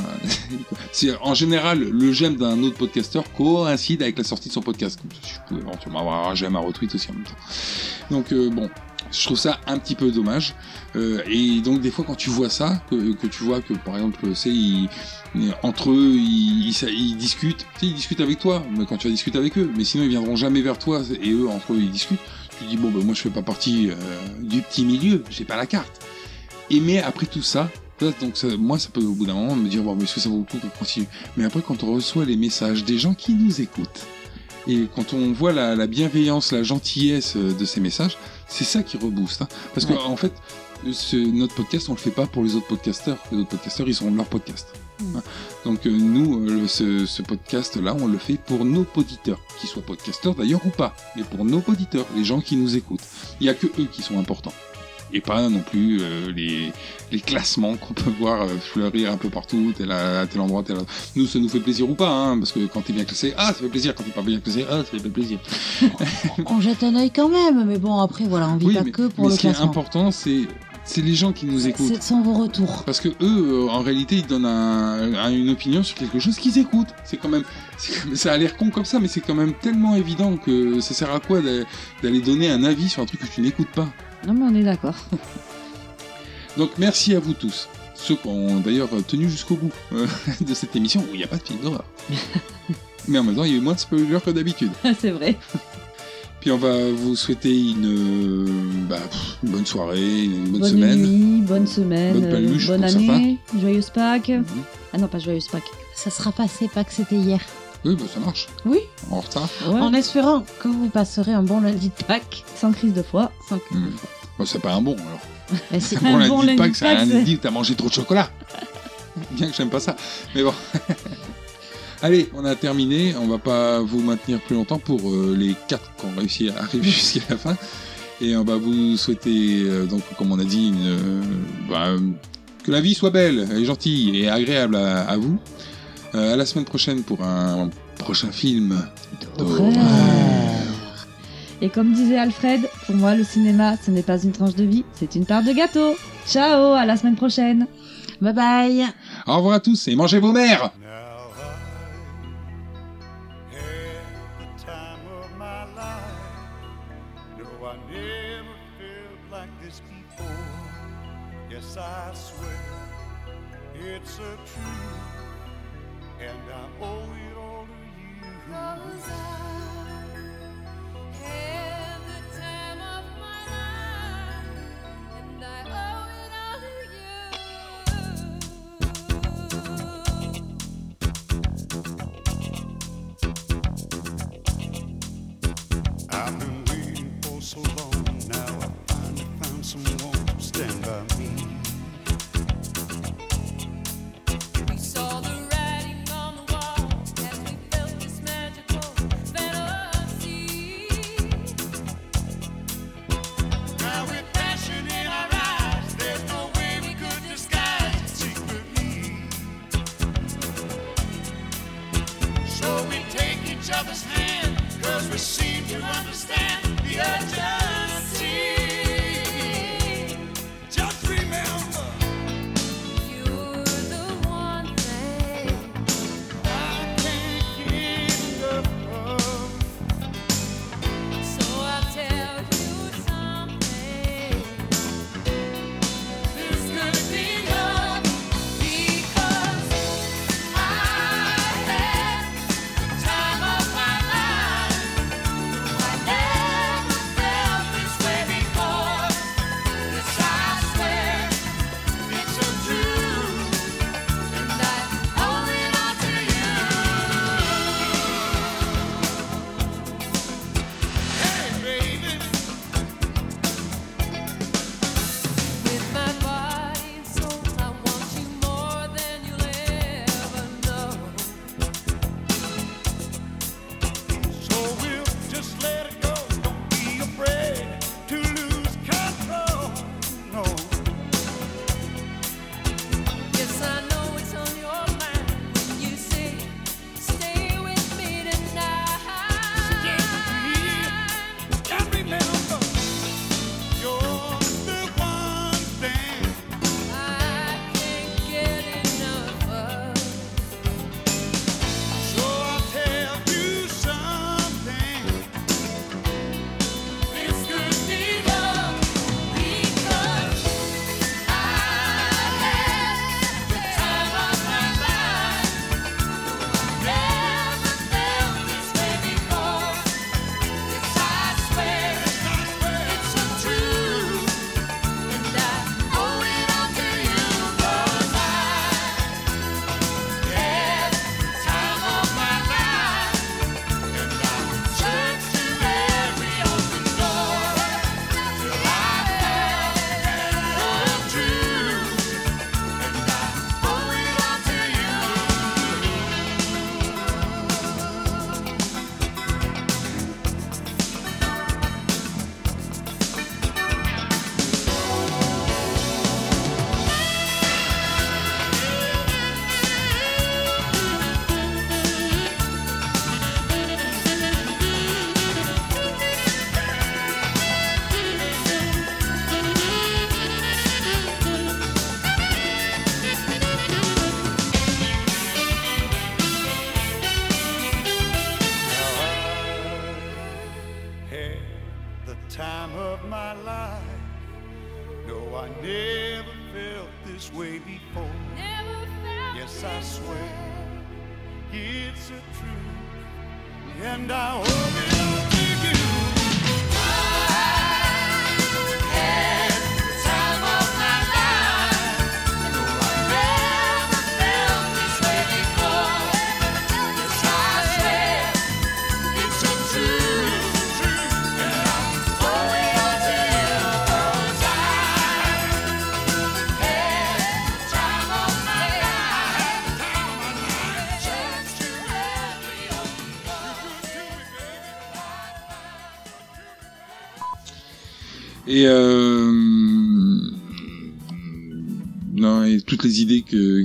en général le j'aime d'un autre podcasteur coïncide avec la sortie de son podcast. Comme ça, je peux éventuellement avoir un j'aime, un retweet aussi en même temps. Donc, euh, bon, je trouve ça un petit peu dommage. Euh, et donc, des fois, quand tu vois ça, que, tu vois que, par exemple, c'est entre eux, ils, ils, discutent. Ils discutent avec toi, mais quand tu vas discuter avec eux, mais sinon ils viendront jamais vers toi. Et eux, entre eux, ils discutent. Tu dis bon, ben moi, je fais pas partie euh, du petit milieu, j'ai pas la carte. Et mais après tout ça, donc ça- moi, ça peut au bout d'un moment me dire bon, mais est-ce que ça vaut le coup qu'on continue? Mais après, quand on reçoit les messages des gens qui nous écoutent. Et quand on voit la, la bienveillance, la gentillesse euh, de ces messages, c'est ça qui rebooste. hein. Parce que Ouais. en fait, ce- notre podcast, on le fait pas pour les autres podcasteurs. Les autres podcasteurs, ils ont leur podcast. Mm. Hein. Donc euh, nous, euh, le- ce, ce podcast-là, on le fait pour nos auditeurs, qu'ils soient podcasteurs d'ailleurs ou pas, mais pour nos auditeurs, les gens qui nous écoutent. Il y a que eux qui sont importants. Et pas non plus euh, les, les classements qu'on peut voir euh, fleurir un peu partout, tel, à, tel endroit, tel autre. Nous, ça nous fait plaisir ou pas, hein, parce que quand t'es bien classé, ah, ça fait plaisir. Quand t'es pas bien classé, ah, ça fait plaisir. On jette un œil quand même, mais bon, après, voilà, on vit pas mais, que pour mais le ce qui est classement. important, c'est c'est les gens qui nous écoutent. C'est sans vos retours. Parce que eux, euh, en réalité, ils donnent un- un- une opinion sur quelque chose qu'ils écoutent. C'est quand même, ça a l'air con comme ça, mais c'est quand même tellement évident que ça sert à quoi d'a- d'aller donner un avis sur un truc que tu n'écoutes pas. Non mais on est d'accord. Donc merci à vous tous, ceux qui ont d'ailleurs tenu jusqu'au bout euh, de cette émission où il n'y a pas de film d'horreur. mais en même temps, il y a eu moins de spoilers que d'habitude. c'est vrai. Puis on va vous souhaiter une, euh, bah, pff, une bonne soirée, une bonne, Bonne semaine. nuit, bonne semaine, Bonne paluche bonne année, joyeuse Pâques. Mhm. Ah non, pas joyeuse Pâques. Ça sera passé, pas que c'était hier. Oui, bah, ça marche. Oui. En retard. Ouais. En espérant que vous passerez un bon lundi de Pâques. Sans crise de foi. Sans Hmm. Bon, c'est pas un bon alors. C'est- Un bon Un bon lundi Pâques, de c'est un lundi où t'as mangé trop de chocolat. Bien que j'aime pas ça. Mais bon. Allez, on a terminé. On va pas vous maintenir plus longtemps pour euh, les quatre qui ont réussi à arriver jusqu'à la fin. Et on va vous souhaiter, euh, donc, comme on a dit, une, euh, bah, euh, que la vie soit belle et gentille et agréable à, à vous. Euh, à la semaine prochaine pour un prochain film. Et comme disait Alfred, pour moi le cinéma ce n'est pas une tranche de vie, c'est une part de gâteau. Ciao, à la semaine prochaine. Bye bye. Au revoir à tous et mangez vos mères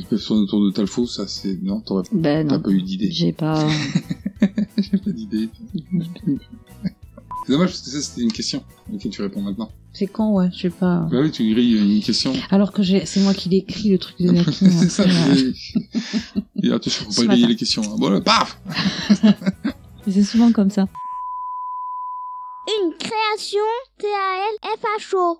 qui peuvent tourner autour de Talfo, ça c'est non, t'aurais Ben pas eu d'idée. j'ai pas. J'ai pas d'idée. C'est dommage parce que ça c'était une question à laquelle tu réponds maintenant. C'est con, ouais, je sais pas. Bah oui, tu grilles une question. Alors que j'ai, c'est moi qui l'ai écrit le truc de Naki. c'est ça. Et attention, faut pas griller les questions. hein. Voilà, paf C'est souvent comme ça. Une création T-A-L-F-H-O.